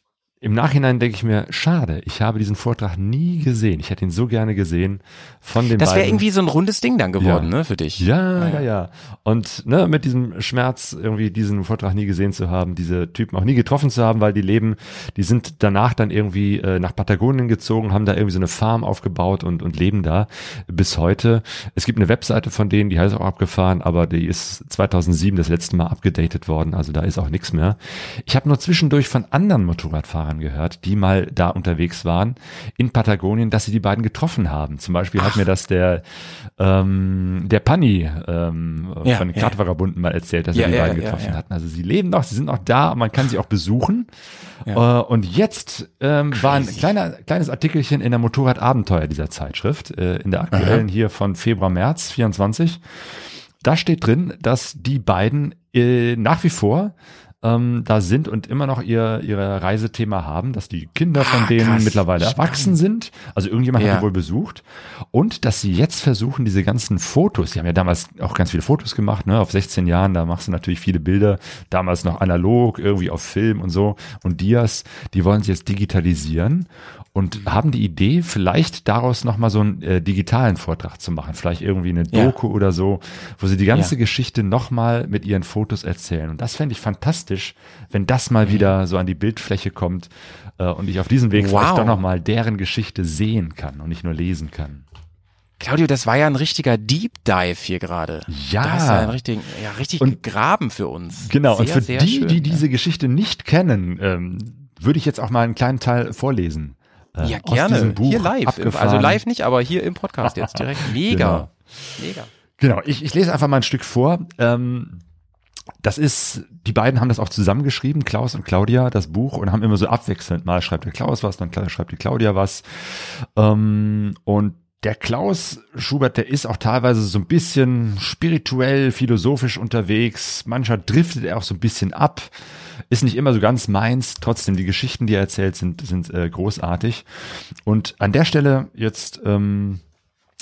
im Nachhinein denke ich mir, schade, ich habe diesen Vortrag nie gesehen. Ich hätte ihn so gerne gesehen von den Das wäre irgendwie so ein rundes Ding dann geworden, Ja. ne, für dich. Ja, ja, ja. Und ne, mit diesem Schmerz, irgendwie diesen Vortrag nie gesehen zu haben, diese Typen auch nie getroffen zu haben, weil die leben, die sind danach dann irgendwie äh, nach Patagonien gezogen, haben da irgendwie so eine Farm aufgebaut und, und leben da bis heute. Es gibt eine Webseite von denen, die heißt auch abgefahren, aber die ist 2007 das letzte Mal abgedatet worden, also da ist auch nichts mehr. Ich habe nur zwischendurch von anderen Motorradfahrern gehört, die mal da unterwegs waren in Patagonien, dass sie die beiden getroffen haben. Zum Beispiel hat mir das der ähm, der Pani ähm, Ja, von den ja. Mal erzählt, dass Ja, sie die beiden getroffen hatten. Also sie leben noch, sie sind noch da, man kann sie auch besuchen. Äh, und jetzt ähm, war ein kleiner, kleines Artikelchen in der Motorradabenteuer dieser Zeitschrift, äh, in der aktuellen hier von Februar, März 24. da steht drin, dass die beiden äh, nach wie vor ähm, da sind und immer noch ihr ihre Reisethema haben, dass die Kinder von Ah, denen krass. mittlerweile Spannend. erwachsen sind. Also irgendjemand Ja. hat die wohl besucht. Und dass sie jetzt versuchen, diese ganzen Fotos, die haben ja damals auch ganz viele Fotos gemacht, ne? Auf 16 Jahren, da machst du natürlich viele Bilder, damals noch analog, irgendwie auf Film und so. Und Dias, die wollen sie jetzt digitalisieren und haben die Idee, vielleicht daraus nochmal so einen äh, digitalen Vortrag zu machen. Vielleicht irgendwie eine Ja. Doku oder so, wo sie die ganze Ja. Geschichte nochmal mit ihren Fotos erzählen. Und das fände ich fantastisch, wenn das mal wieder so an die Bildfläche kommt äh, und ich auf diesem Weg Wow. vielleicht doch nochmal deren Geschichte sehen kann und nicht nur lesen kann. Claudio, das war ja ein richtiger Deep Dive hier gerade. Ja. Da hast du ja einen richtigen, ja, richtig Und- gegraben für uns. Genau, und Sehr, für sehr die, schön, die ja. diese Geschichte nicht kennen, ähm, würde ich jetzt auch mal einen kleinen Teil vorlesen. Äh, Ja, gerne. hier live. abgefahren. Also live nicht, aber hier im Podcast jetzt direkt. Mega. Genau. Mega. Genau, ich, ich lese einfach mal ein Stück vor. Ähm, das ist, die beiden haben das auch zusammengeschrieben, Klaus und Claudia, das Buch, und haben immer so abwechselnd. Mal schreibt der Klaus was, dann schreibt die Claudia was. Ähm, und der Klaus Schubert, der ist auch teilweise so ein bisschen spirituell, philosophisch unterwegs. Manchmal driftet er auch so ein bisschen ab. Ist nicht immer so ganz meins. Trotzdem, die Geschichten, die er erzählt, sind, sind äh, großartig. Und an der Stelle jetzt ähm,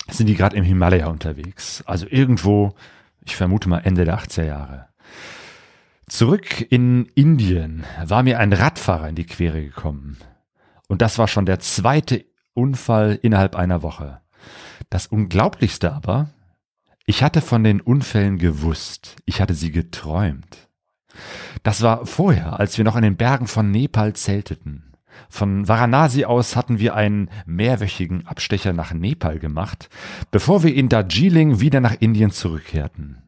sind die gerade im Himalaya unterwegs. Also irgendwo, ich vermute mal Ende der 80er Jahre. Zurück in Indien war mir ein Radfahrer in die Quere gekommen. Und das war schon der zweite Unfall innerhalb einer Woche. Das Unglaublichste aber, ich hatte von den Unfällen gewusst. Ich hatte sie geträumt. Das war vorher, als wir noch in den Bergen von Nepal zelteten. Von Varanasi aus hatten wir einen mehrwöchigen Abstecher nach Nepal gemacht, bevor wir in Darjeeling wieder nach Indien zurückkehrten.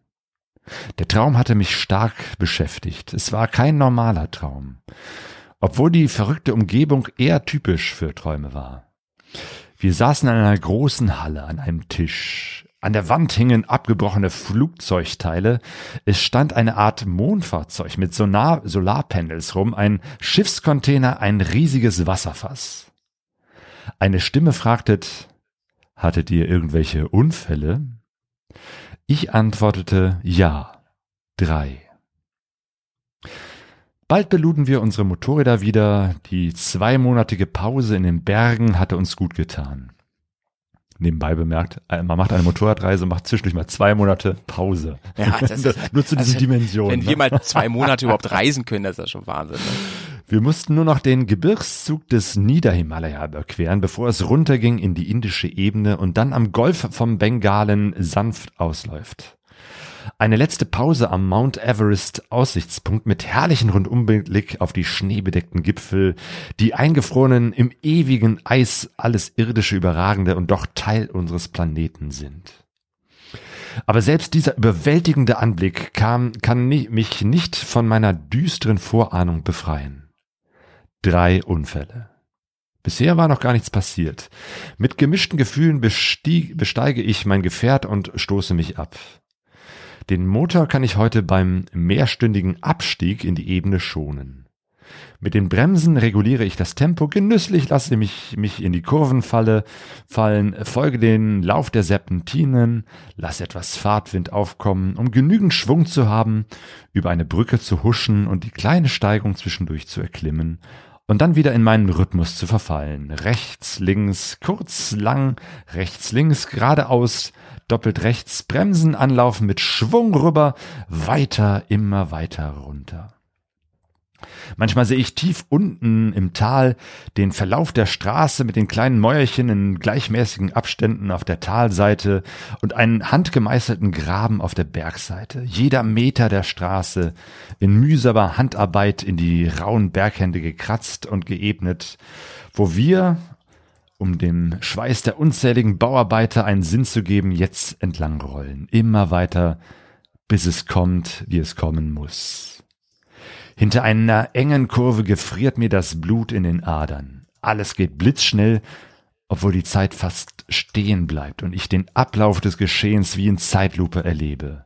Der Traum hatte mich stark beschäftigt. Es war kein normaler Traum, obwohl die verrückte Umgebung eher typisch für Träume war. Wir saßen in einer großen Halle an einem Tisch. An der Wand hingen abgebrochene Flugzeugteile. Es stand eine Art Mondfahrzeug mit Sonar Solarpanels rum, ein Schiffscontainer, ein riesiges Wasserfass. Eine Stimme fragte, hattet ihr irgendwelche Unfälle? Ich antwortete ja. Drei. Bald beluden wir unsere Motorräder wieder. Die zweimonatige Pause in den Bergen hatte uns gut getan. Nebenbei bemerkt, äh, man macht eine Motorradreise, macht zwischendurch mal zwei Monate Pause. Ja, das ist, Nur zu diesen also, Dimensionen. Wenn ne? wir mal zwei Monate überhaupt reisen können, das ist ja schon Wahnsinn. Ne? Wir mussten nur noch den Gebirgszug des Niederhimalaya überqueren, bevor es runterging in die indische Ebene und dann am Golf vom Bengalen sanft ausläuft. Eine letzte Pause am Mount Everest Aussichtspunkt mit herrlichen Rundumblick auf die schneebedeckten Gipfel, die eingefrorenen im ewigen Eis alles irdische überragende und doch Teil unseres Planeten sind. Aber selbst dieser überwältigende Anblick kam, kann mich nicht von meiner düsteren Vorahnung befreien. Drei Unfälle. Bisher war noch gar nichts passiert. Mit gemischten Gefühlen bestieg, besteige ich mein Gefährt und stoße mich ab. Den Motor kann ich heute beim mehrstündigen Abstieg in die Ebene schonen. Mit den Bremsen reguliere ich das Tempo genüsslich, lasse mich, mich in die Kurven falle, fallen, folge den Lauf der Serpentinen, lasse etwas Fahrtwind aufkommen, um genügend Schwung zu haben, über eine Brücke zu huschen und die kleine Steigung zwischendurch zu erklimmen und dann wieder in meinen Rhythmus zu verfallen. Rechts, links, kurz, lang, rechts, links, geradeaus, doppelt rechts, Bremsen anlaufen mit Schwung rüber, weiter, immer weiter runter. Manchmal sehe ich tief unten im Tal den Verlauf der Straße mit den kleinen Mäuerchen in gleichmäßigen Abständen auf der Talseite und einen handgemeißelten Graben auf der Bergseite. Jeder Meter der Straße in mühsamer Handarbeit in die rauen Berghände gekratzt und geebnet, wo wir, um dem Schweiß der unzähligen Bauarbeiter einen Sinn zu geben, jetzt entlang rollen. Immer weiter, bis es kommt, wie es kommen muss. Hinter einer engen Kurve gefriert mir das Blut in den Adern. Alles geht blitzschnell, obwohl die Zeit fast stehen bleibt und ich den Ablauf des Geschehens wie in Zeitlupe erlebe.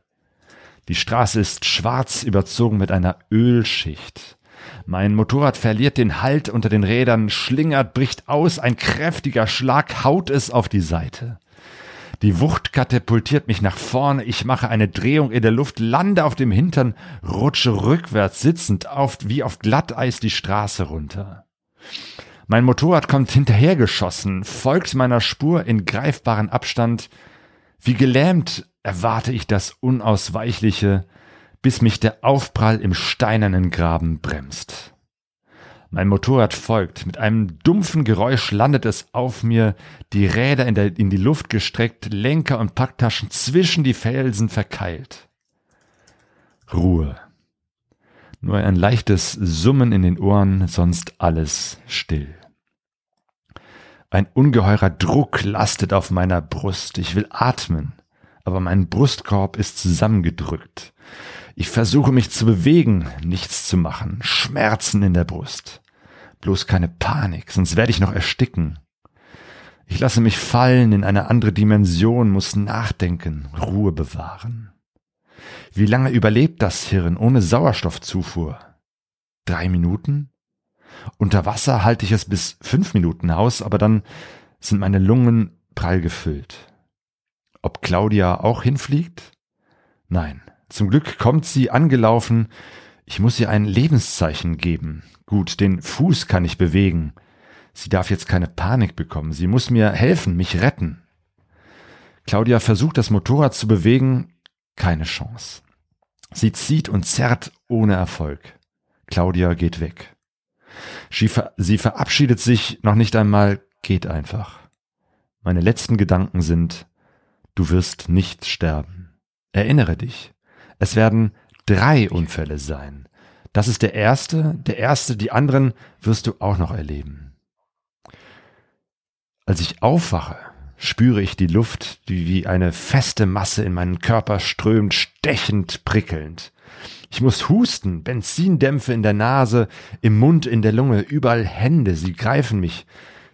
Die Straße ist schwarz überzogen mit einer Ölschicht. Mein Motorrad verliert den Halt unter den Rädern, schlingert, bricht aus, ein kräftiger Schlag haut es auf die Seite. Die Wucht katapultiert mich nach vorne, ich mache eine Drehung in der Luft, lande auf dem Hintern, rutsche rückwärts sitzend auf, wie auf Glatteis die Straße runter. Mein Motorrad kommt hinterhergeschossen, folgt meiner Spur in greifbaren Abstand. Wie gelähmt erwarte ich das Unausweichliche, bis mich der Aufprall im steinernen Graben bremst. Mein Motorrad folgt. Mit einem dumpfen Geräusch landet es auf mir, die Räder in, der, in die Luft gestreckt, Lenker und Packtaschen zwischen die Felsen verkeilt. Ruhe. Nur ein leichtes Summen in den Ohren, sonst alles still. Ein ungeheurer Druck lastet auf meiner Brust. Ich will atmen, aber mein Brustkorb ist zusammengedrückt. Ich versuche mich zu bewegen, nichts zu machen, Schmerzen in der Brust. Bloß keine Panik, sonst werde ich noch ersticken. Ich lasse mich fallen in eine andere Dimension, muss nachdenken, Ruhe bewahren. Wie lange überlebt das Hirn ohne Sauerstoffzufuhr? Drei Minuten? Unter Wasser halte ich es bis fünf Minuten aus, aber dann sind meine Lungen prall gefüllt. Ob Claudia auch hinfliegt? Nein. Zum Glück kommt sie angelaufen. Ich muss ihr ein Lebenszeichen geben. Gut, den Fuß kann ich bewegen. Sie darf jetzt keine Panik bekommen. Sie muss mir helfen, mich retten. Claudia versucht das Motorrad zu bewegen. Keine Chance. Sie zieht und zerrt ohne Erfolg. Claudia geht weg. Sie, ver sie verabschiedet sich noch nicht einmal, geht einfach. Meine letzten Gedanken sind, du wirst nicht sterben. Erinnere dich. Es werden drei Unfälle sein. Das ist der erste, der erste, die anderen wirst du auch noch erleben. Als ich aufwache, spüre ich die Luft, die wie eine feste Masse in meinen Körper strömt, stechend, prickelnd. Ich muss husten, Benzindämpfe in der Nase, im Mund, in der Lunge, überall Hände, sie greifen mich,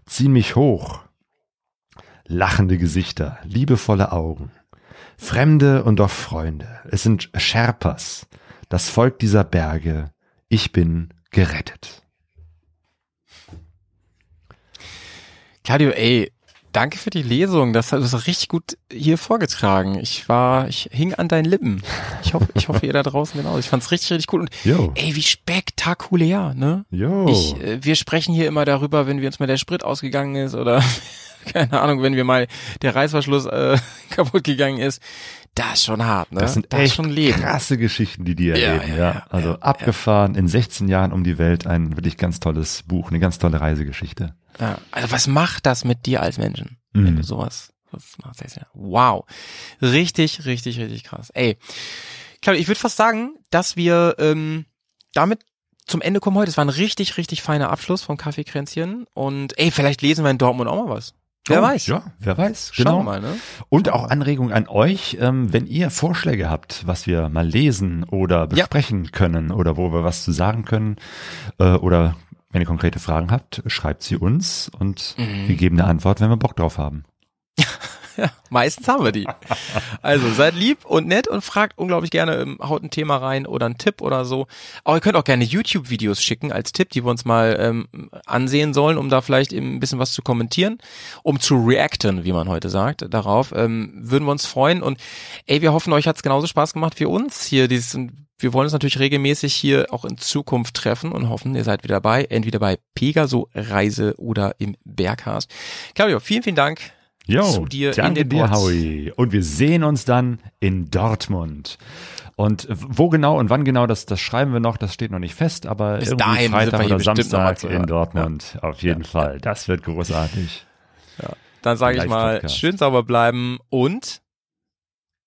ziehen mich hoch. Lachende Gesichter, liebevolle Augen. Fremde und doch Freunde. Es sind Sherpas, das Volk dieser Berge. Ich bin gerettet. Claudio, ey, danke für die Lesung. Das hast du richtig gut hier vorgetragen. Ich war, ich hing an deinen Lippen. Ich hoffe, ich hoffe, ihr da draußen genau. Ich fand's richtig, richtig cool. Und Jo. ey, wie spektakulär, ne? Jo. Ich, äh, wir sprechen hier immer darüber, wenn wir uns mal der Sprit ausgegangen ist oder keine Ahnung, wenn wir mal der Reißverschluss äh, kaputt gegangen ist. Das ist schon hart, ne? Das sind ist echt schon Leben. krasse Geschichten, die die erleben. ja, Ja, ja, also abgefahren in 16 Jahren um die Welt, ein wirklich ganz tolles Buch, eine ganz tolle Reisegeschichte. Ja, also was macht das mit dir als Menschen, wenn Mhm. du sowas, sowas machst? Ja. Wow. Richtig, richtig, richtig krass. Ey, Claudia, ich würde fast sagen, dass wir ähm, damit zum Ende kommen heute. Es war ein richtig, richtig feiner Abschluss vom Kaffeekränzchen. Und ey, vielleicht lesen wir in Dortmund auch mal was. Wer Oh, weiß. Ja, wer weiß. Schauen Genau. wir mal, ne? Und auch Anregungen an euch, ähm, wenn ihr Vorschläge habt, was wir mal lesen oder besprechen können oder wo wir was zu sagen können äh, oder wenn ihr konkrete Fragen habt, schreibt sie uns und Mhm. wir geben eine Antwort, wenn wir Bock drauf haben. Meistens haben wir die. Also seid lieb und nett und fragt unglaublich gerne, ähm, haut ein Thema rein oder einen Tipp oder so. Aber ihr könnt auch gerne YouTube-Videos schicken als Tipp, die wir uns mal ähm, ansehen sollen, um da vielleicht eben ein bisschen was zu kommentieren, um zu reacten, wie man heute sagt, darauf. Ähm, würden wir uns freuen und ey, wir hoffen, euch hat's genauso Spaß gemacht wie uns hier. Dieses, wir wollen uns natürlich regelmäßig hier auch in Zukunft treffen und hoffen, ihr seid wieder dabei, entweder bei Pegaso Reise oder im Berghast. Claudio, vielen, vielen Dank Jo, zu dir in danke den dir. Howie. Und wir sehen uns dann in Dortmund. Und wo genau und wann genau, das, das schreiben wir noch, das steht noch nicht fest, aber Bis irgendwie dahin sind wir Freitag oder Samstag in. Dortmund. Auf jeden Fall. Das wird großartig. Dann sage ich mal, Live-Podcast. schön sauber bleiben und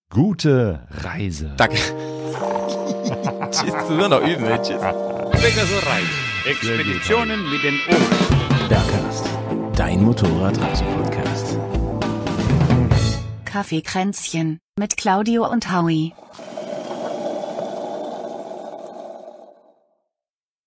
Gute Reise. danke. Tschüss, nur noch üben, tschüss. Pegaso Reise. Expeditionen mit den Ohren. Bergcast, dein Motorradreise-Podcast. Kaffeekränzchen mit Claudio und Howie.